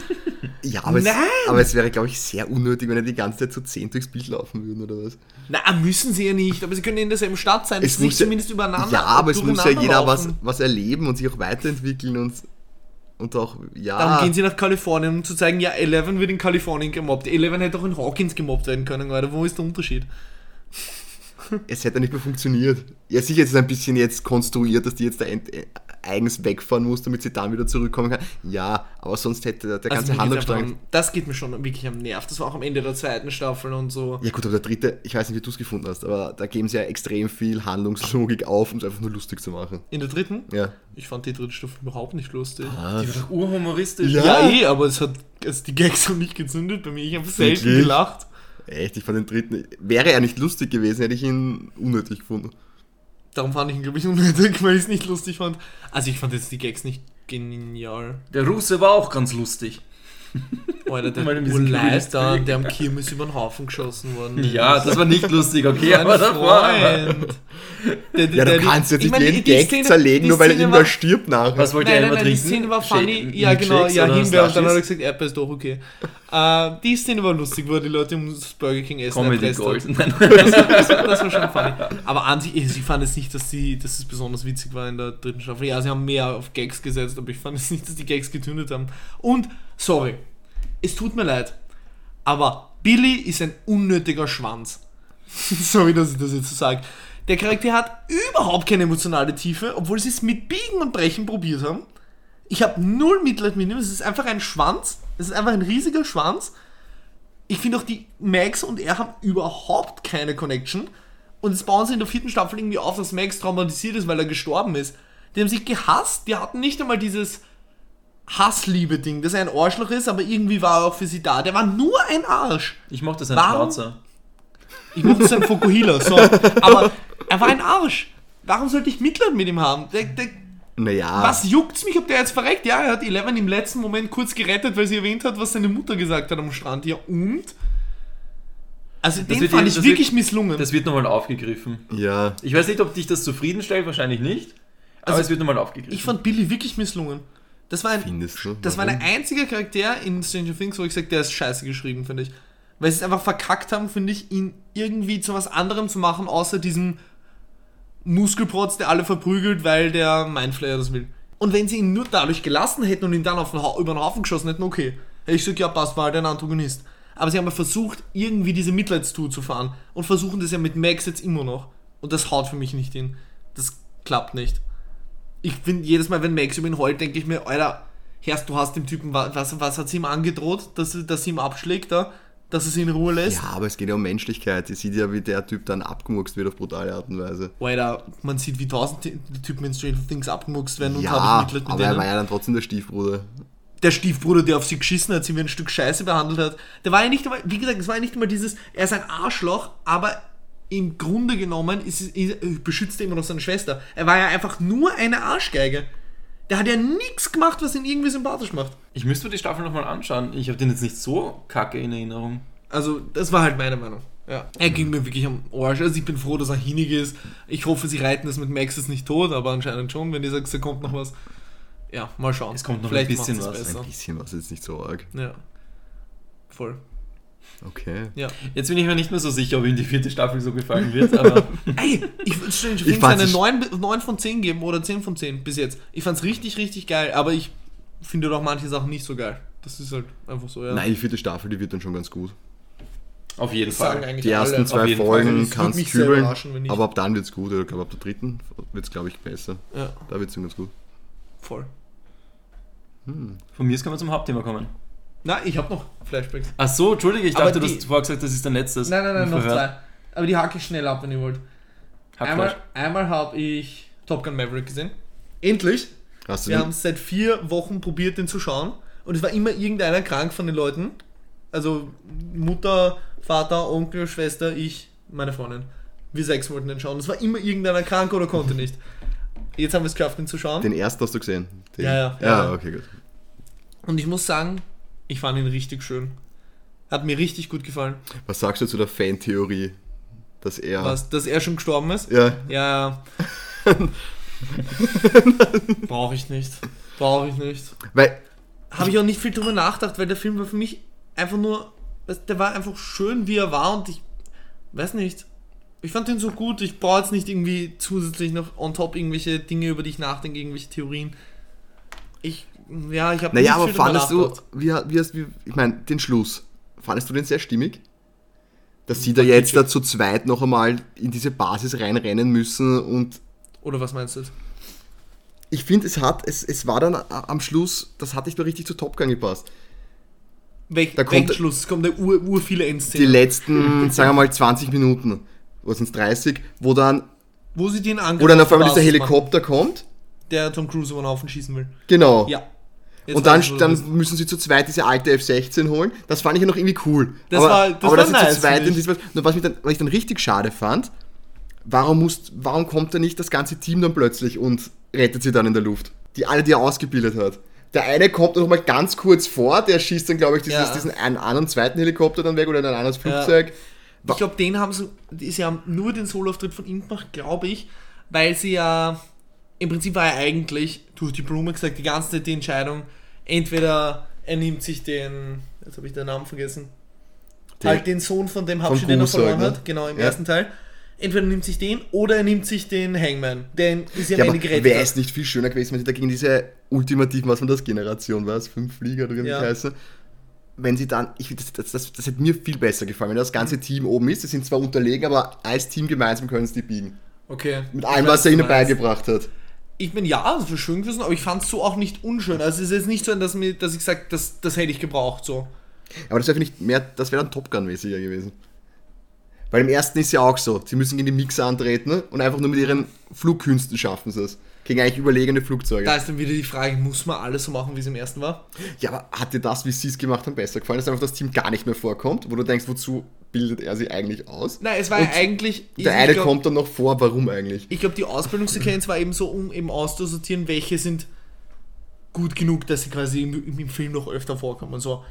Ja, aber es, Nein! aber es wäre, glaube ich, sehr unnötig, wenn er die ganze Zeit zu zehn durchs Bild laufen würden, oder was? Na, müssen sie ja nicht, aber sie können in derselben Stadt sein, Es sie nicht muss ja- zumindest übereinander Ja, aber es muss ja jeder was, was erleben und sich auch weiterentwickeln und, und auch, ja. Dann gehen sie nach Kalifornien, um zu zeigen, ja, Eleven wird in Kalifornien gemobbt. Eleven hätte auch in Hawkins gemobbt werden können, Alter. Wo ist der Unterschied? es hätte nicht mehr funktioniert. Ja, sicher ist es ein bisschen jetzt konstruiert, dass die jetzt da eigens wegfahren muss, damit sie dann wieder zurückkommen kann. Ja, aber sonst hätte der, der ganze geht's einfach Handlungsstrang. das geht mir schon wirklich am Nerv. Das war auch am Ende der zweiten Staffel und so. Ja gut, aber der dritte, ich weiß nicht, wie du es gefunden hast, aber da geben sie ja extrem viel Handlungslogik auf, um es einfach nur lustig zu machen. In der dritten? Ja. Ich fand die dritte Staffel überhaupt nicht lustig. Die war doch urhumoristisch. Ja. Ja, eh, aber es hat also die Gags haben nicht gezündet bei mir. Ich habe selten gelacht. Echt, ich fand den dritten. Wäre er nicht lustig gewesen, hätte ich ihn unnötig gefunden. Darum fand ich ihn, glaube ich, unnötig, weil ich es nicht lustig fand. Also ich fand jetzt die Gags nicht genial. Der Russe war auch ganz lustig. Alter, der da, Krieg. der am Kirmes über den Haufen geschossen worden ist. Ja, das war nicht lustig, okay, Mein aber davor. Freund. Der- der- Ja, du der- kannst jetzt ich nicht jeden Gag Szene- zerlegen, nur weil irgendwer war- stirbt nachher. Was wollte er nein, immer nein, die trinken? Szene war funny. Ja, genau, ja, Himbeer und dann hat er gesagt, Apple ist doch okay. Äh, die Szene war lustig, wo er die Leute ums Burger King essen Comedy. Gold. Das, war- das, das schon funny. Aber an sich, ich fand es nicht, dass, die, dass es besonders witzig war in der dritten Staffel. Ja, sie haben mehr auf Gags gesetzt, aber ich fand es nicht, dass die Gags getündet haben. Und, sorry, es tut mir leid, aber Billy ist ein unnötiger Schwanz. sorry, dass ich das jetzt so sage. Der Charakter hat überhaupt keine emotionale Tiefe, obwohl sie es mit Biegen und Brechen probiert haben. Ich habe null Mitleid mit ihm. Es ist einfach ein Schwanz. Es ist einfach ein riesiger Schwanz. Ich finde auch, die Max und er haben überhaupt keine Connection. Und es bauen sie in der vierten Staffel irgendwie auf, dass Max traumatisiert ist, weil er gestorben ist. Die haben sich gehasst. Die hatten nicht einmal dieses Hassliebe-Ding, dass er ein Arschloch ist, aber irgendwie war er auch für sie da. Der war nur ein Arsch. Ich mochte sein Warum? Schnauzer. Ich mochte seinen Fokuhila, so. Aber er war ein Arsch. Warum sollte ich Mitleid mit ihm haben? Der, der, Naja, was juckt's mich, ob der jetzt verreckt? Ja, er hat Eleven im letzten Moment kurz gerettet, weil sie erwähnt hat, was seine Mutter gesagt hat am Strand. Ja, und? Also den wird fand ich das wirklich wird- misslungen. Das wird nochmal aufgegriffen. ja. Ich weiß nicht, ob dich das zufriedenstellt, wahrscheinlich nicht. Aber Also, es wird nochmal aufgegriffen. ich fand Billy wirklich misslungen. Das war ein, Findest du? das war der einzige Charakter in Stranger Things, wo ich sage, der ist scheiße geschrieben, finde ich. Weil sie es einfach verkackt haben, finde ich, ihn irgendwie zu was anderem zu machen, außer diesem Muskelprotz, der alle verprügelt, weil der Mindflayer das will. Und wenn sie ihn nur dadurch gelassen hätten und ihn dann auf den über den Haufen geschossen hätten, okay. Ich gesagt, ja, passt, war halt ein Antagonist. Aber sie haben ja versucht, irgendwie diese Mitleidstour zu fahren. Und versuchen das ja mit Max jetzt immer noch. Und das haut für mich nicht hin. Das klappt nicht. Ich finde, jedes Mal, wenn Max über ihn heult, denke ich mir, Alter, Herrst, du hast dem Typen, wa- was, was hat sie ihm angedroht, dass, dass sie ihm abschlägt da? Dass er sie in Ruhe lässt? Ja, aber es geht ja um Menschlichkeit. Sie sieht ja, wie der Typ dann abgemurkst wird auf brutale Art und Weise. Alter, man sieht, wie tausend Ty- Typen in Stranger Things abgemuckst werden und ja, habe ich Mitleid mit aber er denen. war ja dann trotzdem der Stiefbruder. der Stiefbruder, der auf sie geschissen hat, sie wie ein Stück Scheiße behandelt hat, der war ja nicht einmal, wie gesagt, es war ja nicht immer dieses, er ist ein Arschloch, aber im Grunde genommen ist, ist, beschützt er immer noch seine Schwester. Er war ja einfach nur eine Arschgeige. Der hat ja nichts gemacht, was ihn irgendwie sympathisch macht. Ich müsste mir die Staffel nochmal anschauen. Ich habe den jetzt nicht so kacke in Erinnerung. Also, das war halt meine Meinung. Ja. Er ging mir wirklich am Arsch. Also, ich bin froh, dass er hinig ist. Ich hoffe, sie reiten das mit Max jetzt nicht tot, aber anscheinend schon, wenn die sagt, da kommt noch was. Ja, mal schauen. Es kommt noch ein bisschen was. Besser. Ein bisschen was, jetzt nicht so arg. Ja. Voll. Okay. Ja. Jetzt bin ich mir nicht mehr so sicher, ob ihm die vierte Staffel so gefallen wird, aber Ey, ich würde Stranger fand's eine es- 9, 9 von 10 geben oder 10 von 10 bis jetzt. Ich fand's richtig, richtig geil, aber ich finde doch manche Sachen nicht so geil. Das ist halt einfach so, ja. Nein, die vierte Staffel, die wird dann schon ganz gut. auf jeden Fall. eigentlich Die ersten zwei. Folgen es kannst du kübeln, überraschen, wenn nicht. aber ab dann wird's gut. Ich glaube, ab der dritten wird's, glaube ich, besser. Ja, Da wird's dann ganz gut. voll. Von mir aus können wir zum Hauptthema kommen. Na, ich habe noch Flashbacks. Ach so, Entschuldige, ich Aber dachte, du die- hast vorher gesagt, das ist dein letztes. Nein, nein, nein, noch zwei. Aber die hake ich schnell ab, wenn ihr wollt. Einmal, Hackfleisch. einmal habe ich Top Gun Maverick gesehen. Endlich. Hast du Wir den- haben es seit vier Wochen probiert, den zu schauen. Und es war immer irgendeiner krank von den Leuten. Also Mutter, Vater, Onkel, Schwester, ich, meine Freundin. Wir sechs wollten den schauen. Es war immer irgendeiner krank oder konnte nicht. Jetzt haben wir es geschafft, den zu schauen. den ersten hast du gesehen? Den, Ja, ja, Ja, ja. okay, gut. Und ich muss sagen, ich fand ihn richtig schön. Hat mir richtig gut gefallen. Was sagst du zu der Fan-Theorie, dass er. Was, dass er schon gestorben ist? Ja, Ja. Brauche ich nicht. Brauche ich nicht. weil Habe ich auch nicht viel drüber nachgedacht, weil der Film war für mich einfach nur. Der war einfach schön, wie er war und ich. Weiß nicht. Ich fand den so gut. Ich brauche jetzt nicht irgendwie zusätzlich noch on top irgendwelche Dinge, über die ich nachdenke, irgendwelche Theorien. Ich. Ja, ich habe Naja, aber fandest du, wie, wie, hast- wie, ich meine, den Schluss, fandest du den sehr stimmig? Dass sie da jetzt da zu zweit noch einmal in diese Basis reinrennen müssen und Oder was meinst du ich finde, es hat, es, es war dann am Schluss, das hat nicht mehr richtig zu Top Gun gepasst. Welch, Da kommt- Schluss? Es kommt der ur, ur viele Die Endszenen. letzten, sagen wir mal, 20 Minuten, was sind 30, wo dann, Wo sie den Angriff wo dann auf die einmal dieser Helikopter kommt, machen, der Tom Cruise über den Haufen schießen will. genau. Ja. Jetzt Und dann, dann müssen sie zu zweit diese alte F-16 holen. Das fand ich ja noch irgendwie cool. Das aber, war- das aber war dass sie nice, zu zweit in diesem, nur was, mich dann, was ich dann richtig schade fand, warum, muss, warum kommt da nicht das ganze Team dann plötzlich und rettet sie dann in der Luft? Die alle, die er ausgebildet hat. Der eine kommt noch mal ganz kurz vor, der schießt dann, glaube ich, dieses, Ja. diesen einen anderen zweiten Helikopter dann weg oder ein anderes Flugzeug. Ich glaube, den haben sie, sie haben nur den Soloauftritt von ihm gemacht, glaube ich, weil sie ja, im Prinzip war er eigentlich, durch die Blume gesagt, die ganze Zeit die Entscheidung, entweder er nimmt sich den, jetzt habe ich den Namen vergessen, Den- halt den Sohn von dem Hauptstadt, den er verloren ne? hat, genau, im Ja. ersten Teil. Entweder er nimmt sich den oder er nimmt sich den Hangman, den ist ja Ja, Ende gerettet. wäre es nicht viel schöner gewesen, wenn sie da gegen diese ultimativen, was man das, Generation war, fünf Flieger oder wie Ja. heißen, wenn sie dann, ich das, das, das, das hätte mir viel besser gefallen, wenn das ganze Team oben ist, sie sind zwar unterlegen, aber als Team gemeinsam können sie die biegen. Okay. Mit allem, was er ihnen meinst. beigebracht hat. Ich bin ja, wäre schön gewesen, aber ich fand es so auch nicht unschön. Also es ist jetzt nicht so, dass, mir, dass ich sage, das, das hätte ich gebraucht. So. Aber das wäre nicht mehr, das wäre dann Top Gun-mäßiger gewesen. Weil im ersten ist ja auch so, sie müssen gegen die Mixer antreten und einfach nur mit ihren Flugkünsten schaffen sie es. Gegen eigentlich überlegene Flugzeuge. Da ist dann wieder die Frage, muss man alles so machen, wie es im ersten war? Ja, aber hat dir das, wie sie es gemacht haben, besser gefallen, dass einfach das Team gar nicht mehr vorkommt, wo du denkst, wozu bildet er sie eigentlich aus? Nein, es war ja eigentlich. ich- Der eine glaub- kommt dann noch vor, warum eigentlich? Ich glaube, die Ausbildungssequenz war eben so, um eben auszusortieren, welche sind gut genug, dass sie quasi im, im Film noch öfter vorkommen. Und so.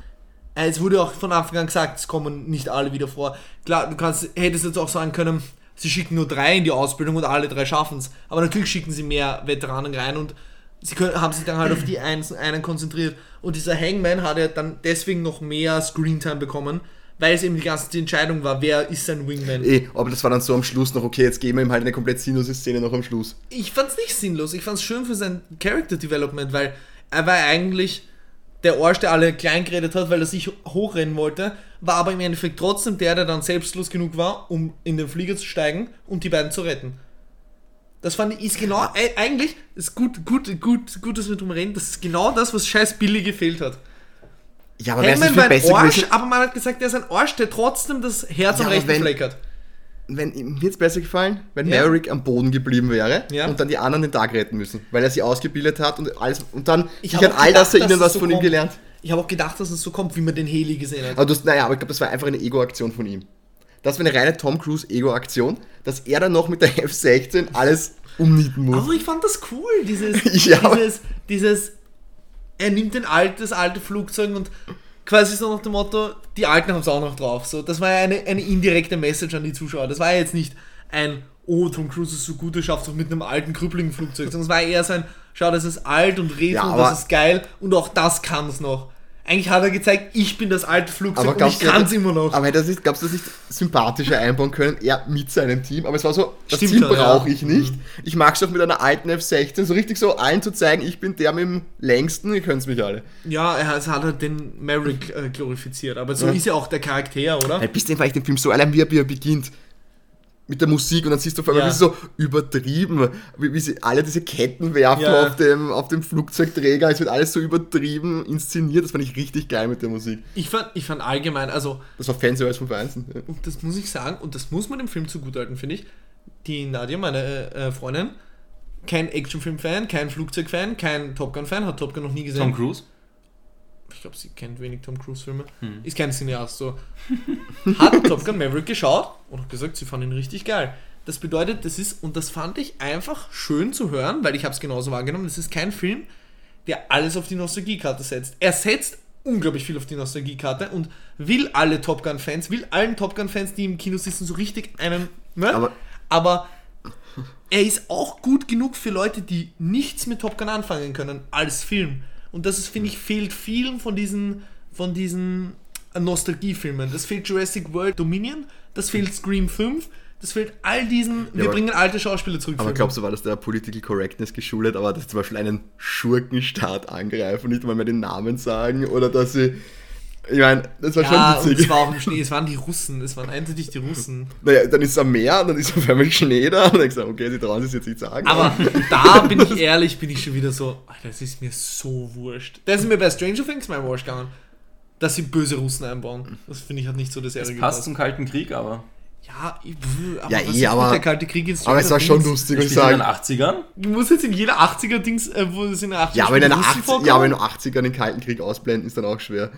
Äh, Es wurde auch von Anfang an gesagt, es kommen nicht alle wieder vor. Klar, du kannst, hättest jetzt auch sagen können, sie schicken nur drei in die Ausbildung und alle drei schaffen es. Aber natürlich schicken sie mehr Veteranen rein und sie können, haben sich dann halt auf die einen, einen konzentriert. Und dieser Hangman hat ja dann deswegen noch mehr Screentime bekommen, weil es eben die ganze Entscheidung war, wer ist sein Wingman. Eh, aber das war dann so am Schluss noch, okay, jetzt geben wir ihm halt eine komplett sinnlose Szene noch am Schluss. ich fand's nicht sinnlos. Ich fand's schön für sein Character Development, weil er war eigentlich der Arsch, der alle klein geredet hat, weil er sich hochrennen wollte, war aber im Endeffekt trotzdem der, der dann selbstlos genug war, um in den Flieger zu steigen und die beiden zu retten. Das fand ich, ist genau, äh, eigentlich, ist gut, gut, gut, gut, dass wir drüber reden, das ist genau das, was scheiß Billy gefehlt hat. Ja, aber es Hangman war ein besser Arsch, gewesen, aber man hat gesagt, er ist ein Arsch, der trotzdem das Herz Ja, am rechten wenn- Fleck hat. wenn ihm jetzt besser gefallen, wenn Ja. Maverick am Boden geblieben wäre Ja. und dann die anderen den Tag retten müssen, weil er sie ausgebildet hat und alles und dann Ich ich hab hat auch all das erinnern, dass was es von so ihm kommt. gelernt. Ich habe auch gedacht, dass es so kommt, wie man den Heli gesehen hat. Aber du, naja, aber ich glaube, das war einfach eine Ego-Aktion von ihm. Das war eine reine Tom Cruise Ego-Aktion, dass er dann noch mit der F-16 alles umnieten muss. Aber ich fand das cool, dieses, Ja, dieses, dieses, er nimmt den alt, das alte Flugzeug und quasi so nach dem Motto, die Alten haben es auch noch drauf. So, das war ja eine, eine indirekte Message an die Zuschauer. Das war ja jetzt nicht ein, oh, Tom Cruise ist so gut, er schafft es auch mit einem alten, krüppeligen Flugzeug, sondern es war eher so ein, schau, das ist alt und retro Ja, das ist geil und auch das kann es noch. Eigentlich hat er gezeigt, ich bin das alte Flugzeug und ich kann es immer noch. Aber hätte er das nicht, glaubst du, das nicht sympathischer einbauen können? Er mit seinem Team. Aber es war so, das Stimmt Team schon, ja. brauche ich nicht. Ich mag es auch mit einer alten F-16, so richtig so allen zu zeigen, ich bin der mit dem längsten, ihr könnt mich alle. ja, er hat, es hat halt den Maverick äh, glorifiziert, aber so Ja. ist ja auch der Charakter, oder? Weil bis dahin war ich den Film so allein, wie er, wie er beginnt. Mit der Musik und dann siehst du auf einmal, Ja. wie sie so übertrieben, wie, wie sie alle diese Ketten werfen Ja. auf, dem, auf dem Flugzeugträger. Es wird alles so übertrieben inszeniert. Das fand ich richtig geil mit der Musik. Ich fand, ich fand allgemein, also Das war Fanservice von Feinsten. Ja. Und das muss ich sagen, und das muss man dem Film zugutehalten, finde ich. Die Nadia, meine äh, Freundin, kein Actionfilm-Fan, kein Flugzeug-Fan, kein Top Gun-Fan, hat Top Gun noch nie gesehen. Tom Cruise? Ich glaube, sie kennt wenig Tom Cruise-Filme. Hm. Ist kein Cineast so. Hat Top Gun Maverick geschaut und hat gesagt, sie fand ihn richtig geil. Das bedeutet, das ist, und das fand ich einfach schön zu hören, weil ich habe es genauso wahrgenommen, das ist kein Film, der alles auf die Nostalgiekarte setzt. Er setzt unglaublich viel auf die Nostalgiekarte und will alle Top Gun-Fans, will allen Top Gun-Fans, die im Kino sitzen, so richtig einen. Ne? Aber- Aber er ist auch gut genug für Leute, die nichts mit Top Gun anfangen können als Film. Und das ist, finde ich, fehlt vielen von diesen, von diesen Nostalgiefilmen. Das fehlt Jurassic World Dominion, das fehlt Scream 5, das fehlt all diesen, wir aber- bringen alte Schauspieler zurück. Aber glaubst du, war das der Political Correctness geschuldet, aber dass zum Beispiel einen Schurkenstaat angreifen und nicht mal mehr den Namen sagen oder dass sie. Ich meine, das war ja, schon und witzig. es war auch im Schnee, es waren die Russen, es waren eindeutig die Russen. Naja, dann ist am Meer, dann ist auf einmal Schnee da und dann denkst du, okay, sie trauen es jetzt nicht sagen. Aber da bin ich ehrlich, bin ich schon wieder so, Alter, das ist mir so wurscht. Das ist mir bei Stranger Things mal wurscht gegangen, dass sie böse Russen einbauen. Das finde ich hat nicht so das Es Serie passt zum Kalten Krieg, aber. Ja, ich- aber Ja, was eh, aber- der kalte Krieg jetzt aber es war schon Dings? lustig, muss ich spielt in den sagen. 80ern. Du musst jetzt in jeder 80er-Dings, äh, wo es in den 80er Ja, aber in den Russen 80 vorkommen? ja, aber in den 80ern den Kalten Krieg ausblenden ist dann auch schwer.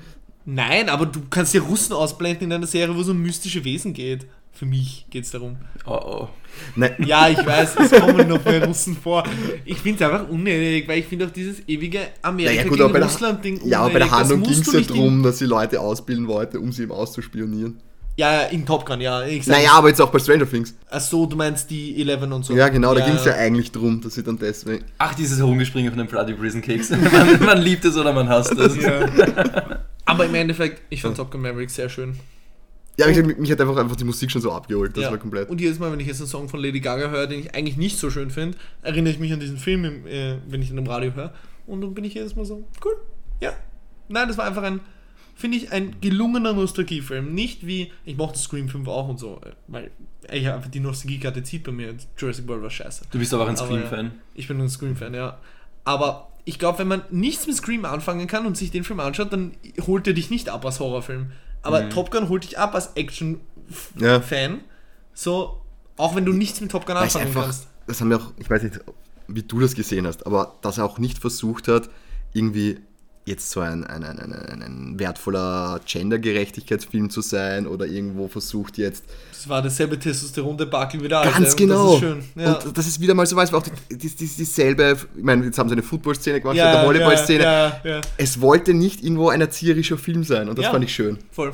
Nein, aber du kannst ja Russen ausblenden in einer Serie, wo es um mystische Wesen geht. Für mich geht es darum. Oh, oh. Nein, Ja, ich weiß, es kommen noch mehr Russen vor. Ich finde es einfach unnötig, weil ich finde auch dieses ewige Amerika naja, gut, gegen aber bei der, Russland-Ding ja, aber bei der Handlung ging es ja darum, dass sie Leute ausbilden wollte, um sie eben auszuspionieren. Ja, ja, in Top Gun, ja. Ich sag- Naja, aber jetzt auch bei Stranger Things. Ach so, du meinst die 11 und so. Ja, genau, da ging es ja eigentlich darum, dass sie dann deswegen. Ach, dieses Herumgespringen von den Bloody Prison Cakes. man, man liebt es oder man hasst es. Ja. Aber im Endeffekt, ich fand Top Gun Maverick sehr schön. Ja, gesagt, mich hat einfach, einfach die Musik schon so abgeholt. Das ja. war komplett. Und jedes Mal, wenn ich jetzt einen Song von Lady Gaga höre, den ich eigentlich nicht so schön finde, erinnere ich mich an diesen Film, im, äh, wenn ich ihn im Radio höre. Und dann bin ich jedes Mal so, cool, ja. Nein, das war einfach ein, finde ich, ein gelungener Nostalgiefilm. Nicht wie, ich mochte Scream 5 auch und so, äh, weil ich einfach die Nostalgiekarte zieht bei mir. Jurassic World war scheiße. Du bist aber auch ein Scream-Fan. Ich bin ein Scream-Fan, ja. Aber ich glaube, wenn man nichts mit Scream anfangen kann und sich den Film anschaut, dann holt er dich nicht ab als Horrorfilm. Aber Mhm. Top Gun holt dich ab als Action-Fan. Ja. So, auch wenn du nichts mit Top Gun Weil anfangen einfach, kannst. das haben wir auch, ich weiß nicht, wie du das gesehen hast, aber dass er auch nicht versucht hat, irgendwie jetzt so ein, ein, ein, ein, ein wertvoller Gendergerechtigkeitsfilm zu sein oder irgendwo versucht jetzt Das war dasselbe Testosteron-Debakel wieder. Ganz ähm, genau. Das ist schön. Ja. Und das ist wieder mal so was, war auch die, die, die, dieselbe, ich meine, jetzt haben sie eine Football-Szene gemacht, ja, eine Volleyball-Szene. Ja, ja, Es wollte nicht irgendwo ein erzieherischer Film sein und das fand ich schön. voll.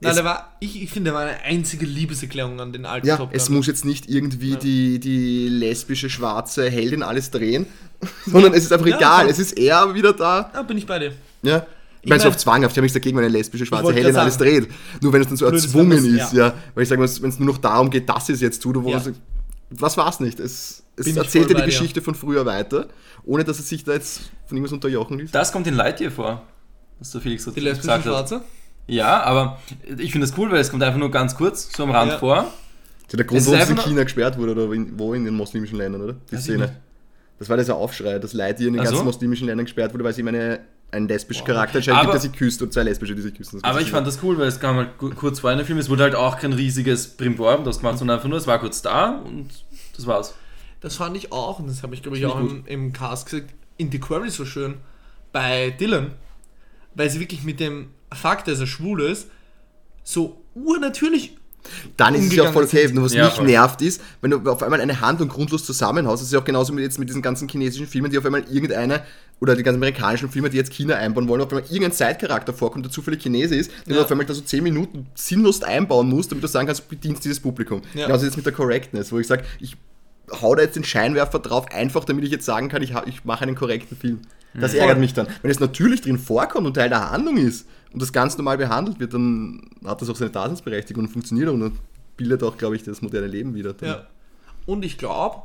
Nein, Es- war, ich, ich finde, der war eine einzige Liebeserklärung an den alten Ja, Top Gun. es muss jetzt nicht irgendwie Ja. die, die lesbische, schwarze Heldin alles drehen, sondern es ist einfach Ja, egal, es ist er wieder da. Ah, bin ich bei dir. Ja. Ich meine, so auf zwanghaft, ich habe nichts dagegen, wenn eine lesbische, schwarze Heldin alles dreht. Nur wenn es dann so ist, erzwungen ist, man's- ja. Weil ich sage, wenn es nur noch darum geht, dass sie es jetzt tut, Ja. es, was war's nicht. Es, es Bin ich erzählt voll ja die. Geschichte von früher weiter, ohne dass es sich da jetzt von irgendwas unterjochen ließ. Das kommt in Lightyear vor. Was der Felix dazu Die lesbische gesagt hat. Schwarze? Ja, aber ich finde das cool, weil es kommt einfach nur ganz kurz, so am Rand Ja. vor. Das ist ja der Grund, Es warum es in China gesperrt wurde oder in, wo in den muslimischen Ländern, oder? Die Szene. Das war dieser Aufschrei, dass Lightyear in den Ach so? ganzen muslimischen Ländern gesperrt wurde, weil es ihm eine, einen lesbischen Boah. Charakter anscheinend gibt, der sie küsst und zwei lesbische, die sich küssen. Aber ich fand das cool, weil es kam halt ku- kurz vor in dem Film. Es wurde halt auch kein riesiges Brimborium das gemacht, sondern einfach nur, es war kurz da und das war's. Das fand ich auch, und das habe ich glaube ich auch im, im Cast gesagt, in The Quarry so schön bei Dylan, weil sie wirklich mit dem Fakt, dass er schwul ist, so urnatürlich. Dann ist es ja auch voll okay. Nur was Ja, mich voll. nervt ist, wenn du auf einmal eine Handlung grundlos zusammenhaust, das ist ja auch genauso wie jetzt mit diesen ganzen chinesischen Filmen, die auf einmal irgendeine, oder die ganzen amerikanischen Filme, die jetzt China einbauen wollen, auf einmal irgendein Side-Charakter vorkommt, der zufällig Chinese ist, den Ja. du auf einmal da so 10 Minuten sinnlos einbauen musst, damit du sagen kannst, du bedienst dieses Publikum. Ja. Genauso jetzt mit der Correctness, wo ich sage, ich hau da jetzt den Scheinwerfer drauf, einfach damit ich jetzt sagen kann, ich, ich mache einen korrekten Film. Das ärgert Voll. mich dann. Wenn es natürlich drin vorkommt und Teil der Handlung ist und das ganz normal behandelt wird, dann hat das auch seine Daseinsberechtigung und funktioniert und dann bildet auch, glaube ich, das moderne Leben wieder. Ja. Und ich glaube,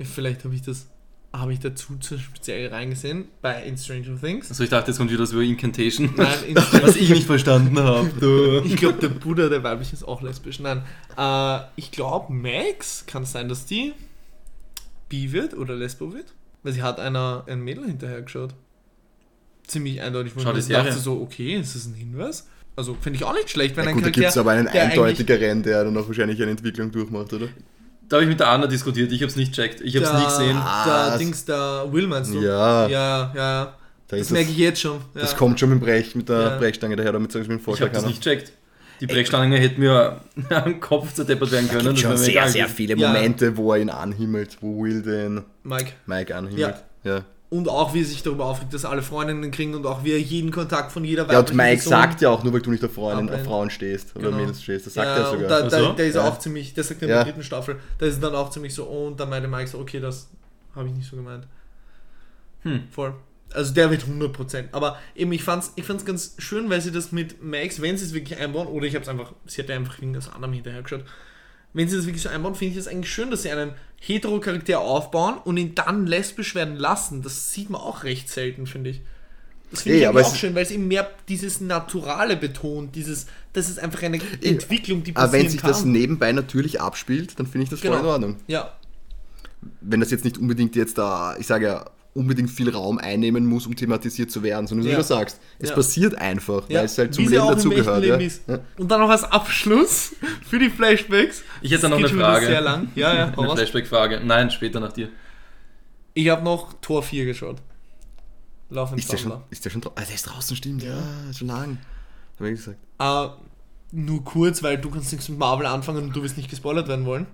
vielleicht habe ich das, habe ich dazu zu speziell reingesehen bei In Stranger Things. Also ich dachte, jetzt kommt wieder so über Incantation. Nein, in was ich nicht verstanden habe. Du. Ich glaube, der Bruder, der weibliche, ist auch lesbisch. Nein. Äh, ich glaube, Max kann es sein, dass die bi wird oder lesbo wird. Weil sie hat einer ein Mädel hinterher geschaut. Ziemlich eindeutig. wo Schau ich dachte Serie. so, okay, ist das ein Hinweis? Also finde ich auch nicht schlecht, wenn Ja, ein gut, da Charakter, gibt es aber einen eindeutigeren, der dann auch wahrscheinlich eine Entwicklung durchmacht, oder? Da habe ich mit der Anna diskutiert, ich habe es nicht checkt. Ich habe es nie gesehen. Der Was? Dings, der Will meinst du? Ja. Ja, ja, ja. Da Das merke ich jetzt schon. Ja. Das kommt schon mit Brech, mit der Ja. Brechstange daher, damit sag ich mit dem Ich Vorschlag habe das kann. nicht checkt. Die Brechstange hätte mir am Kopf zerdeppert werden können. Es gibt schon mir sehr, sehr viele Ja. Momente, wo er ihn anhimmelt, wo Will den Mike. Mike anhimmelt. Ja. Und auch wie er sich darüber aufregt, dass alle Freundinnen kriegen und auch wie er jeden Kontakt von jeder Ja, und Mike Person- sagt ja auch, nur weil du nicht auf Frauen, auf. Frauen stehst oder Genau. Mädels stehst, das sagt ja, er sogar. Da, da, so? der ist Ja. auch ziemlich, das sagt er in Ja. der dritten Staffel, da ist es dann auch ziemlich so, oh, und dann meinte Mike so, okay, das habe ich nicht so gemeint. Hm. Voll. Also der wird 100%. Aber eben, ich fand's, ich fand's ganz schön, weil sie das mit Max, wenn sie es wirklich einbauen, oder ich habe es einfach, sie hat ja einfach wegen das anderem hinterher geschaut, wenn sie das wirklich so einbauen, finde ich es eigentlich schön, dass sie einen Hetero-Charakter aufbauen und ihn dann lesbisch werden lassen. Das sieht man auch recht selten, finde ich. Das finde ich aber eigentlich auch schön, weil es eben mehr dieses Naturale betont, dieses, das ist einfach eine Entwicklung, die Aber passieren wenn sich kann. das nebenbei natürlich abspielt, dann finde ich das voll Genau. in Ordnung. ja, Wenn das jetzt nicht unbedingt jetzt da, ich sage ja, unbedingt viel Raum einnehmen muss, um thematisiert zu werden, sondern wie Ja. du sagst, es Ja. passiert einfach, ja. weil es halt zum wie Leben dazugehört. Ja. Und dann noch als Abschluss für die Flashbacks. Ich hätte noch eine Frage. Sehr lang. Ja, ja, Eine. Flashback-Frage. Nein, später nach dir. Ich habe noch Tor 4 geschaut. Lauf Ist der schon, ist der schon draußen? Ah, der ist draußen, stimmt, ja, schon lang. Hab ich gesagt. Äh, nur kurz, weil du kannst nichts mit Marvel anfangen und du wirst nicht gespoilert werden wollen.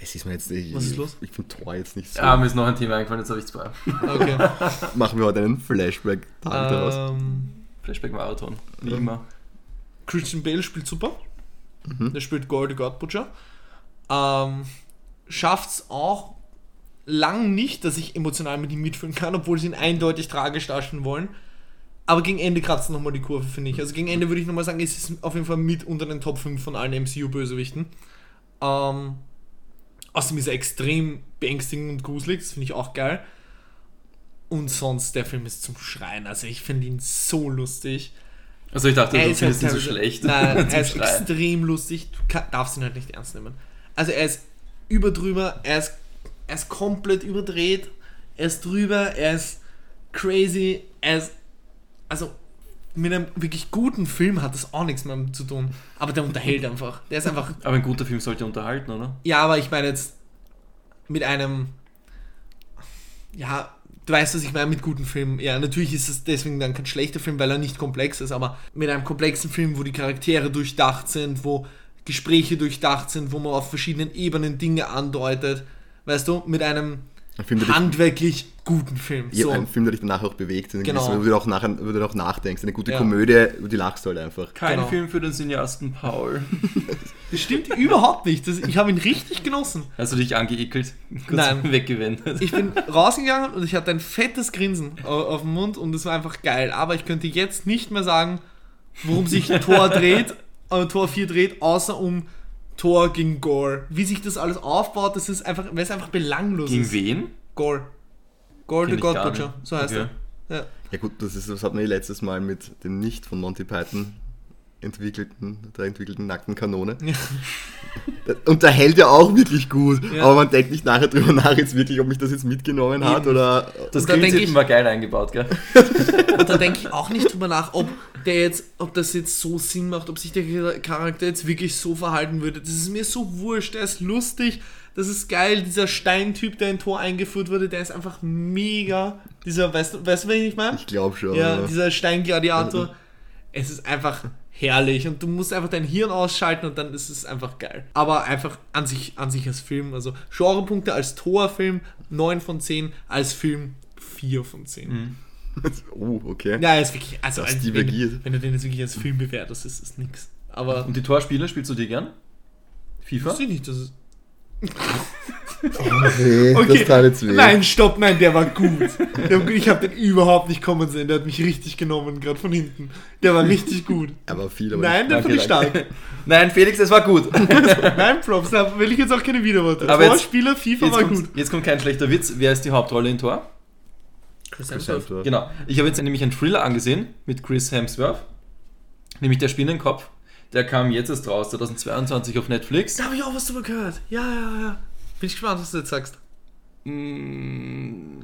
Es ist mir jetzt nicht. Was ist los? Ich finde Tor jetzt nicht so. Ja, mir ist noch ein Thema eingefallen, jetzt habe ich zwei. Okay. Machen wir heute einen Flashback-Tag daraus. ähm, Flashback-Marathon, wie Ja. immer. Christian Bale spielt super. Mhm. Der spielt Gold the God Butcher. Ähm, schafft's auch lang nicht, dass ich emotional mit ihm mitfühlen kann, obwohl sie ihn eindeutig tragisch darstellen wollen. Aber gegen Ende kratzt nochmal die Kurve, finde ich. Also gegen Ende würde ich nochmal sagen, es ist auf jeden Fall mit unter den Top 5 von allen MCU-Bösewichten. Ähm, außerdem ist er extrem beängstigend und gruselig, das finde ich auch geil. Und sonst, der Film ist zum Schreien. Also ich finde ihn so lustig. Also ich dachte, Er du ist halt findest ihn so schlecht. Nein, er ist Schreien. extrem lustig. Du kann, darfst ihn halt nicht ernst nehmen. Also er ist überdrüber, er ist, er ist komplett überdreht, er ist drüber, er ist crazy, er ist. Also mit einem wirklich guten Film hat das auch nichts mehr zu tun. Aber der unterhält einfach. Der ist einfach. Aber ein guter Film sollte unterhalten, oder? Ja, aber ich meine jetzt mit einem. Ja, du weißt, was ich meine mit guten Filmen. Ja, natürlich ist es deswegen dann kein schlechter Film, weil er nicht komplex ist, aber mit einem komplexen Film, wo die Charaktere durchdacht sind, wo Gespräche durchdacht sind, wo man auf verschiedenen Ebenen Dinge andeutet. Weißt du, mit einem Ein Film, handwerklich guten Film. ja, So. ein Film, der dich danach auch bewegt. Genau. Wo du auch, nachher, wo du auch nachdenkst. Eine gute Ja. Komödie, über die lachst du halt einfach. Kein Genau. Film für den Cineasten Paul. Das stimmt überhaupt nicht. Das, ich habe ihn richtig genossen. Hast du dich angeekelt? Kurz Nein. weggewendet. Ich bin rausgegangen und ich hatte ein fettes Grinsen au- auf dem Mund und es war einfach geil. Aber ich könnte jetzt nicht mehr sagen, worum sich Tor dreht, äh, Tor 4 dreht, außer um Tor gegen Gore. Wie sich das alles aufbaut, das ist einfach, weil es einfach belanglos Gegen ist. wen? Gore. Ich God Butcher. So heißt Okay. er. Ja. Ja gut, das, ist, das hat man eh letztes Mal mit dem nicht von Monty Python entwickelten, der entwickelten nackten Kanone. Und da hält er auch wirklich gut. Ja. Aber man denkt nicht nachher drüber nach, jetzt wirklich, ob mich das jetzt mitgenommen hat Eben. oder. Das da denk Grilltippen ich- war geil eingebaut, gell? Und da denke ich auch nicht drüber nach, ob der jetzt, ob das jetzt so Sinn macht, ob sich der Charakter jetzt wirklich so verhalten würde. Das ist mir so wurscht, der ist lustig, das ist geil, dieser Steintyp, der in Tor eingeführt wurde, der ist einfach mega. Dieser, weißt du, weißt du, wen ich meine? Ich glaube schon. Ja, dieser Steingladiator. Es ist einfach herrlich und du musst einfach dein Hirn ausschalten und dann ist es einfach geil. Aber einfach an sich, an sich als Film, also Genrepunkte als Torfilm 9 von 10, als Film 4 von 10. oh, okay. Ja, er ist wirklich, also Das als, divergiert. wenn, wenn du den jetzt wirklich als Film bewertest, ist es nix. Aber Und die Torspiele spielst du dir gern? FIFA? weiß ich nicht, das ist. Okay, Okay, das tat jetzt weh. nein, stopp, nein, der war gut. Ich habe den überhaupt nicht kommen sehen, der hat mich richtig genommen, gerade von hinten. Der war richtig gut. Aber viel, aber Nein, der fand ich stark. Nein, Felix, das war gut. Nein, Props, da will ich jetzt auch keine Widerworte. Aber jetzt- Vorspieler, FIFA Jetzt war kommt, gut. jetzt kommt kein schlechter Witz. Wer ist die Hauptrolle in Tor? Chris Chris Hemsworth. Hemsworth. Genau. Ich habe jetzt nämlich einen Thriller angesehen mit Chris Hemsworth. Nämlich Der Spinnenkopf. Der kam jetzt erst raus, 2022 auf Netflix. Da habe ich auch was drüber gehört. Ja, ja, ja. Bin ich gespannt, was du jetzt sagst. Mm,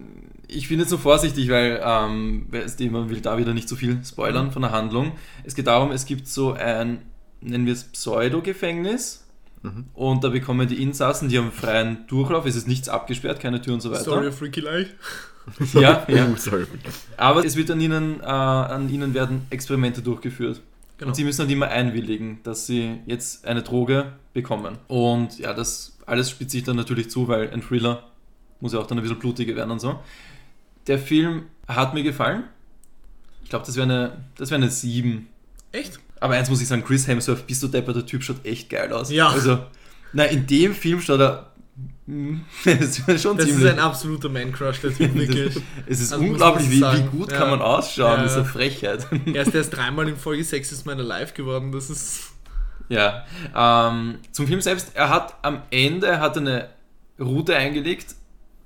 Ich bin jetzt so vorsichtig, weil ähm, man will da wieder nicht so viel spoilern von der Handlung. Es geht darum, es gibt so ein, nennen wir es Pseudo-Gefängnis. Mhm. Und da bekommen die Insassen, die haben freien Durchlauf, es ist nichts abgesperrt, keine Tür und so weiter. Story of Freaky Life. Ja, ja. Sorry. Aber es wird an ihnen, äh, an ihnen werden Experimente durchgeführt. Genau. Und sie müssen dann immer einwilligen, dass sie jetzt eine Droge bekommen. Und ja, das alles spitzt sich dann natürlich zu, weil ein Thriller muss ja auch dann ein bisschen blutiger werden und so. Der Film hat mir gefallen. Ich glaube, das wäre eine, das wäre eine 7. Echt? Aber eins muss ich sagen, Chris Hemsworth, bist du depper, der Typ schaut echt geil aus. Ja. Also, na, in dem Film schaut er das ist schon Das ist ein absoluter Man-Crush, der Typ, wirklich. es ist Also unglaublich, wie, wie gut Ja. kann man ausschauen. Ja, Das ist eine. Frechheit. Er ist erst dreimal in Folge 6 ist meiner live geworden. Das ist. Ja, ähm, zum Film selbst, er hat am Ende hat eine Route eingelegt,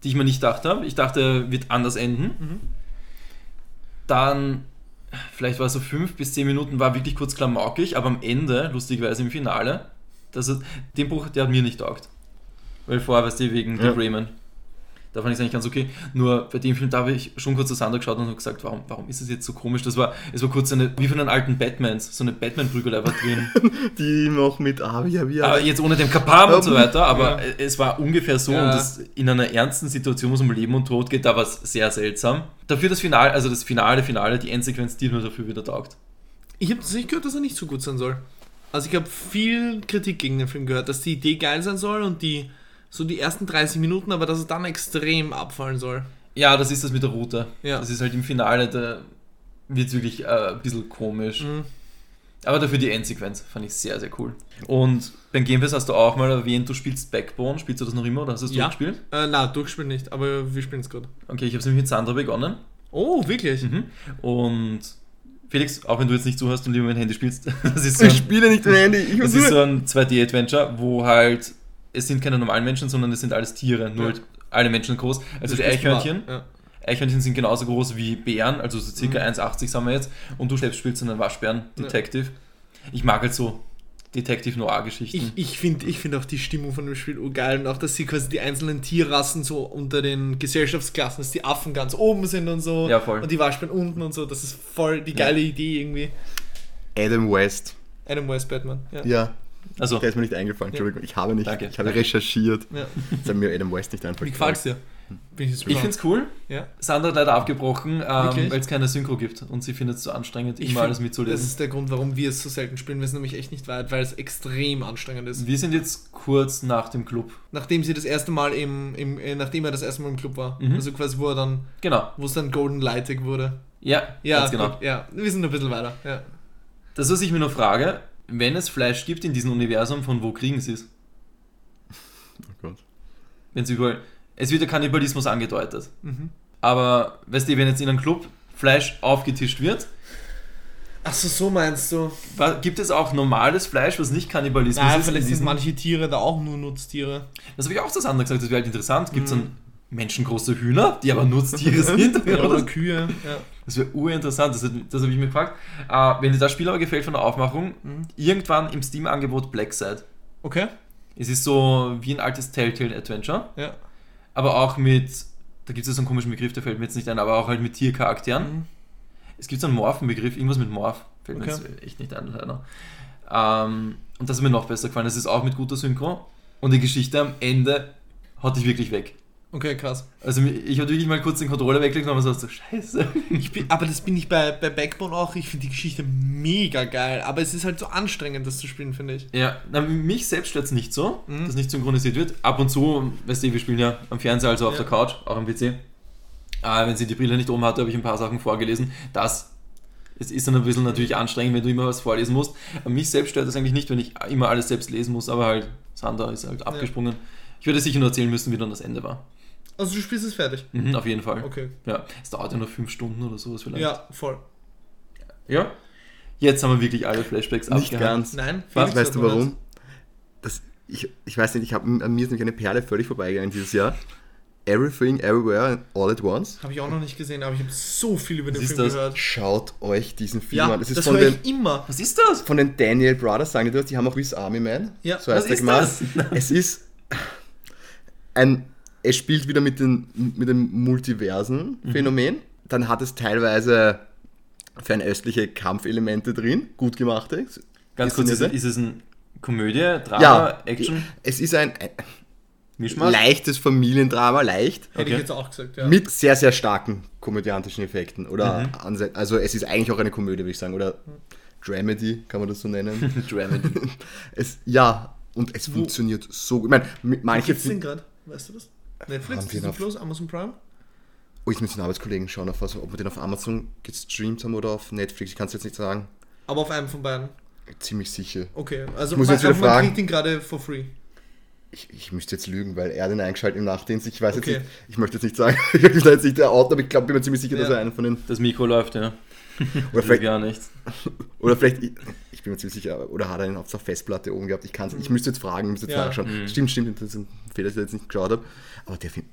die ich mir nicht gedacht habe. Ich dachte, er wird anders enden. Mhm. Dann, vielleicht war es so fünf bis zehn Minuten, war wirklich kurz klamaukig, aber am Ende, lustigerweise im Finale, das ist, den Bruch, der hat mir nicht taugt. Weil vorher, weißt du, wegen Ja. Dick Raymond. Da fand ich es eigentlich ganz okay. Nur bei dem Film, da habe ich schon kurz auseinander geschaut und habe gesagt, warum, warum ist es jetzt so komisch? Das war, es war kurz eine, wie von den alten Batmans, so eine Batman-Prügelei war drin. Die noch mit Ah, wie, Aber jetzt ohne den Kapam und so weiter, aber Ja. es war ungefähr so Ja. und das in einer ernsten Situation, wo es um Leben und Tod geht, da war es sehr seltsam. Dafür das Finale, also das Finale, Finale, die Endsequenz, die mir dafür wieder taugt. Ich habe nicht gehört, dass er nicht so gut sein soll. Also ich habe viel Kritik gegen den Film gehört, dass die Idee geil sein soll und die so die ersten 30 Minuten, aber dass es dann extrem abfallen soll. Ja, das ist das mit der Route. Ja. Das ist halt im Finale, da wird es wirklich äh, ein bisschen komisch. Mhm. Aber dafür die Endsequenz fand ich sehr, sehr cool. Und beim Game Pass hast du auch mal erwähnt, du spielst Backbone. Spielst du das noch immer oder hast du es Ja. durchgespielt? Äh, na, durchspielen nicht, aber wir spielen es gerade. Okay, ich habe es nämlich mit Sandra begonnen. Oh, wirklich? Mhm. Und Felix, auch wenn du jetzt nicht zuhörst und lieber mit dem Handy spielst, das ist so Ich ein, spiele nicht mehr Handy. Ich das ist so ein 2D-Adventure, wo halt, es sind keine normalen Menschen, sondern es sind alles Tiere, nur Ja. halt alle Menschen groß. Also die Du spielst Eichhörnchen, Ja. Eichhörnchen sind genauso groß wie Bären, also so circa Mhm. 1,80 sind wir jetzt. Und du selbst spielst einen Waschbären, Detective. Ich mag halt so Detective Noir-Geschichten. Ich, ich finde ich find auch die Stimmung von dem Spiel urgeil und auch, dass sie quasi die einzelnen Tierrassen so unter den Gesellschaftsklassen, dass die Affen ganz oben sind und so Ja, voll. und die Waschbären unten und so, das ist voll die geile Idee irgendwie. Adam West. Adam West Batman, ja. Ja, Also, der ist mir nicht eingefallen. Entschuldigung, ich habe nicht. Danke, ich habe danke. recherchiert. Ja. Hat mir Adam West nicht einfach Wie gefällt's dir? Bin ich ich finde es cool. ja. Sandra hat leider abgebrochen, ähm, weil es keine Synchro gibt und sie findet es so anstrengend, Ich immer find, alles Das mitzulesen. ist der Grund, warum wir es so selten spielen. Wir sind nämlich echt nicht weit, weil es extrem anstrengend ist. Wir sind jetzt kurz nach dem Club. Nachdem sie das erste Mal im, im äh, nachdem er das erste Mal im Club war. Mhm. Also quasi, wo er dann, Genau. wo es dann Golden Lightig wurde. Ja, Ja, ganz genau. gut, ja. Wir sind ein bisschen weiter. Ja. Das, was ich mir nur frage, wenn es Fleisch gibt in diesem Universum, von wo kriegen sie es? Oh Gott. Wenn sie überall. Es wird der Kannibalismus angedeutet. Mhm. Aber, weißt du, wenn jetzt in einem Club Fleisch aufgetischt wird, Achso, so meinst du? gibt es auch normales Fleisch, was nicht Kannibalismus Nein, ist? vielleicht in sind manche Tiere da auch nur Nutztiere. Das habe ich auch das andere gesagt, das wäre halt interessant. Gibt es Mhm. dann menschengroße Hühner, die aber Nutztiere sind? Ja, oder Oder? Kühe. Ja. Das wäre urinteressant, das, das habe ich mir gefragt. Äh, wenn dir das Spiel aber gefällt von der Aufmachung, Mhm. irgendwann im Steam-Angebot Blackside. Okay. Es ist so wie ein altes Telltale-Adventure, Ja. aber auch mit, da gibt es so einen komischen Begriff, der fällt mir jetzt nicht ein, aber auch halt mit Tiercharakteren. Mhm. Es gibt so einen Morphen-Begriff, irgendwas mit Morph, fällt mir Okay. jetzt echt nicht ein, leider. Ähm, und das ist mir noch besser gefallen, das ist auch mit guter Synchro. Und die Geschichte am Ende hat dich wirklich weg. Okay, krass. Also ich habe wirklich mal kurz den Controller weggelegt und habe so, so scheiße. Bin, aber das bin ich bei, bei Backbone auch. Ich finde die Geschichte mega geil. Aber es ist halt so anstrengend, das zu spielen, finde ich. Ja, na, mich selbst stört es nicht so, Mhm. dass nicht synchronisiert wird. Ab und zu, weißt du, wir spielen ja am Fernseher, also auf Ja. der Couch, auch am PC. Äh, wenn sie die Brille nicht oben hatte, habe ich ein paar Sachen vorgelesen. Das es ist dann ein bisschen natürlich anstrengend, wenn du immer was vorlesen musst. Aber mich selbst stört das eigentlich nicht, wenn ich immer alles selbst lesen muss, aber halt, Sander ist halt abgesprungen. Ich würde sicher nur erzählen müssen, wie dann das Ende war. Also du spielst es fertig. Mhm, auf jeden Fall. Okay. Ja, es dauert ja nur fünf Stunden oder sowas vielleicht. Ja, voll. ja. Jetzt haben wir wirklich alle Flashbacks Nicht abgehakt. ganz. Nein, Was, Felix weißt du warum? Das, ich, ich weiß nicht, ich hab, an mir ist nämlich eine Perle völlig vorbeigegangen dieses Jahr. Everything, Everywhere, All at Once. Habe ich auch noch nicht gesehen, aber ich habe so viel über den Film das? gehört. Schaut euch diesen Film Ja, an. das, Das ist von höre den, ich immer. Was ist das? von den Daniel Brothers, sagen die das, die haben auch Swiss Army Man. Ja, so heißt was der ist gemacht. das? Es ist ein, es spielt wieder mit, den, mit dem Multiversen-Phänomen. Dann hat es teilweise fernöstliche Kampfelemente drin, gut gemachte. Ganz kurz, ist, ist es ein Komödie, Drama, ja, Action, Es ist ein, ein Mischmasch? leichtes Familiendrama, leicht. Hätte Okay. ich jetzt auch gesagt, ja. Mit sehr, sehr starken komödiantischen Effekten. Oder Mhm. Also es ist eigentlich auch eine Komödie, würde ich sagen. Oder Dramedy, kann man das so nennen. Dramedy. es, ja, und es funktioniert so gut. Ich meine, mit- Wo manche gibt's den gerade? Weißt du das? Netflix, Disney Plus, Amazon Prime? Oh, ich muss den Arbeitskollegen schauen, auf was, ob wir den auf Amazon gestreamt haben oder auf Netflix. Ich kann es jetzt nicht sagen. Aber auf einem von beiden. Ziemlich sicher. Okay, also Ich muss man, jetzt wieder man fragen. kriegt ihn gerade for free. Ich, ich müsste jetzt lügen, weil er den eingeschaltet im Nachtdienst. Ich weiß Okay. jetzt nicht, ich möchte jetzt nicht sagen, ich möchte da jetzt nicht der Autor, aber ich glaube, bin mir ziemlich sicher, dass Ja. er einer von den. Das Mikro läuft, ja. Oder vielleicht, gar nicht. oder vielleicht, ich, ich bin mir ziemlich sicher, oder hat er ihn auf der Festplatte oben gehabt? Ich kann's, ich müsste jetzt fragen, ich müsste jetzt Ja. nachschauen. Mhm. Stimmt, stimmt, das ist ein Fehler, dass ich jetzt nicht geschaut habe. Aber der Film,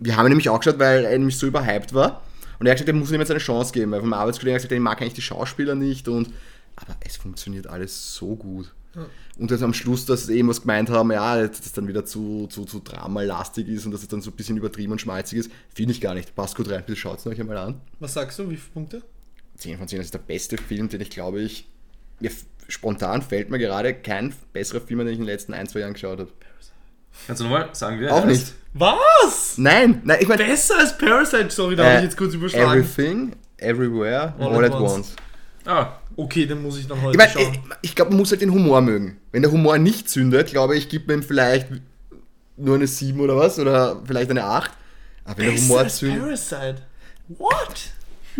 wir haben ihn nämlich auch geschaut, weil er nämlich so überhyped war. Und er hat gesagt, er muss ihm jetzt eine Chance geben, weil vom Arbeitskollegen hat gesagt, er mag eigentlich die Schauspieler nicht und aber es funktioniert alles so gut. Ja. Und dass am Schluss, dass sie eben was gemeint haben, ja, dass das dann wieder zu, zu, zu dramalastig ist und dass es dann so ein bisschen übertrieben und schmalzig ist, finde ich gar nicht. Passt gut rein, bitte schaut es euch einmal an. Was sagst du? Wie viele Punkte? 10 von 10, das ist der beste Film, den ich glaube ich, mir spontan fällt mir gerade kein besserer Film, den ich in den letzten ein, zwei Jahren geschaut habe. Kannst du nochmal sagen, wir? Auch nicht. Was? Nein, nein, ich meine, Besser als Parasite, sorry, da habe ich jetzt kurz überschlagen. Everything, Everywhere, All All, at at once. once. Ah, Okay, dann muss ich dann heute Ich meine, schauen. ich, ich glaube, man muss halt den Humor mögen. Wenn der Humor nicht zündet, glaube ich, gibt man ihm vielleicht nur eine 7 oder was, oder vielleicht eine 8. Aber wenn der Besser Humor als zündet. Parasite. What?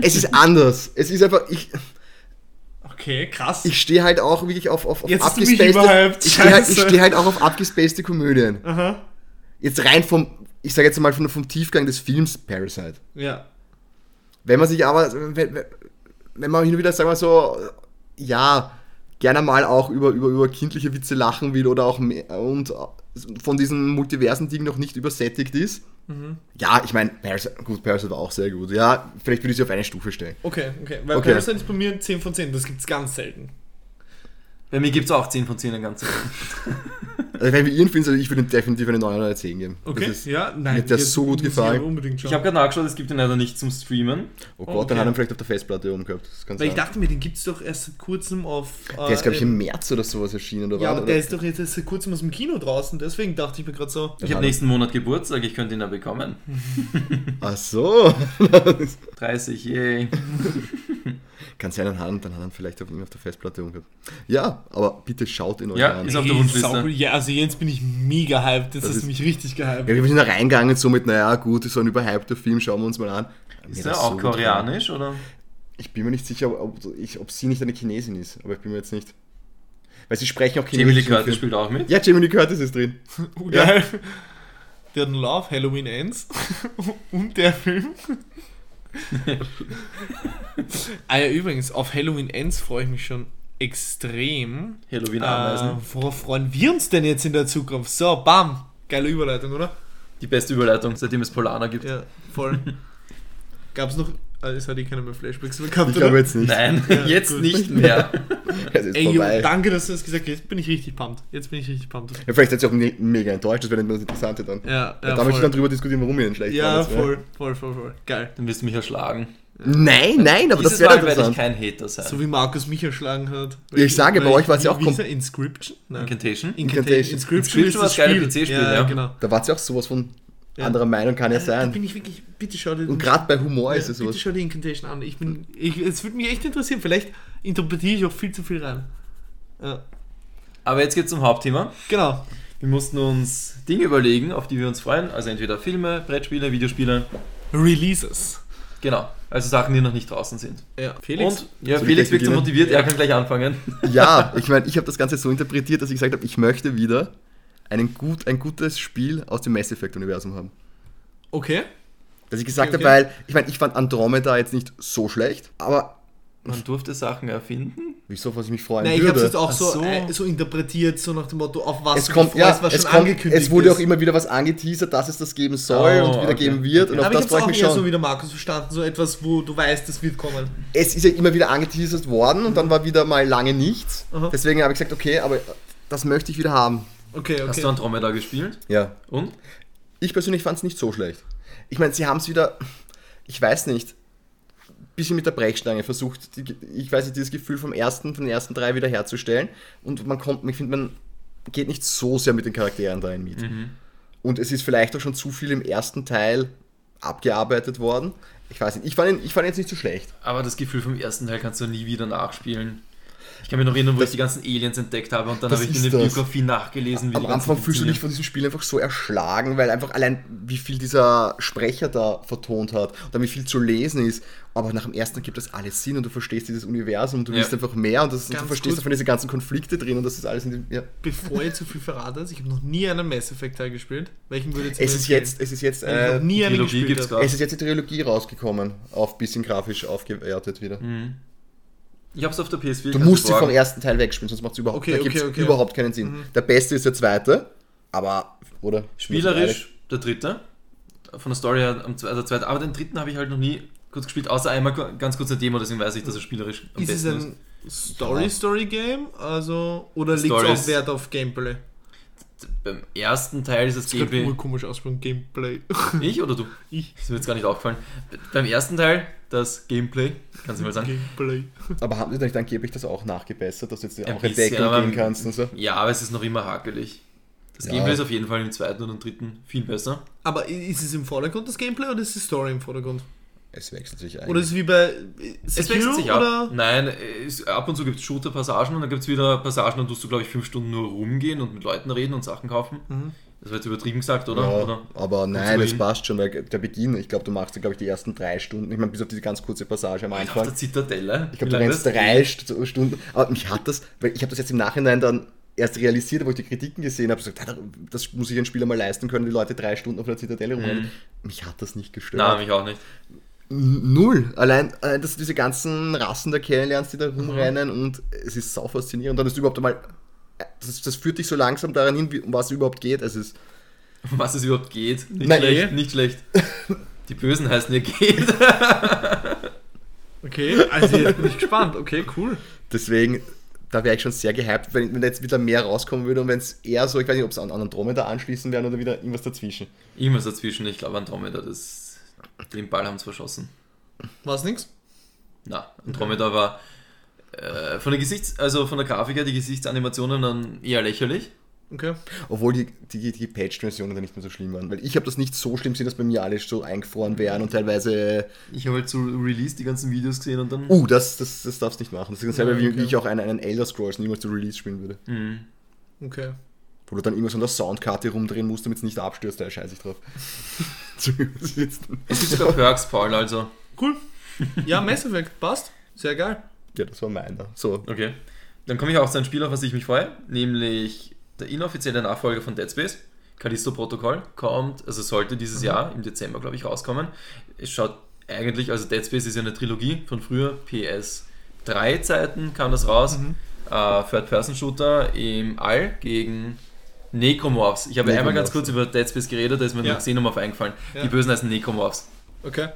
Es ist anders. Es ist einfach, ich, Okay, krass. ich stehe halt auch wirklich auf, auf, auf Jetzt abgespacede-. Ich stehe halt, steh halt auch auf abgespacede Komödien. Aha. Jetzt rein vom, ich sage jetzt mal vom, vom Tiefgang des Films Parasite. Ja. Wenn man sich aber, wenn, wenn- wenn man hin und wieder, sagen wir so, ja, gerne mal auch über, über, über kindliche Witze lachen will oder auch mehr, und von diesen multiversen Dingen noch nicht übersättigt ist. Mhm. Ja, ich meine, gut, Parasite war auch sehr gut. Ja, vielleicht würde ich sie auf eine Stufe stellen. Okay, okay. Weil Okay. Parasite ist bei mir 10 von 10. Das gibt's ganz selten. Bei mir gibt es auch 10 von 10 in ganz Also wenn wir ihn finden, also ich würde ihm definitiv eine 9 oder 10 geben. Okay, Das ist, ja, nein. mir hat der so gut ich gefallen. schauen. Ich habe gerade nachgeschaut, es gibt ihn leider nicht zum Streamen. oh Gott, Okay. dann hat er ihn vielleicht auf der Festplatte oben gehabt. Weil ich sein. dachte mir, den gibt's doch erst seit kurzem auf. Der ist, glaube ich, äh, im März oder sowas erschienen, oder Ja, wann, aber der oder? ist doch jetzt erst seit kurzem aus dem Kino draußen, deswegen dachte ich mir gerade so. Ich habe nächsten Monat Geburtstag, ich könnte ihn ja bekommen. Ach so. 30, yay. Kann sein, dann hat dann hat er vielleicht auf, auf der Festplatte umgehabt. Ja, aber bitte schaut ihn euch Ja, an. ist auf der Wunschliste. sauber. Ja, also jetzt bin ich mega hyped. Jetzt Das hast ist- du mich richtig gehypt. Ja, wir sind da reingegangen so mit, naja, gut, so ein überhypter Film, schauen wir uns mal an. Mir Ist das der auch so koreanisch oder? gefallen. Ich bin mir nicht sicher, ob, ich, ob sie nicht eine Chinesin ist, aber ich bin mir jetzt nicht. Weil sie sprechen auch Jamie Lee Chinesisch. Curtis spielt auch mit. Ja, Jamie Lee Curtis ist drin. Oh, geil. Der hat Love, Halloween Ends und der Film. Ah ja, übrigens, auf Halloween Ends freue ich mich schon extrem. Halloween Äh, Ameisen. worauf freuen wir uns denn jetzt in der Zukunft? So, bam. Geile Überleitung, oder? Die beste Überleitung, seitdem es Polana gibt. Ja, voll. Gab es noch. Also, es hat eh keiner mehr Flashbacks mehr gehabt, Ich glaube jetzt nicht. Nein, Ja, jetzt gut. nicht mehr. Es ist Ey, Jo, vorbei. danke, dass du das gesagt hast. Jetzt bin ich richtig pumped. Jetzt bin ich richtig pumped. Ja, vielleicht seid ihr auch me mega enttäuscht, das wäre nicht mehr das Interessante dann. Ja, ja, da möchte ich dann drüber diskutieren, warum ihr denn schlecht Ja, fandet, voll, voll, voll, voll. Geil. Dann wirst du mich erschlagen. Nein, nein, aber Dieses das wäre Mal werde ich kein Hater sein. So wie Markus mich erschlagen hat. Ja, ich sage, bei euch war es ja auch wie? Inscription? Nein. Incantation? Incantation. Incantation. Inscription ist war das das geile Spiel. PC-Spiel, ja. genau. Da war es ja auch sowas von Ja. anderer Meinung, kann ja Da sein. bin ich wirklich, bitte schau dir Und gerade bei Humor ja, ist es bitte sowas. schau dir Incantation an. Ich bin, ich, es würde mich echt interessieren. Vielleicht interpretiere ich auch viel zu viel rein. Ja. Aber jetzt geht's zum Hauptthema. Genau. Wir mussten uns Dinge überlegen, auf die wir uns freuen. Also entweder Filme, Brettspiele, Videospiele. Releases. Genau. Also Sachen, die noch nicht draußen sind. Ja. Felix. Und ja, Felix wirkt so motiviert, er kann gleich anfangen. Ja, ich meine, ich habe das Ganze so interpretiert, dass ich gesagt habe, ich möchte wieder einen gut, ein gutes Spiel aus dem Mass Effect-Universum haben. Okay. Dass ich gesagt Okay, habe, okay. weil, ich meine, ich fand Andromeda jetzt nicht so schlecht, aber Man durfte Sachen erfinden. wieso, was ich mich freuen Nein, ich habe es würde. jetzt auch so, so. äh, so interpretiert, so nach dem Motto, auf was es du kommt, ja, freust, was es, schon kommt, angekündigt es wurde ist. auch immer wieder was angeteasert, dass es das geben soll Oh, und wieder okay. geben wird und Aber auf ich das habe freue es ich auch mich schon. so wie der Markus verstanden, so etwas, wo du weißt, es wird kommen. es ist ja immer wieder angeteasert worden und dann war wieder mal lange nichts. Aha. Deswegen habe ich gesagt, okay, aber das möchte ich wieder haben. Okay, okay. Hast du Andromeda gespielt? Ja. Und? Ich persönlich fand es nicht so schlecht. Ich meine, sie haben es wieder, ich weiß nicht, ein bisschen mit der Brechstange versucht, die, ich weiß nicht, dieses Gefühl vom ersten, von den ersten drei wieder herzustellen. Und man kommt, ich finde, man geht nicht so sehr mit den Charakteren da in mit. Und es ist vielleicht auch schon zu viel im ersten Teil abgearbeitet worden. Ich weiß nicht, ich fand ihn, ich fand ihn jetzt nicht so schlecht. Aber das Gefühl vom ersten Teil kannst du nie wieder nachspielen. Ich kann mich noch erinnern, wo Das- ich die ganzen Aliens entdeckt habe und dann habe ich in der. Biografie nachgelesen, wie Am Anfang fühlst du dich von diesem Spiel einfach so erschlagen, weil einfach allein wie viel dieser Sprecher da vertont hat und dann wie viel zu lesen ist. Aber nach dem ersten gibt das alles Sinn und du verstehst dieses Universum und du Ja. willst einfach mehr und das, du Ganz verstehst davon diese ganzen Konflikte drin und das ist alles in dem. Ja. Bevor ihr zu viel verratet, ich habe noch nie einen Mass Effect Teil gespielt. Welchen würdet ihr Es ist jetzt, es ist jetzt, äh, nie einen Trilogie gespielt es ist jetzt die Trilogie rausgekommen, auf bisschen grafisch aufgewertet wieder. Mhm. Ich habe es auf der PS4. Du musst sie vom ersten Teil wegspielen, sonst macht es überhaupt, Okay, da okay, okay. überhaupt keinen Sinn. Mhm. Der beste ist der zweite, aber, oder? Spielerisch der dritte. Von der Story her am zwe- also der zweite. Aber den dritten habe ich halt noch nie kurz gespielt, außer einmal ganz kurz eine Demo, deswegen weiß ich, dass er spielerisch am Ist es besten ein Story-Story-Game? Also, oder liegt es auch ist- Wert auf Gameplay? Beim ersten Teil ist das Das Gameplay. wohl komisch aussprechen, Gameplay. Ich oder du? Ich. Das ist mir jetzt gar nicht aufgefallen. Beim ersten Teil, das Gameplay, kannst du mal sagen. Gameplay. Aber haben sie nicht angeblich das auch nachgebessert, dass du jetzt Ein auch in Deckung aber- gehen kannst und so? Ja, aber es ist noch immer hakelig. Das Ja. Gameplay ist auf jeden Fall im zweiten und im dritten viel besser. Aber ist es im Vordergrund das Gameplay oder ist die Story im Vordergrund? Es wechselt sich Oder eigentlich. ist es wie bei Es Sekiro, wechselt sich ab. oder? Nein, es, ab und zu gibt es Shooter-Passagen und dann gibt es wieder Passagen, dann tust du, glaube ich, fünf Stunden nur rumgehen und mit Leuten reden und Sachen kaufen. Mhm. Das war jetzt übertrieben gesagt, oder? ja, oder? aber nein, es hin? passt schon, weil der Beginn, ich glaube, du machst, glaube ich, die ersten drei Stunden, ich meine, bis auf diese ganz kurze Passage am Auf Anfang. der Zitadelle. Ich glaube, du rennst das drei geht? St- Stunden. Aber mich hat das, weil ich habe das jetzt im Nachhinein dann erst realisiert, wo ich die Kritiken gesehen habe, gesagt, "Ah, das muss sich ein Spieler mal leisten können, die Leute drei Stunden auf der Zitadelle rumrennen. Mich hat das nicht gestört. Nein, mich auch nicht. Null. Allein, äh, dass du diese ganzen Rassen der kennenlernst, die da rumrennen und es ist sau faszinierend. Und dann ist überhaupt einmal, äh, das, das führt dich so langsam daran hin, wie, um was es überhaupt geht. Es ist, Um was es überhaupt geht. Nicht Nein, schlecht, eh. nicht schlecht. Die Bösen heißen ja geht. Okay, also jetzt bin ich gespannt. Okay, cool. deswegen, da wäre ich schon sehr gehypt, wenn, wenn da jetzt wieder mehr rauskommen würde und wenn es eher so, ich weiß nicht, ob es an, an Andromeda anschließen werden oder wieder irgendwas dazwischen. Irgendwas dazwischen, ich glaube Andromeda, das, den Ball haben sie verschossen. War's nix? Na, Andromeda war äh, von der Gesichts-, also von der Grafik her, die Gesichtsanimationen dann eher lächerlich. Okay. Obwohl die, die, die Patched-Versionen dann nicht mehr so schlimm waren. Weil ich habe das nicht so schlimm gesehen, dass bei mir alle so eingefroren wären und teilweise. Ich habe halt zu Release die ganzen Videos gesehen und dann. Uh, das, das, das darfst du nicht machen. Das ist dasselbe, Ja, wie, okay. wie ich auch einen, einen Elder Scrolls niemals zu Release spielen würde. Mhm. Okay. Wo du dann immer so an der Soundkarte rumdrehen musst, damit es nicht abstürzt, da scheiße ich drauf. Es gibt sogar Perks, Paul, also. Cool. Ja, Mass Effect, passt. Sehr geil. ja, das war meiner. So, Okay. Dann komme ich auch zu einem Spiel, auf was ich mich freue, nämlich der inoffizielle Nachfolger von Dead Space, Callisto Protocol, kommt, also sollte dieses Jahr im Dezember, glaube ich, rauskommen. Es schaut eigentlich, also Dead Space ist ja eine Trilogie von früher, PS3 Zeiten kam das raus, äh, Third-Person-Shooter im All gegen Necromorphs. Ich habe einmal ganz kurz über Dead Space geredet, da ist mir Ja. noch Xenomorph eingefallen. Ja. Die Bösen heißen Necromorphs Okay.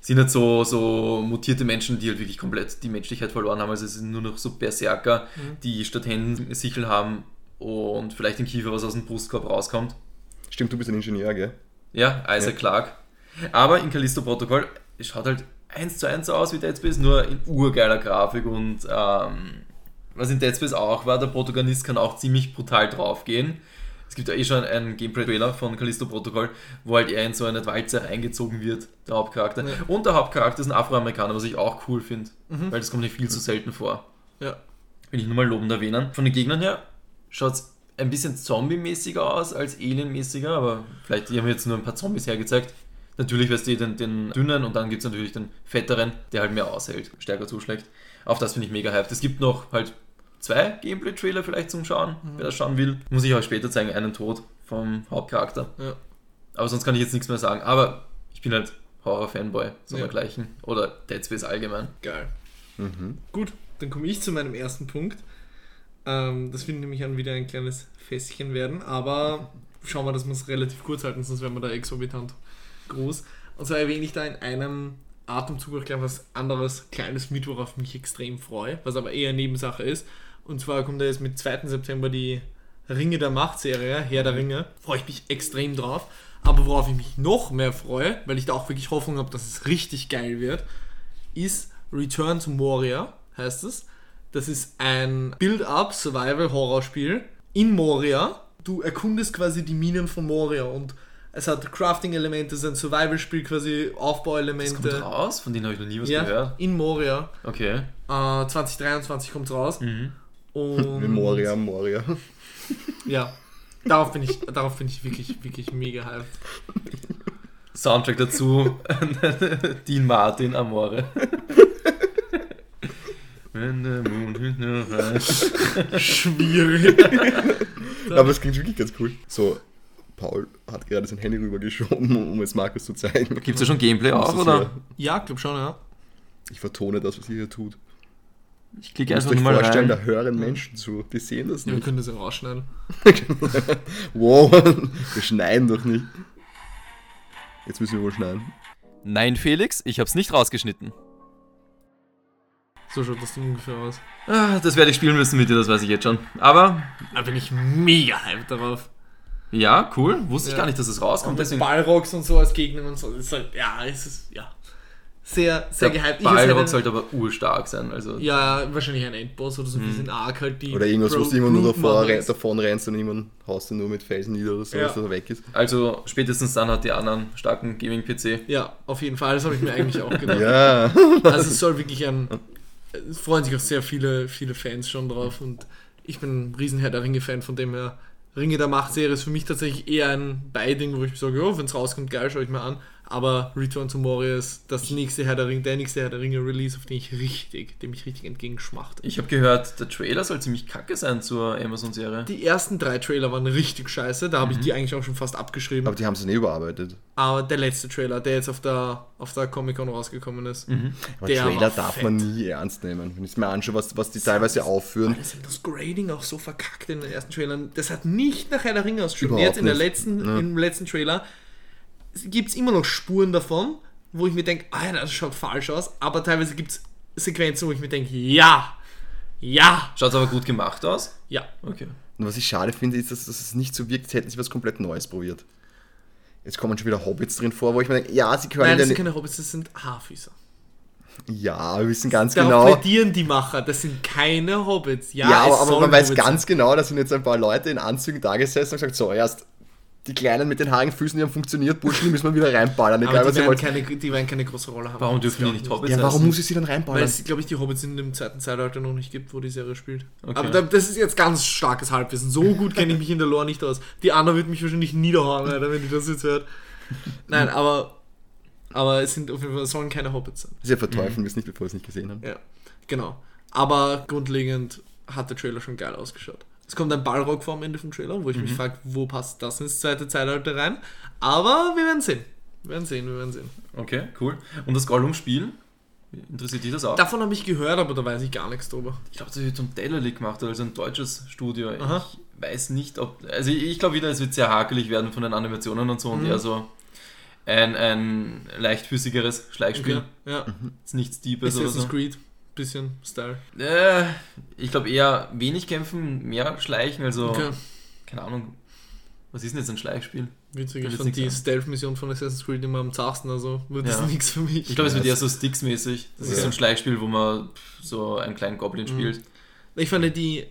sind halt so, so mutierte Menschen, die halt wirklich komplett die Menschlichkeit verloren haben. Also es sind nur noch so Berserker, die statt Händen Sichel haben und vielleicht im Kiefer was aus dem Brustkorb rauskommt. stimmt, du bist ein Ingenieur, gell? Ja, Isaac Ja. Clarke. Aber in Callisto Protocol es schaut halt eins zu eins so aus wie Dead Space, nur in urgeiler Grafik und ähm, was in Dead Space auch war, der Protagonist kann auch ziemlich brutal draufgehen. Es gibt ja eh schon einen Gameplay-Trailer von Callisto Protocol, wo halt er in so eine Walze eingezogen wird, der Hauptcharakter. Ja. Und der Hauptcharakter ist ein Afroamerikaner, was ich auch cool finde, weil das kommt nicht viel zu selten vor. Ja. Will ich nur mal lobend erwähnen. Von den Gegnern her schaut es ein bisschen zombie-mäßiger aus als Alien-mäßiger, aber vielleicht die haben jetzt nur ein paar Zombies hergezeigt. Natürlich weißt du den, den dünnen und dann gibt es natürlich den fetteren, der halt mehr aushält, stärker zuschlägt. Auf das bin ich mega hyped. Es gibt noch halt zwei Gameplay-Trailer vielleicht zum Schauen, wer das schauen will. Muss ich euch später zeigen, einen Tod vom Hauptcharakter. Ja. Aber sonst kann ich jetzt nichts mehr sagen. Aber ich bin halt Horror-Fanboy, so Ja. dergleichen. Oder Dead Space allgemein. Geil. Mhm. Gut, dann komme ich zu meinem ersten Punkt. Ähm, das wird nämlich dann wieder ein kleines Fässchen werden, aber schauen wir, dass wir es relativ kurz halten, sonst werden wir da exorbitant groß. Und zwar erwähne ich da in einem Atemzug auch gleich was anderes, kleines mit, worauf ich mich extrem freue, was aber eher Nebensache ist. Und zwar kommt da jetzt mit 2. September die Ringe der Macht-Serie, Herr der Ringe. Freue ich mich extrem drauf. Aber worauf ich mich noch mehr freue, weil ich da auch wirklich Hoffnung habe, dass es richtig geil wird, ist Return to Moria, heißt es. Das ist ein Build-up-Survival-Horrorspiel in Moria. Du erkundest quasi die Minen von Moria und es hat Crafting-Elemente, es ist ein Survival-Spiel, quasi Das kommt Aufbauelemente. raus, von denen habe ich noch nie was Ja, gehört. in Moria. Okay. Äh, 2023 kommt raus. Mhm. Und Memoria, Moria. Ja, darauf bin ich, darauf bin ich wirklich, wirklich mega hyped. Soundtrack dazu, Dean Martin, Amore. Wenn der Mond hinten reicht. Schwierig. Aber es klingt wirklich ganz cool. So, Paul hat gerade sein Handy rübergeschoben, um es Markus zu zeigen. Gibt es ja schon Gameplay auch, oder? Ja, glaub schon, ja. Ich vertone das, was ihr hier tut. Ich klicke einfach mal vorstellen, rein. da hören Menschen zu. Die sehen das ja wir nicht. können das ja rausschneiden. wow, wir schneiden doch nicht. Jetzt müssen wir wohl schneiden. Nein, Felix, ich hab's nicht rausgeschnitten. So schaut das Ding ungefähr aus. Ah, das werde ich spielen müssen mit dir, das weiß ich jetzt schon. Aber, Da bin ich mega hyped darauf. ja, cool. Wusste ich Ja. gar nicht, dass es Und rauskommt. mit Deswegen, Balrogs und so als Gegner und so. Das ist halt, ja, es ist, ja. Sehr, sehr Der gehypt. Balrog hätte- sollte aber urstark sein. Also Ja, wahrscheinlich ein Endboss oder so, wie sind arg halt die. Oder irgendwas, wo Pro- du immer nur davor, Mother re ist. davon rennst und irgendwann haust du nur mit Felsen nieder oder so, Ja. dass er weg ist. Also spätestens dann hat die anderen starken Gaming-PC. Ja, auf jeden Fall, das habe ich mir eigentlich auch gedacht. Ja. Also es soll wirklich ein. Es freuen sich auch sehr viele, viele Fans schon drauf und ich bin ein riesen Herr der Ringe-Fan, von dem her. Ringe der Macht-Serie ist für mich tatsächlich eher ein Beiding, wo ich sage, ja, wenn es rauskommt, geil, schaue ich mir an. Aber Return to Moria ist das nächste Herr der Ringe, der nächste Herr der Ringe-Release, auf den ich richtig, dem ich richtig entgegenschmachte. Ich habe gehört, der Trailer soll ziemlich kacke sein zur Amazon-Serie. Die ersten drei Trailer waren richtig scheiße, da habe ich die eigentlich auch schon fast abgeschrieben. Aber die haben es nicht überarbeitet. Aber der letzte Trailer, der jetzt auf der, auf der Comic-Con rausgekommen ist, Aber Der Trailer war darf fett. man nie ernst nehmen. Wenn ich mir anschaue, was, was die teilweise aufführen. Das, das Grading auch so verkackt in den ersten Trailern. Das hat nicht nach Herr der Ringe ausgeschaut. Überhaupt Jetzt in der letzten, Ja. im letzten Trailer gibt es immer noch Spuren davon, wo ich mir denke, ah, ja, das schaut falsch aus. Aber teilweise gibt es Sequenzen, wo ich mir denke, ja, ja, Schaut aber gut gemacht aus. ja. Okay. Und was ich schade finde, ist, dass, dass es nicht so wirkt, als hätten sie was komplett Neues probiert. Jetzt kommen schon wieder Hobbits drin vor, wo ich mir denke, ja, sie können Nein, das ja sind keine Hobbits, das sind Haarfüßer. Ja, wir wissen ganz Darauf genau. plädieren die Macher, das sind keine Hobbits. Ja, Ja, aber, aber man weiß Hobbits ganz genau, da sind jetzt ein paar Leute in Anzügen da gesessen und gesagt, so, erst die Kleinen mit den haarigen Füßen, die haben funktioniert, Burschen, die müssen wir wieder reinballern. Aber Egal, die was werden, keine, die werden keine große Rolle haben. Warum dürfen die nicht ich Hobbits Ja, warum muss ich sie dann Weil reinballern? es, glaube ich, die Hobbits in dem zweiten Zeitalter noch nicht gibt, wo die Serie spielt. Okay. Aber da, das ist jetzt ganz starkes Halbwissen. So gut kenne ich mich in der Lore nicht aus. Die Anna wird mich wahrscheinlich niederhauen, Alter, wenn die das jetzt hört. Nein, aber, aber es sind auf jeden Fall, sollen keine Hobbits sein. Sie verteufeln wir es nicht, bevor wir es nicht gesehen haben. Ja, genau. Aber grundlegend hat der Trailer schon geil ausgeschaut. Es kommt ein Ballrock vor am Ende vom Trailer, wo ich mich frage, wo passt das ins zweite Zeitalter rein? Aber wir werden sehen. Wir werden sehen, wir werden sehen. Okay, cool. Und das Gollum-Spiel? Interessiert dich das auch? Davon habe ich gehört, aber da weiß ich gar nichts drüber. Ich glaube, das wird zum Daily gemacht, also ein deutsches Studio. Aha. Ich weiß nicht, ob. Also ich, ich glaube wieder, es wird sehr hakelig werden von den Animationen und so und Mhm. eher so ein, ein leichtfüßigeres Schleichspiel. Okay. Ja. Ist nichts Deepes oder Assassin's so. Creed, bisschen Style. Äh, ich glaube eher wenig kämpfen, mehr schleichen, also Okay. keine Ahnung. Was ist denn jetzt ein Schleichspiel? Witzig, ich fand die. Stealth-Mission von Assassin's Creed immer am zarsten, also wird das Ja. nichts für mich. Ich glaube, es wird Ja, eher so Sticks-mäßig. Das ist Okay. so ein Schleichspiel, wo man so einen kleinen Goblin spielt. Ich fand die,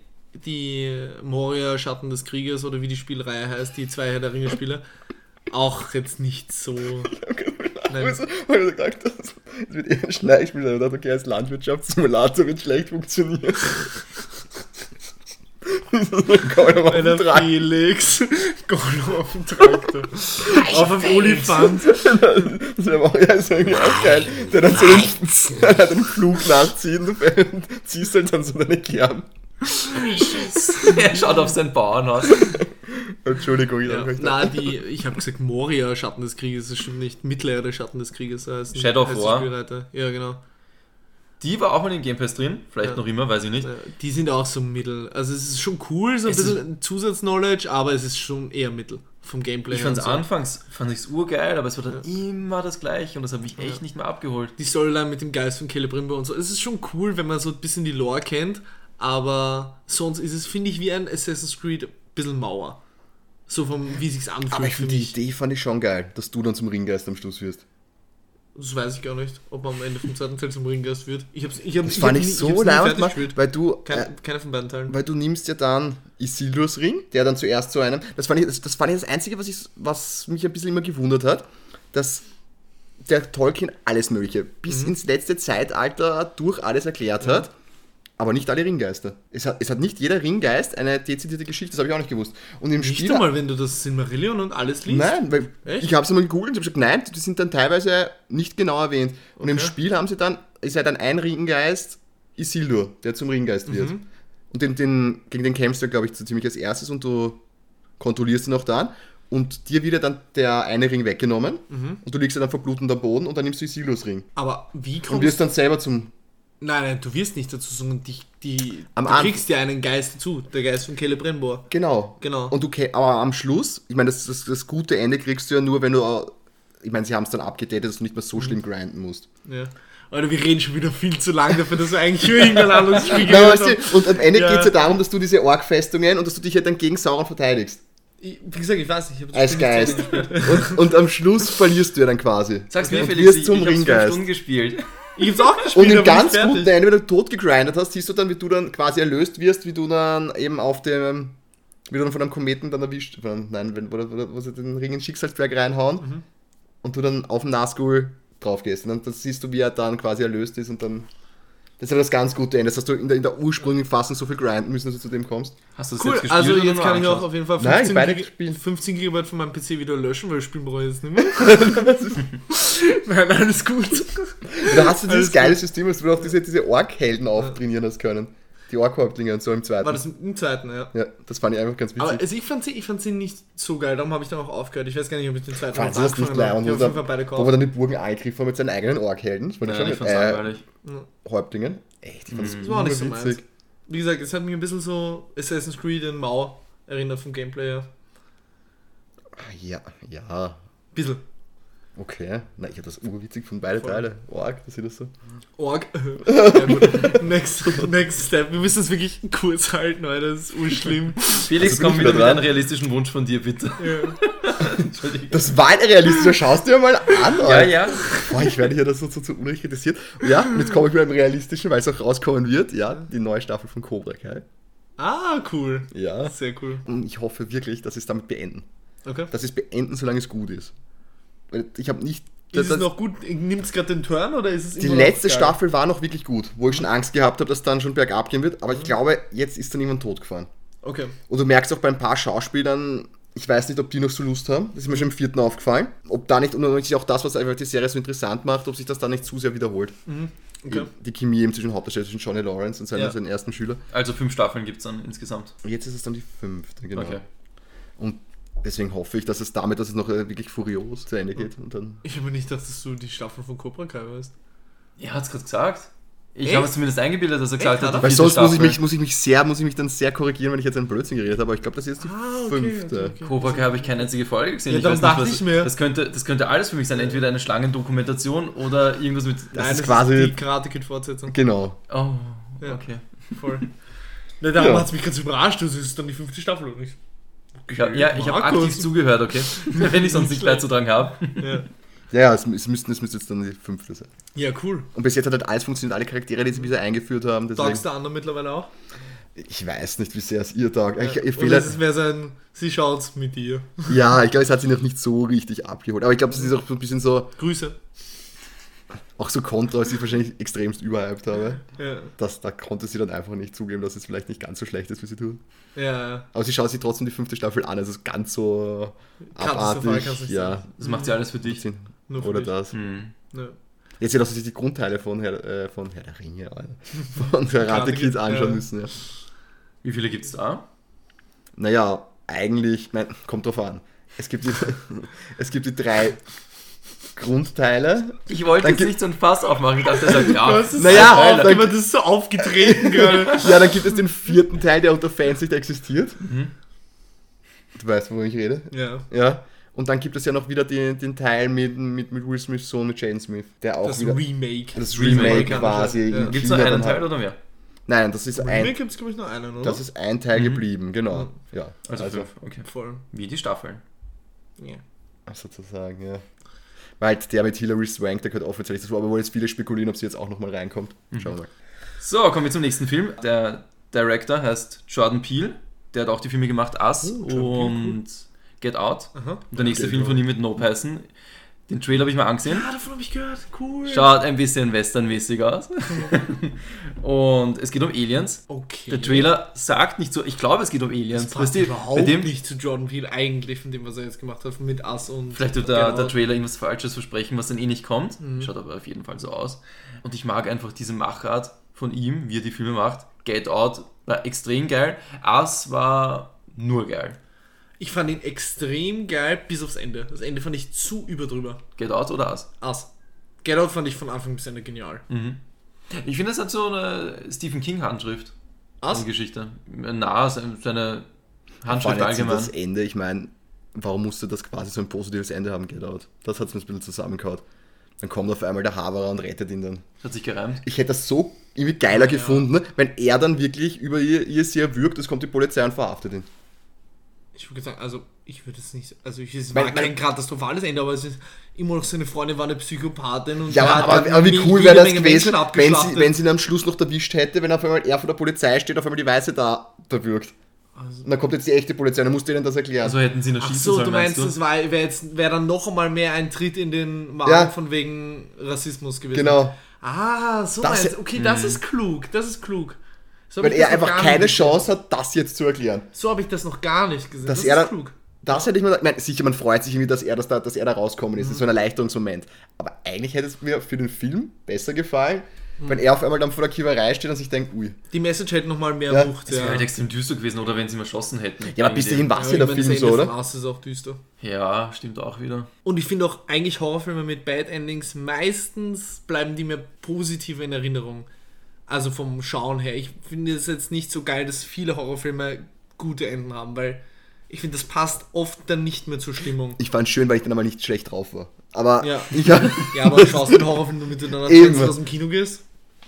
die Moria Schatten des Krieges oder wie die Spielreihe heißt, die zwei Herr der Ringe Spiele, auch jetzt nicht so. Nein. Weil du gesagt hast, es wird eher ein Schleichspiel sein. Ich dachte, okay, als Landwirtschaftssimulator wird schlecht funktionieren. Traktor. Felix, Gollum auf dem Traktor, auf dem Olifant. Das wäre auch, ja, ist irgendwie auch geil. Der dann so den, dann den Flug nachzieht und ziehst halt dann so deine Kern. er schaut auf sein Bauernhaus. Entschuldigung, ich Ja, na, die, ich habe gesagt Moria Schatten des Krieges, das stimmt nicht. Mittelerde Schatten des Krieges heißt Shadow of War. Spielreiter. Ja, genau. Die war auch mal im Game Pass drin, vielleicht Ja. noch immer, weiß ich nicht. Ja, Die sind auch so mittel. Also es ist schon cool, so ein Es bisschen Zusatz-Knowledge, aber es ist schon eher mittel vom Gameplay. Ich fand es so. anfangs fand ich's urgeil, aber es war dann immer das gleiche und das hat mich echt nicht mehr abgeholt. Die Storyline mit dem Geist von Celebrimbor und so. Es ist schon cool, wenn man so ein bisschen die Lore kennt, aber sonst ist es, finde ich, wie ein Assassin's Creed ein bisschen Mauer. So vom, wie sich's anfühlt Aber ich finde die. Idee fand ich schon geil, dass du dann zum Ringgeist am Schluss wirst. Das weiß ich gar nicht, ob am Ende vom zweiten Teil zum Ringgeist wird. Ich hab's, ich hab, Das ich fand hab ich nie- so nie leid, weil du, äh, Keine, keine von beiden Teilen. weil du nimmst ja dann Isildurs Ring, der dann zuerst zu einem, das fand ich das, das, fand ich das Einzige, was, ich, was mich ein bisschen immer gewundert hat, dass der Tolkien alles Mögliche bis Mhm. ins letzte Zeitalter durch alles erklärt hat, aber nicht alle Ringgeister. Es hat, es hat nicht jeder Ringgeist eine dezidierte Geschichte, das habe ich auch nicht gewusst. Und im Nicht Spiel einmal, wenn du das Silmarillion und alles liest. Nein, weil Echt? ich habe es mal gegoogelt und habe gesagt, nein, die sind dann teilweise nicht genau erwähnt. Und im Okay. Spiel haben sie dann, ist ja dann ein Ringgeist, Isildur, der zum Ringgeist wird. Mhm. Und den, den, gegen den kämpfst du, glaube ich, so ziemlich als erstes und du kontrollierst ihn auch dann. Und dir wird dann der eine Ring weggenommen Mhm. und du liegst ja dann verblutend am Boden und dann nimmst du Isildurs Ring. Aber wie Und kommst wirst dann selber zum. Nein, nein, du wirst nicht dazu, sondern die, die, Am du Anfang- kriegst ja einen Geist dazu, der Geist von Celebrimbor. Genau. Genau. Und du, aber am Schluss, ich meine, das, das, das gute Ende kriegst du ja nur, wenn du. Ich meine, sie haben es dann abgedatet, dass du nicht mehr Mhm. so schlimm grinden musst. Ja. Alter, wir reden schon wieder viel zu lange dafür, dass wir eigentlich über irgendein anderes Spiel weißt du, und am Ende Ja. geht es ja darum, dass du diese Ork-Festungen und dass du dich halt dann gegen Sauron verteidigst. Ich, wie gesagt, ich weiß nicht. Ich Als Geist. Und, und am Schluss verlierst du ja dann quasi. Sag's Okay. mir, Und Felix, wirst ich, zum ich hab's fünf Ringgeist. Stunden gespielt. Ich hab's auch gespielt. Und im ganz guten Ende, wenn du tot gegrindet hast, siehst du dann, wie du dann quasi erlöst wirst, wie du dann eben auf dem, wie du dann von einem Kometen dann erwischt, nein, wenn, wo, wo, wo sie den Ring in den Schicksalsberg reinhauen Mhm. und du dann auf den Nazgul drauf gehst. Und dann, dann siehst du, wie er dann quasi erlöst ist und dann, das ist ja das ganz gute Ende. Das hast du in der, in der ursprünglichen Fassung so viel grinden müssen, dass du zu dem kommst. Hast du das Cool, jetzt gespielt also jetzt kann ich auch auf jeden Fall Nein, 15, beide Gig- gespielt. 15 GB von meinem PC wieder löschen, weil spielen brauche ich jetzt nicht mehr. Nein, alles gut. Da hast du dieses Alles geile System, dass du auch diese, diese Ork-Helden auftrainieren hast können. Die Ork-Häuptlinge und so im zweiten. War das im zweiten, ja. ja, das fand ich einfach ganz witzig. Aber also ich fand sie, ich fand sie nicht so geil, darum habe ich dann auch aufgehört. Ich weiß gar nicht, ob ich den zweiten Fand noch sie das nicht angefangen habe. leid? Ich Und wo, da, wo wir dann die Burgen angegriffen haben mit seinen eigenen Ork-Helden. Ich Ja, schon ich fand's äh, langweilig. Häuptlingen. Echt, ich fand das, Das war auch nicht so witzig. meins. Wie gesagt, es hat mich ein bisschen so Assassin's Creed in Mau erinnert vom Gameplay her. Ah, Ja, ja, Bisschen. Okay. Na, ich habe das urwitzig von beide Voll. Teile. Ork, das sieht das so. Org. ja, next, next step. Wir müssen es wirklich kurz halten, weil das ist urschlimm. Felix, Also komm ich wieder wieder mit einem dran. realistischen Wunsch von dir, bitte. Ja. Entschuldigung. Das war ein realistischer, schaust dir mal an. Ja, Alter. ja. Boah, ich werde hier das so, so zu Unrecht kritisiert. Ja, jetzt komme ich mit einem realistischen, weil es auch rauskommen wird. Ja, die neue Staffel von Cobra Kai. Ah, cool. Ja. Sehr cool. Und ich hoffe wirklich, dass sie es damit beenden. Okay. Dass sie es beenden, solange es gut ist. Weil ich habe nicht. Ist das- es noch gut? Nimmt es gerade den Turn oder ist es Die letzte? Staffel war noch wirklich gut, wo ich schon Angst gehabt habe, dass dann schon bergab gehen wird. Aber Mhm. ich glaube, jetzt ist dann jemand totgefahren. Okay. Und du merkst auch bei ein paar Schauspielern, ich weiß nicht, ob die noch so Lust haben. Das ist mir schon im vierten aufgefallen. Ob da nicht, und auch das, was einfach die Serie so interessant macht, ob sich das da nicht zu sehr wiederholt. Okay. Die Chemie eben zwischen Hauptdarsteller, zwischen Johnny Lawrence und seinem, Ja. seinen ersten Schüler. Also fünf Staffeln gibt es dann insgesamt. Und jetzt ist es dann die fünfte, genau. Okay. Und deswegen hoffe ich, dass es damit, dass es noch äh, wirklich furios zu Ende geht. Und dann Ich habe nicht gedacht, dass du die Staffel von Cobra Kai weißt. Er hat es gerade gesagt. Ich habe es zumindest eingebildet, dass er gesagt Echt? hat, die Weil sonst muss ich, Staffel. mich, muss ich mich sehr, muss ich mich dann sehr korrigieren, wenn ich jetzt einen Blödsinn geredet habe, aber ich glaube, das ist jetzt die Ah, okay, fünfte. okay, okay. Cobra Kai habe ich keine einzige Folge gesehen. Ja, ich weiß nicht, dachte was, ich mir. Das könnte, das könnte alles für mich sein. Entweder eine Schlangendokumentation oder irgendwas mit. Das Nein, ist quasi- die Karate Kid Fortsetzung. Genau. Oh, Ja. okay. Voll. Na, darum Ja. hat es mich ganz überrascht, das ist dann die fünfte Staffel oder nicht? Ja, ja ich habe aktiv zugehört, okay? Wenn ich sonst nicht beizutragen habe. Ja. Ja, ja, es, es, müsste, es müsste jetzt dann die fünfte sein. ja, cool. Und bis jetzt hat halt alles funktioniert, alle Charaktere, die sie bisher eingeführt haben. Deswegen, Tagst der andere mittlerweile auch? ich weiß nicht, wie sehr es ihr taugt. Ich, ich Oder fehle- ist es mehr so ein, sie schaut's mit dir. ja, ich glaube, es hat sie noch nicht so richtig abgeholt. Aber ich glaube, es ist auch so ein bisschen so, Grüße. Auch so Kontra, als ich wahrscheinlich extremst überhyped habe. Ja, Das, da konnte sie dann einfach nicht zugeben, dass es vielleicht nicht ganz so schlecht ist, wie sie tut. ja, ja. Aber sie schaut sich trotzdem die fünfte Staffel an. Es ist ganz so Katastrophal abartig. nicht Ja. Das macht sie alles für dich. Nur für oder dich. das. Hm. Ja. Jetzt dass sie sich die Grundteile von Herr, äh, von Herr der Ringe, Alter, von Karate Kid anschauen Ja. müssen. Ja. Wie viele gibt es da? Naja, eigentlich, nein, kommt drauf an. Es gibt die, es gibt die drei Grundteile. Ich wollte Dann jetzt nicht so ein Fass aufmachen. Ich dachte, er sagt ja. Das ist Naja, so auf, dann- immer das ist so aufgetreten gerade. Ja, dann gibt es den vierten Teil, der unter Fans nicht existiert. Mhm. Du weißt, worüber ich rede. ja. Ja. Und dann gibt es ja noch wieder den, den Teil mit, mit, mit Will Smiths Sohn, mit Jaden Smith, der auch Das wieder. Remake. das Remake Remake quasi. Ja. Gibt es nur einen Teil oder mehr? Nein, das ist Remake ein, gibt es, glaube ich, nur einen, oder? das ist ein Teil Mhm. geblieben, genau. Ja, Also, fünf. Okay. Voll. Wie die Staffeln. Ja. sozusagen, ja. Weil halt der mit Hilary Swank, der gehört offiziell dazu, aber wo jetzt viele spekulieren, ob sie jetzt auch nochmal reinkommt. Mhm. Schauen wir mal. So, kommen wir zum nächsten Film. Der Director heißt Jordan Peele. Der hat auch die Filme gemacht Us Oh, und Get Out. Aha. Und der nächste Get Film Out. von ihm mit Nope heißen. Den Trailer habe ich mal angesehen. Ja, davon habe ich gehört. Cool. Schaut ein bisschen westernmäßig aus. und es geht um Aliens. Okay. Der Trailer sagt nicht so, ich glaube, es geht um Aliens. das passt Weißt du, überhaupt bei dem, nicht zu Jordan Peele eigentlich, von dem, was er jetzt gemacht hat, mit Us und... Vielleicht wird der, Genau. der Trailer irgendwas Falsches versprechen, was dann eh nicht kommt. Mhm. Schaut aber auf jeden Fall so aus. Und ich mag einfach diese Machart von ihm, wie er die Filme macht. Get Out war extrem geil. Us war nur geil. Ich fand ihn extrem geil bis aufs Ende. Das Ende fand ich zu überdrüber. Get Out oder Us? Us. Get Out fand ich von Anfang bis Ende genial. Mhm. Ich finde, es hat so eine Stephen King-Handschrift. Us? Die Geschichte. Na, seine Handschrift allem jetzt allgemein. das Ende, ich meine, warum musste das quasi so ein positives Ende haben, Get Out? Das hat es mir ein bisschen zusammengehauen. Dann kommt auf einmal der Haverer und rettet ihn dann. Hat sich gereimt. Ich hätte das so irgendwie geiler gefunden, wenn er dann wirklich über ihr, ihr sehr wirkt, es kommt die Polizei und verhaftet ihn. Ich würde sagen, also ich würde es nicht, also ich, es Mein- war mein- kein katastrophales Ende, aber es ist immer noch seine Freundin war eine Psychopathin und Ja, er aber, aber, aber wie cool wäre das Menge gewesen, wenn sie, wenn sie ihn am Schluss noch erwischt hätte, wenn auf einmal er vor der Polizei steht, auf einmal die Weiße da, da wirkt. Also- Und dann kommt jetzt die echte Polizei, dann musst du ihnen das erklären. Also hätten sie ihn Ach erschießen so, sollen, du meinst, du? das wäre wär dann noch einmal mehr ein Tritt in den Magen Ja. von wegen Rassismus gewesen. Genau. Ah, so Das- meinst du. Okay, das ist klug. Das ist klug. So weil er einfach keine. Chance hat, das jetzt zu erklären. So habe ich das noch gar nicht gesehen. Dass das er ist da- klug. Das hätte ich mir, nein, sicher, man freut sich irgendwie, dass er, das da, dass er da rauskommen Mhm. ist. Das ist so ein Erleichterungsmoment. Aber eigentlich hätte es mir für den Film besser gefallen, Mhm. wenn er auf einmal dann vor der Kiewerei steht und sich denkt, ui. Die Message hätte noch mal mehr Ja, Wucht. Das wäre Ja. halt extrem düster gewesen, oder wenn sie ihn erschossen hätten. Ja, aber bis dahin war es ja der Film das so, Ende oder? Us ist auch düster. Ja, stimmt auch wieder. Und ich finde auch eigentlich Horrorfilme mit Bad Endings, meistens bleiben die mir positiv in Erinnerung. Also vom Schauen her. Ich finde es jetzt nicht so geil, dass viele Horrorfilme gute Enden haben, weil ich finde, das passt oft dann nicht mehr zur Stimmung. Ich fand es schön, weil ich dann einmal nicht schlecht drauf war. Aber Ja. ich Ja, aber du schaust einen Horrorfilm, damit du dann Eben. aus dem Kino gehst.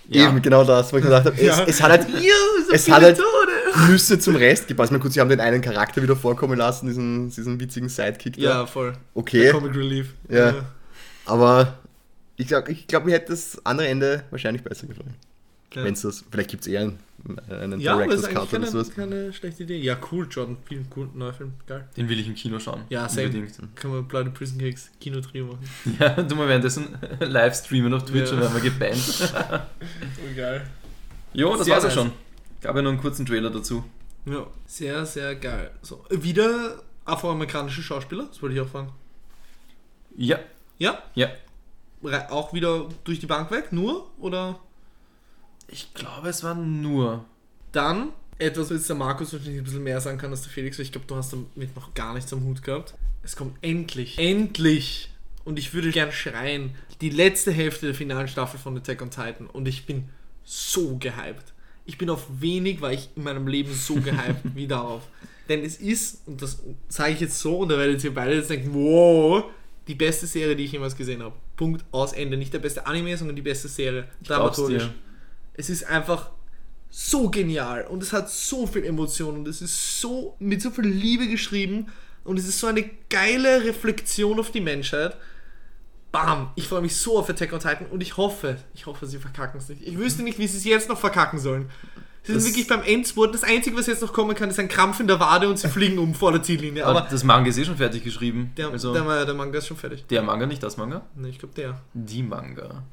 Ja. eben genau das, wo ich gedacht habe, Ja. es, es hat halt Ja, so Es hat halt- Tode. Nüsse zum Rest gepasst. Mal kurz, sie haben den einen Charakter wieder vorkommen lassen, diesen, diesen witzigen Sidekick da. Ja, voll. Okay, Comic Relief. Ja. aber ich glaube, ich glaub, mir hätte das andere Ende wahrscheinlich besser gefallen. Ja. Wenn's das, vielleicht gibt es eher einen, einen Ja, Director's Cut oder sowas. keine schlechte Idee. Ja, cool, Jordan. Viel cool, neuer Film. Geil. Den will ich im Kino schauen. Ja, same. Unbedingt. Kann man Bloody Prison Cakes Kino-Trio machen. Ja, du mal währenddessen live streamen auf Twitch Ja. und werden wir gebannt. Oh, geil. Jo, das Sehr war's ja nice. schon. Gab ja noch einen kurzen Trailer dazu. Ja, sehr, sehr geil. So, wieder afroamerikanische Schauspieler, das wollte ich auch fragen. Ja, Ja? ja. Auch wieder durch die Bank weg, nur? Oder? Ich glaube, es war nur. Dann etwas, was der Markus wahrscheinlich ein bisschen mehr sagen kann als der Felix, weil ich glaube, du hast damit noch gar nichts am Hut gehabt. Es kommt endlich, endlich, und ich würde gern schreien, die letzte Hälfte der finalen Staffel von Attack on Titan und ich bin so gehypt. Ich bin auf wenig, weil ich in meinem Leben so gehypt wie darauf. Denn es ist, und das sage ich jetzt so, und da werdet ihr beide jetzt denken, wow, die beste Serie, die ich jemals gesehen habe. Punkt, aus, Ende. Nicht der beste Anime, sondern die beste Serie. glaub's Dramaturgisch. dir. Es ist einfach so genial und es hat so viel Emotion und es ist so mit so viel Liebe geschrieben und es ist so eine geile Reflexion auf die Menschheit. Bam! Ich freue mich so auf Attack on Titan und ich hoffe, ich hoffe, sie verkacken es nicht. Ich wüsste nicht, wie sie es jetzt noch verkacken sollen. Sie sind wirklich beim Endspurt. Das Einzige, was jetzt noch kommen kann, ist ein Krampf in der Wade und sie fliegen um vor der Ziellinie. Aber Aber das Manga ist eh schon fertig geschrieben. der, also, der, der Manga ist schon fertig. der Manga, nicht das Manga? Ne, ich glaube der. Die Manga.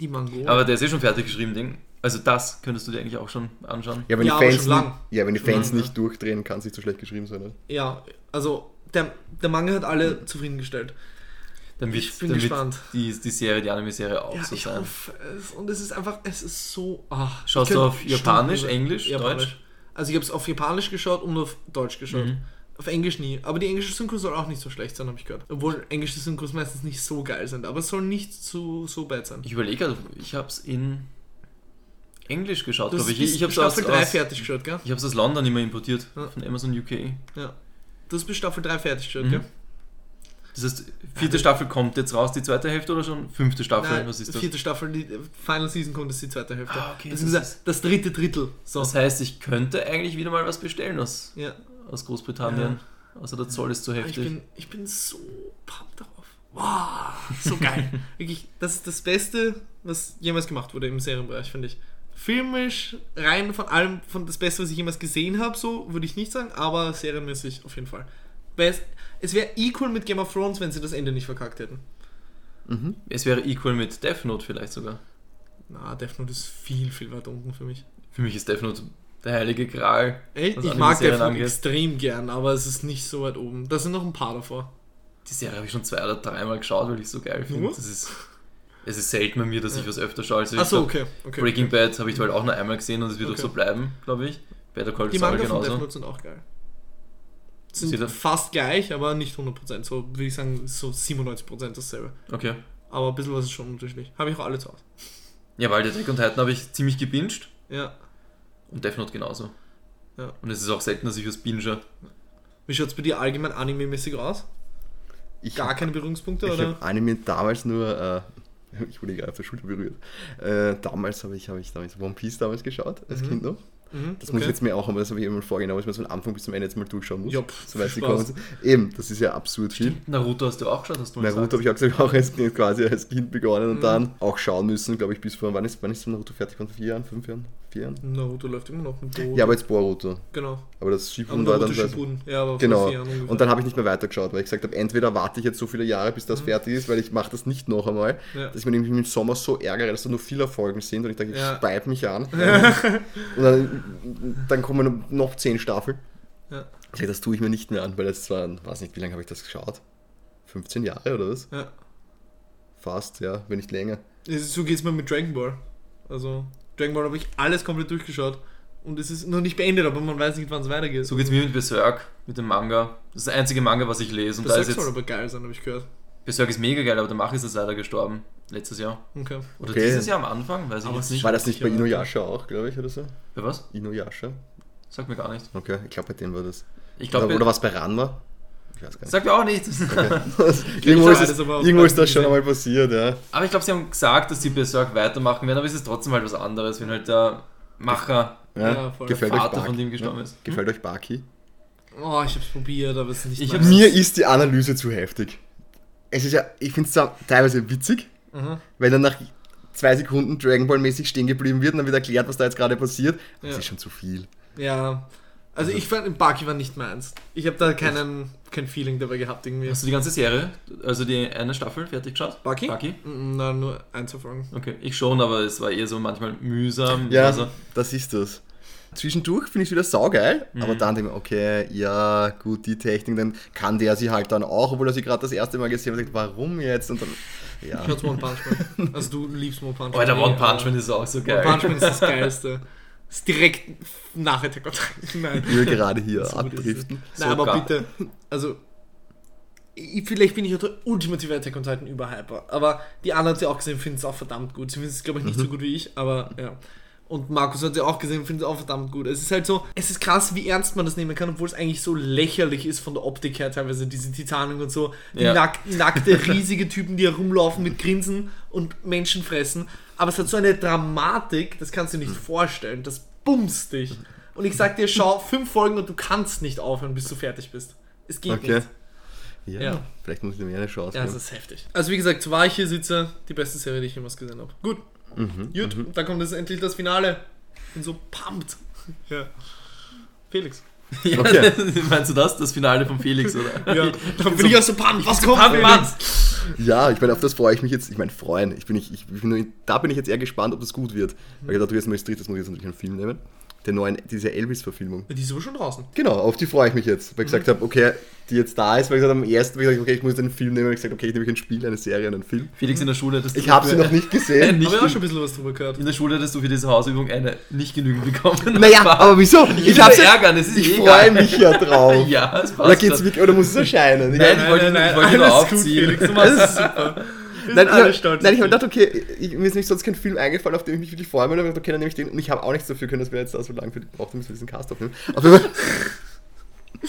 Die Mango. Aber der ist eh schon fertig geschrieben, Ding. Also das könntest du dir eigentlich auch schon anschauen. Ja, wenn Ja, die aber Fans, schon lang. nicht, ja, wenn die Schon Fans lang, ja. nicht durchdrehen, kann es nicht so schlecht geschrieben sein. Oder? ja, also der, der Manga hat alle zufriedengestellt. Dann wird, Ich bin dann gespannt. wird die, die Serie, die Anime-Serie auch Ja, so ich sein. hoffe es. Und es ist einfach, es ist so. Ach, Schaust ich du auf Japanisch, Stunden- Englisch, Japanisch. Also ich habe es auf Japanisch geschaut und auf Deutsch geschaut. Mhm. Auf Englisch nie. Aber die englische Synchro soll auch nicht so schlecht sein, habe ich gehört. Obwohl englische Synchros meistens nicht so geil sind. Aber es soll nicht so, so bad sein. Ich überlege, also, ich habe es in Englisch geschaut, glaube ich. Ich habe es aus, Staffel 3 aus, fertig geschaut, gell? ich hab's aus London immer importiert, Ja. von Amazon UK. Ja. Du hast bis Staffel 3 fertig geschaut, Mhm. gell? Das heißt, vierte Staffel kommt jetzt raus, die zweite Hälfte oder schon fünfte Staffel? Nein, Was ist das? vierte Staffel, die Final Season kommt, ist die zweite Hälfte. Ah, okay, das, das das dritte Drittel. So. Das heißt, ich könnte eigentlich wieder mal was bestellen aus, ja. Aus Großbritannien. Also der Zoll ist zu Ich heftig. bin, ich bin so pumped darauf. Wow, so geil. Wirklich, das ist das Beste, was jemals gemacht wurde im Serienbereich, finde ich. Filmisch, rein von allem, von das Beste, was ich jemals gesehen habe, so würde ich nicht sagen, aber serienmäßig auf jeden Fall. Weil es, wäre equal mit Game of Thrones, wenn sie das Ende nicht verkackt hätten. Es wäre equal mit Death Note vielleicht sogar. Na, Death Note ist viel, viel weiter unten für mich. Für mich ist Death Note der heilige Gral. Ey, ich mag Note angeht. extrem gern, aber es ist nicht so weit oben. Da sind noch ein paar davor. Die Serie habe ich schon zwei oder dreimal geschaut, weil ich es so geil finde. Das ist, es ist selten bei mir, dass ich was öfter schaue. Also Achso, okay. okay. Breaking Bad habe ich halt auch nur einmal gesehen und es wird Okay. auch so bleiben, glaube ich. Better Call Die Manga von Death genauso. Note sind auch geil. Sind er- fast gleich, aber nicht 100%. So würde ich sagen, so 97% dasselbe. Okay. Aber ein bisschen was ist schon unterschiedlich. Habe ich auch alle zu Hause. Ja, weil Attack on Titan habe ich ziemlich gebinged Ja. Und Death Note genauso. Ja. Und es ist auch selten, dass ich was binge. Wie schaut es bei dir allgemein anime-mäßig aus? Ich Gar keine Berührungspunkte, Ich oder? habe Anime damals nur, äh, ich wurde gerade auf der Schulter berührt. Äh, damals habe ich, habe ich damals One Piece damals geschaut, als Mhm. Kind noch. Mhm, Das muss ich okay. jetzt mir auch, aber das habe ich immer vorgenommen, dass man so von Anfang bis zum Ende jetzt mal durchschauen muss. Ja, pff, so weit kommen. Eben, das ist ja absurd viel. Naruto hast du auch geschaut, hast du Naruto habe ich auch gesagt, auch als Kind, quasi als Kind begonnen Mhm. und dann auch schauen müssen, glaube ich, bis vor, wann ist, wann ist Naruto fertig? Von vier Jahren, fünf Jahren, vier Jahren? Naruto läuft immer noch mit Boruto. Ja, aber jetzt Boruto. genau. Aber das Shippuden war dann... Shippuden. Ja, aber Genau. Und dann habe ich nicht mehr weitergeschaut, weil ich gesagt habe, entweder warte ich jetzt so viele Jahre, bis das fertig ist, weil ich mache das nicht noch einmal, Mhm. Ja. dass ich mir nämlich im Sommer so ärgere, dass da nur viele Folgen sind und ich denke, ich Ja. speib mich an. und dann, dann kommen noch zehn Staffeln. Ja. Sage, das tue ich mir nicht mehr an, weil das war, weiß nicht, wie lange habe ich das geschaut? 15 Jahre oder was? Ja. Fast, ja, wenn nicht länger. So geht es mir mit Dragon Ball. Also, Dragon Ball habe ich alles komplett durchgeschaut. Und es ist noch nicht beendet, aber man weiß nicht, wann es weitergeht. So geht's mir mit Berserk, mit dem Manga. Das ist der einzige Manga, was ich lese. Und das da ist soll jetzt, aber geil sein, habe ich gehört. Berserk ist mega geil, aber der Macher ist jetzt leider gestorben. Letztes Jahr. Okay. Oder Okay. dieses Jahr am Anfang, weiß ich Aber jetzt es nicht. War das nicht bei Inuyasha auch, glaube ich, oder so? Bei was? Inuyasha? Sagt mir gar nicht. Okay, ich glaube, bei dem war das. Ich Oder, glaube, oder was bei Ranma? Ich weiß gar nicht. sagt mir auch nichts. irgendwo weiß ist, auch irgendwo ist das schon einmal passiert, ja. Aber ich glaube, sie haben gesagt, dass sie Berserk weitermachen werden, aber es ist trotzdem halt was anderes, wenn halt der Macher, ja. Ja, der euch Vater Baki? von dem gestorben ist. Gefällt euch Baki? Oh, ich hab's probiert, aber es ist nicht Ich Mir ist die Analyse zu heftig. Es ist ja, ich finde es zwar teilweise witzig, Mhm. weil dann nach zwei Sekunden Dragon Ball mäßig stehen geblieben wird und dann wird erklärt, was da jetzt gerade passiert. Das Ja. ist schon zu viel. Ja. Also ich fand, Baki war nicht meins. Ich habe da keinen, kein Feeling dabei gehabt irgendwie. Hast du die ganze Serie, also die eine Staffel fertig geschaut? Baki? Baki? Mm, Na, nur einzufolgen. Okay, ich schon, aber es war eher so manchmal mühsam. Ja, Also, das ist das. Zwischendurch finde ich es wieder saugeil, Mhm. aber dann denke ich mir, okay, ja, gut, die Technik, dann kann der sie halt dann auch, obwohl er sie gerade das erste Mal gesehen hat, und denkt, warum jetzt? Und dann, ja. Ich hatte One Punch Man. Also du liebst One Punch Man. Alter, One eh, Punch Man ist auch so One geil. Punch Man ist das Geilste. Ist direkt nach Attack on Titan. Nein. Ich will gerade hier So abdriften. So Nein, aber geil. bitte. Also, ich, vielleicht bin ich auch der ultimative Attack on Titan Überhyper. Aber die anderen sie auch gesehen, finden es auch verdammt gut. Sie finden es, glaube ich, nicht so gut wie ich, aber ja. Und Markus hat sie auch gesehen, findet es auch verdammt gut. Es ist halt so, es ist krass, wie ernst man das nehmen kann, obwohl es eigentlich so lächerlich ist von der Optik her, teilweise diese Titanen und so. Die Ja. nack, nackte, riesige Typen, die herumlaufen mit Grinsen und Menschen fressen. Aber es hat so eine Dramatik, das kannst du dir nicht vorstellen. Das bumst dich. Und ich sag dir, schau fünf Folgen und du kannst nicht aufhören, bis du fertig bist. Es geht Okay. nicht. Ja, Ja. vielleicht muss ich mir eine Chance Ja, es geben. ist heftig. Also wie gesagt, so war ich hier sitze, die beste Serie, die ich jemals gesehen habe. Gut. Mhm, Gut, dann kommt jetzt endlich das Finale. Bin so pumped. Ja. Felix. Ja, Okay. Meinst du das? Das Finale von Felix, oder? Ja, dann bin ich auch so pumped. Was kommt, Pumped, Mann. Ja, ich meine, auf das freue ich mich jetzt. Ich meine, freuen. Ich bin, nicht, ich, ich bin nur, da bin ich jetzt eher gespannt, ob das gut wird. Weil ich dachte, jetzt mal als drittes muss ich jetzt natürlich einen Film nehmen. Der neuen, diese Elvis-Verfilmung. Die ist aber schon draußen. Genau, auf die freue ich mich jetzt. Weil ich gesagt habe, okay, die jetzt da ist, weil ich gesagt habe, am ersten, weil ich gesagt, okay, ich muss einen Film nehmen. Und ich gesagt, okay, ich nehme ein Spiel, eine Serie, einen Film. Felix in der Schule hättest du Ich habe sie für- noch nicht gesehen. nicht ich habe in, schon ein bisschen was drüber gehört. in der Schule hättest du für diese Hausübung eine nicht genügend bekommen. Naja, aber wieso? Ich Ich, hab's ärgern, es ist ich eh freue mich ja drauf. Ja, es passt. Oder geht's wirklich, oder muss es erscheinen? Ich Nein, ich wollte- ich wollte nur aufziehen. Felix. Du machst es super. Nein, ich alle hab, stolz nein, ich habe gedacht, okay, ich, mir ist nicht sonst kein Film eingefallen, auf den ich mich wirklich freue. Und ich hab gedacht, okay, dann nehme ich den. Und ich habe auch nichts dafür können, dass wir jetzt da so lange für die braucht, damit wir diesen Cast aufnehmen. Auf jeden Fall-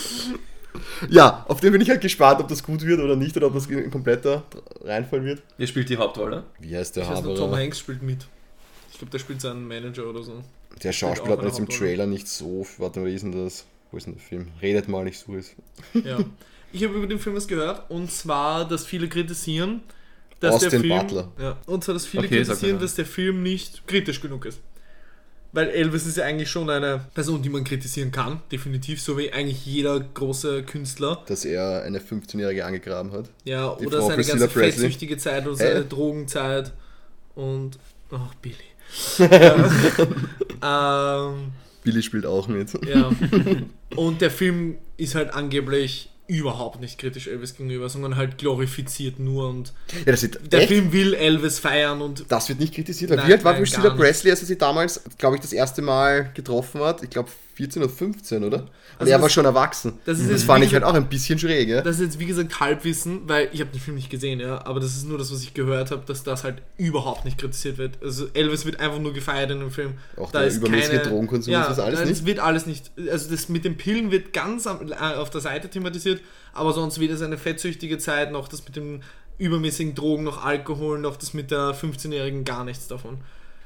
ja, auf den bin ich halt gespannt, ob das gut wird oder nicht, oder ob das ein kompletter Reinfall wird. Ihr spielt die Hauptrolle. Wie heißt der Ich weiß nur, Tom? Hanks spielt mit. Ich glaube, der spielt seinen Manager oder so. Der Schauspieler hat mir jetzt im Hauptrolle. Trailer nicht so. Warte mal, wie ist denn das? Wo ist denn der Film? Redet mal nicht so ist. Ja. Ich habe über den Film was gehört und zwar, dass viele kritisieren, dass Austin der Film. Butler. Ja, und zwar, dass viele Okay, kritisieren, dass der Film nicht kritisch genug ist. Weil Elvis ist ja eigentlich schon eine Person, die man kritisieren kann, definitiv, so wie eigentlich jeder große Künstler. Dass er eine 15-Jährige angegraben hat. Ja, oder Frau seine Priscilla ganze Presley. fettsüchtige Zeit und Hä? seine Drogenzeit und. Ach, Billy. ja. ähm, Billy spielt auch mit. ja. Und der Film ist halt angeblich überhaupt nicht kritisch Elvis gegenüber, sondern halt glorifiziert nur und Ja, der echt, Film will Elvis feiern und Das wird nicht kritisiert. Nein, wie alt war Priscilla. Presley, als er sie damals, glaube ich, das erste Mal getroffen hat? Ich glaube 14 oder 15, oder? Und Also er das- war schon erwachsen. das ist das fand ich halt auch ein bisschen schräg, ja? das ist jetzt wie gesagt Halbwissen, weil ich habe den Film nicht gesehen, ja, aber das ist nur das, was ich gehört habe, dass das halt überhaupt nicht kritisiert wird. Also Elvis wird einfach nur gefeiert in dem Film. Auch der übermäßige Drogenkonsum ja, ist das alles nein, nicht? Das wird alles nicht. Also das mit den Pillen wird ganz äh, auf der Seite thematisiert, aber sonst weder seine fettsüchtige Zeit noch das mit den übermäßigen Drogen, noch Alkohol, noch das mit der 15-Jährigen gar nichts davon.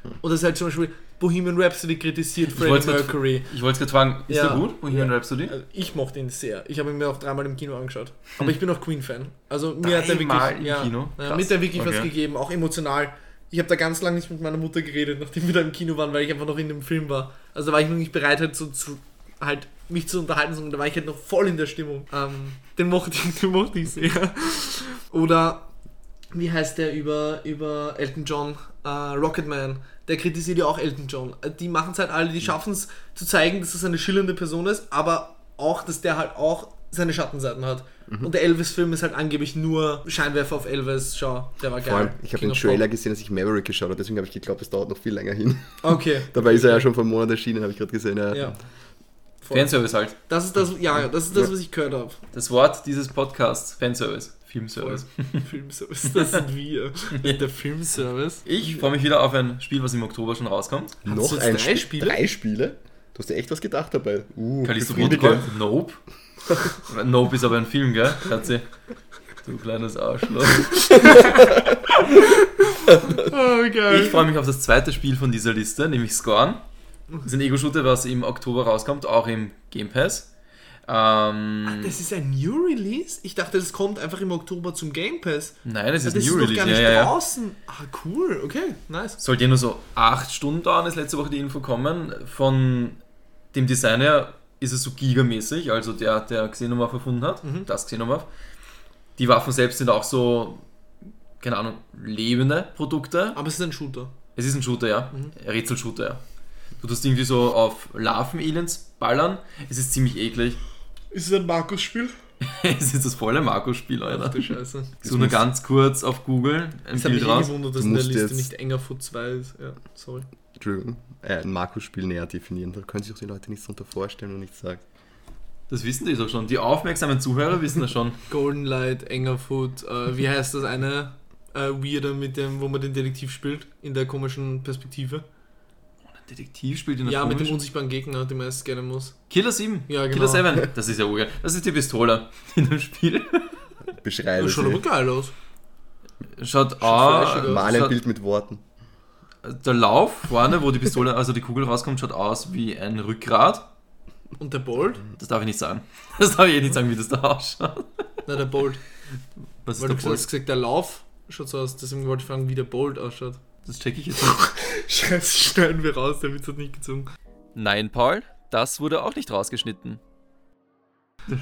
Hm. Und das ist halt zum Beispiel, Bohemian Rhapsody kritisiert, Freddie Mercury. Ich wollte gerade fragen, ist Ja. der gut? Bohemian Ja. Rhapsody? Also ich mochte ihn sehr. Ich habe ihn mir auch dreimal im Kino angeschaut. Aber ich bin auch Queen-Fan. Also mir hat er wirklich, ja, Kino? Ja, Krass. mir hat er wirklich was Okay. gegeben, auch emotional. Ich habe da ganz lange nicht mit meiner Mutter geredet, nachdem wir da im Kino waren, weil ich einfach noch in dem Film war. Also da war ich noch nicht bereit, halt so zu, halt mich zu unterhalten, sondern da war ich halt noch voll in der Stimmung. Ähm, den mochte ich, den mochte ich sehr. Oder wie heißt der über, über Elton John? Äh, Rocketman. Der kritisiert ja auch Elton John. Äh, Die machen es halt alle, die schaffen es zu zeigen, dass es eine schillernde Person ist, aber auch, dass der halt auch seine Schattenseiten hat. Und der Elvis-Film ist halt angeblich nur Scheinwerfer auf Elvis. Schau, der war geil. Vor allem, ich habe den Trailer Pop. gesehen, als ich Maverick geschaut habe, deswegen habe ich geglaubt, es dauert noch viel länger hin. Okay. Dabei ist er ja schon vor einem Monat erschienen, habe ich gerade gesehen. Ja. Ja. Fanservice halt. Das ist das, ja, das ist das, was ich gehört habe. Das Wort dieses Podcasts, Fanservice, Filmservice. Filmservice, das sind wir. Der Filmservice. Ich freue mich wieder auf ein Spiel, was im Oktober schon rauskommt. Noch du jetzt ein drei Spiel. Spiele? Drei Spiele? Du hast dir echt was gedacht dabei. Uh, Callisto. Protocol? Nope. nope ist aber ein Film, gell? Schatzi? Du kleines Arschloch. Oh, geil. Ich freue mich auf das zweite Spiel von dieser Liste, nämlich Scorn. Das ist ein Ego-Shooter, was im Oktober rauskommt, auch im Game Pass. Ähm, Das ist ein New Release? Ich dachte, das kommt einfach im Oktober zum Game Pass. nein, das ist das New ist noch Release. gar nicht ja, ja. draußen. Ah, cool. Okay, nice. Sollte ja nur so 8 Stunden dauern, ist letzte Woche die Info kommen. Von dem Designer ist es so gigamäßig, also der, der Xenomorph erfunden hat, Mhm. das Xenomorph. Die Waffen selbst sind auch so, keine Ahnung, lebende Produkte. Aber es ist ein Shooter. Es ist ein Shooter, ja. Mhm. Rätselshooter, ja. Du tust irgendwie so auf Larven-Aliens ballern. Es ist ziemlich eklig. Ist es ein Markus-Spiel? es ist das volle Marco-Spiel, Ach Alter. du Scheiße. So nur ganz kurz auf Google ein Ich habe mich Bild eh raus. gewundert, dass in der Liste nicht enger Foot 2 ist. Ja, sorry. Entschuldigung, äh, ein Markus-Spiel näher definieren. Da können sich auch die Leute nichts darunter vorstellen und nichts sagen. Das wissen die doch schon. Die aufmerksamen Zuhörer wissen das schon. Golden Light, enger Foot. Äh, wie heißt das eine äh, Weirder mit dem, wo man den Detektiv spielt? In der komischen Perspektive. Detektiv spielt in der Ja, mit dem unsichtbaren Gegner, den man erst scannen muss. Killer 7. Ja, genau. Killer 7. Das ist ja urgeil. Das ist die Pistole in dem Spiel. Beschreibe Das schaut aber geil aus. Schaut aus. aus. Mal ein schaut, Bild mit Worten. der Lauf vorne, wo die Pistole, also die Kugel rauskommt, schaut aus wie ein Rückgrat. Und der Bolt? Das darf ich nicht sagen. Das darf ich eh nicht sagen, wie das da ausschaut. Na, der Bolt. Was ist Weil der du hast gesagt, der Lauf schaut so aus. Deswegen wollte ich fragen, wie der Bolt ausschaut. Das check ich jetzt nicht. Scheiße, schneiden wir raus, der Witz hat nicht gezogen. Nein, Paul, das wurde auch nicht rausgeschnitten.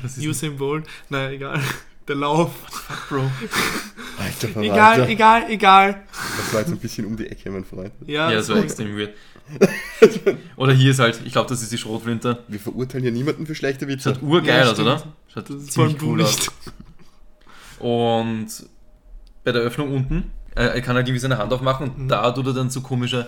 Das ist Usain Bolt? Naja, egal. Der Lauf. Bro. Alter Verwalter. Egal, egal, egal. Das war jetzt ein bisschen um die Ecke, mein Freund. Ja, Ja, das war extrem weird. Oder hier ist halt, ich glaube, das ist die Schrotflinte. Wir verurteilen ja niemanden für schlechte Witze. Schaut urgeil Ja, aus, oder? Schaut Das ist ziemlich cool Du aus. nicht. Und bei der Öffnung unten, er kann halt irgendwie seine Hand aufmachen und Mhm. da tut er dann so komische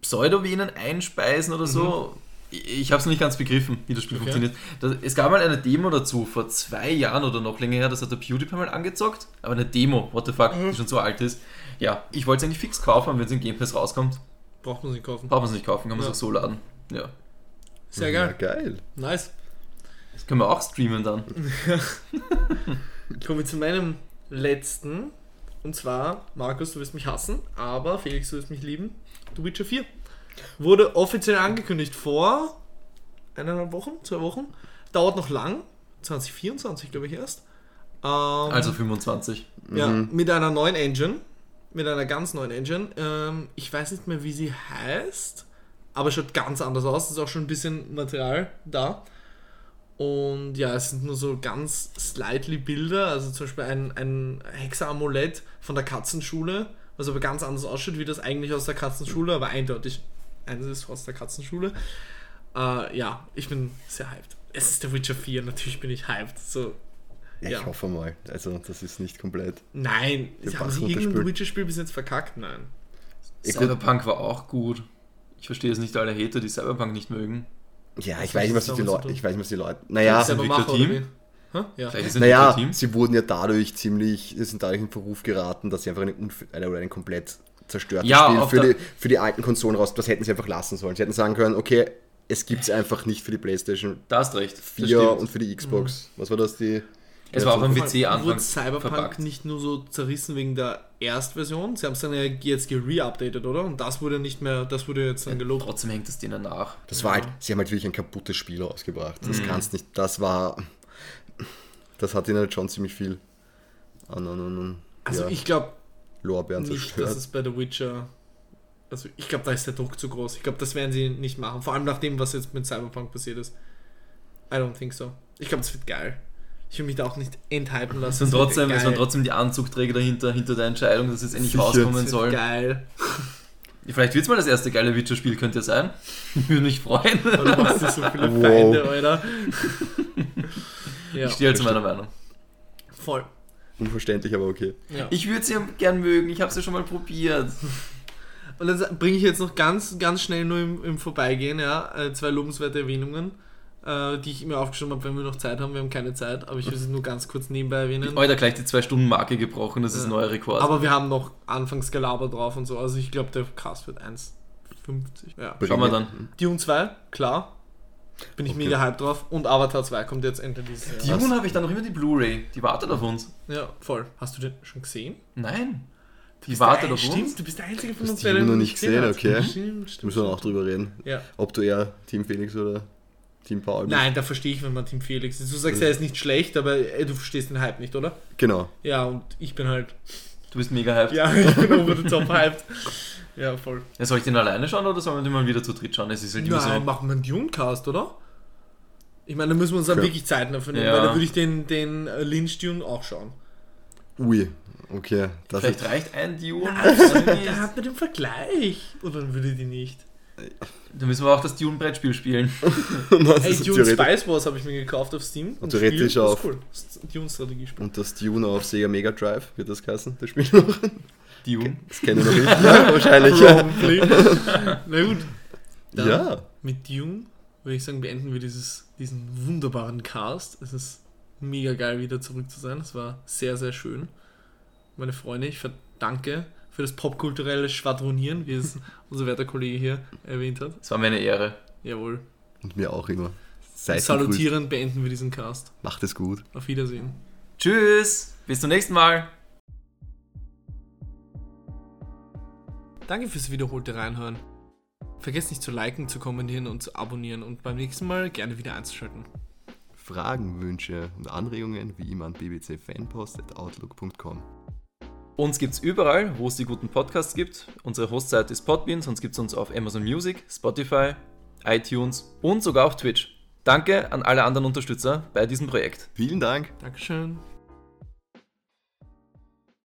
Pseudovenen einspeisen oder so. Ich, ich habe es nicht ganz begriffen, wie das Spiel Mhm. Okay. funktioniert. Das, es gab mal eine Demo dazu, vor zwei Jahren oder noch länger her, das hat der PewDiePie mal angezockt. Aber eine Demo, what the fuck, Mhm. die schon so alt ist. Ja, ich wollte es eigentlich fix kaufen, wenn es im Game Pass rauskommt. Braucht man nicht kaufen. Braucht man es nicht kaufen, kann man es Ja. auch so laden. Ja, Sehr Ja, geil. geil. Nice. das können wir auch streamen dann. Kommen wir zu meinem letzten. Und zwar, Markus, du wirst mich hassen, aber Felix, du wirst mich lieben. The Witcher 4. Wurde offiziell angekündigt vor eineinhalb Wochen, zwei Wochen. Dauert noch lang. 2024, glaube ich, erst. Ähm, Also 25. Ja, Mhm. mit einer neuen Engine. Mit einer ganz neuen Engine. Ähm, ich weiß nicht mehr, wie sie heißt. Aber schaut ganz anders aus. Es ist auch schon ein bisschen Material da. Und ja, es sind nur so ganz slightly Bilder. Also zum Beispiel ein, ein Hexer-Amulett von der Katzenschule. Was aber ganz anders ausschaut, wie das eigentlich aus der Katzenschule. Aber eindeutig eines ist aus der Katzenschule. Äh, ja, ich bin sehr hyped. Es ist der Witcher 4, natürlich bin ich hyped. So, Ja, Ja. ich hoffe mal. Also, das ist nicht komplett. Nein, Den haben sie irgendein. Witcher-Spiel bis jetzt verkackt? Nein. Cyberpunk war auch gut. Ich verstehe es nicht alle Hater, die Cyberpunk nicht mögen. Ja, ich weiß nicht, das Leute. Ich weiß nicht, was die Leute. Naja, Selber Entwicklerteam? Ja. Ein naja, Team. sie wurden ja dadurch ziemlich, sie sind dadurch in Verruf geraten, dass sie einfach eine, unf- eine, oder ein komplett zerstörtes Ja, Spiel für die, für die alten Konsolen raus. Das hätten sie einfach lassen sollen. Sie hätten sagen können, okay, es gibt es einfach nicht für die PlayStation Da hast recht. das 4 stimmt. und für die Xbox. Was war das? Die Es war auch am Vor WC allem Wurde anfangs Cyberpunk verpackt. nicht nur so zerrissen wegen der Erstversion, sie haben es dann ja jetzt gere-updated, oder? Und das wurde nicht mehr, das wurde jetzt dann gelobt. Trotzdem hängt es denen nach. Das war halt, sie haben halt wirklich ein kaputtes Spiel rausgebracht. Das Mhm. kannst nicht, das war, das hat ihnen halt schon ziemlich viel an, an, an, an Also ja, ich glaube Lorbeeren nicht, zerstört. dass es bei The Witcher. Also ich glaube, da ist der Druck zu groß. Ich glaube, das werden sie nicht machen. Vor allem nach dem, was jetzt mit Cyberpunk passiert ist. I don't think so. Ich glaube, es wird geil. Ich will mich da auch nicht enthypen Es lassen. waren, wird trotzdem, es waren trotzdem die Anzugträger dahinter, hinter der Entscheidung, dass es endlich Sicher. rauskommen Es soll. geil. Vielleicht wird es mal das erste geile Witcher-Spiel, könnte ja sein. Würde mich freuen. Aber du machst dir so viele Wow. Feinde, Alter. ja, Ich stehe halt zu meiner Meinung. voll. Unverständlich, aber okay. Ja. Ich würde sie ja gern mögen, ich habe es ja schon mal probiert. Und dann bringe ich jetzt noch ganz, ganz schnell nur im, im Vorbeigehen, ja, äh, zwei lobenswerte Erwähnungen, äh, die ich mir aufgeschrieben habe, wenn wir noch Zeit haben. Wir haben keine Zeit, aber ich will sie nur ganz kurz nebenbei erwähnen. Heute gleich die 2-Stunden-Marke gebrochen, das ist ein neuer Rekord. Aber wir haben noch anfangs Gelaber drauf und so. Also ich glaube, der Cast wird 1,50. Ja. Schauen wir dann. Dune 2, klar. Bin ich Okay. mega hype drauf. Und Avatar 2 kommt jetzt Ende dieses Jahr. Dune habe ich dann noch immer die Blu-ray, die wartet auf uns. Ja, voll. Hast du den schon gesehen? Nein, die wartet auf Stimmt, uns. du bist der Einzige von Du uns, der den noch nicht gesehen hat. okay. Stimmt, Da stimmt. müssen wir auch drüber reden. Ja. Ob du eher Team Phoenix oder Team Paul. Nein, da verstehe ich, wenn man Team Felix ist. Du sagst, er ist nicht schlecht, aber ey, du verstehst den Hype nicht, oder? Genau. Ja, und ich bin halt. Du bist mega hyped. Ja, ich bin over the top hyped. Ja, voll. Ja, soll ich den alleine schauen oder sollen wir den mal wieder zu dritt schauen? Es ist halt Nein, so. machen wir einen Dune-Cast, oder? Ich meine, da müssen wir uns dann Okay. wirklich Zeit dafür nehmen, Ja. weil da würde ich den, den äh, Lynch-Dune auch schauen. Ui, okay. Das Vielleicht ist, reicht ein Dune. Da hat man den Vergleich. Oder dann würde die nicht. Dann müssen wir auch das Dune-Brettspiel spielen. das Ey, Dune. Spice Wars habe ich mir gekauft auf Steam. Und theoretisch Spiel, das ist auf- Cool. Das ist ein Dune-Strategiespiel. Und das Dune auf Sega Mega Drive, wird das heißen, das Spiel noch? Dune. Das kenne ich noch nicht. Ja, wahrscheinlich. Na gut. Dann Ja. Mit Dune würde ich sagen, beenden wir dieses, diesen wunderbaren Cast. Es ist mega geil, wieder zurück zu sein. Es war sehr, sehr schön. Meine Freunde, ich verdanke für das popkulturelle Schwadronieren, wie es unser werter Kollege hier erwähnt hat. Es war mir eine Ehre. Jawohl. Und mir auch immer. Seid salutierend beenden wir diesen Cast. Macht es gut. Auf Wiedersehen. Tschüss, bis zum nächsten Mal. Danke fürs wiederholte Reinhören. Vergesst nicht zu liken, zu kommentieren und zu abonnieren und beim nächsten Mal gerne wieder einzuschalten. Fragen, Wünsche und Anregungen wie immer an bbcfanpost.outlook.com. Uns gibt's überall, wo es die guten Podcasts gibt. Unsere Hostseite ist Podbean, sonst gibt's uns auf Amazon Music, Spotify, iTunes und sogar auf Twitch. Danke an alle anderen Unterstützer bei diesem Projekt. Vielen Dank. Dankeschön.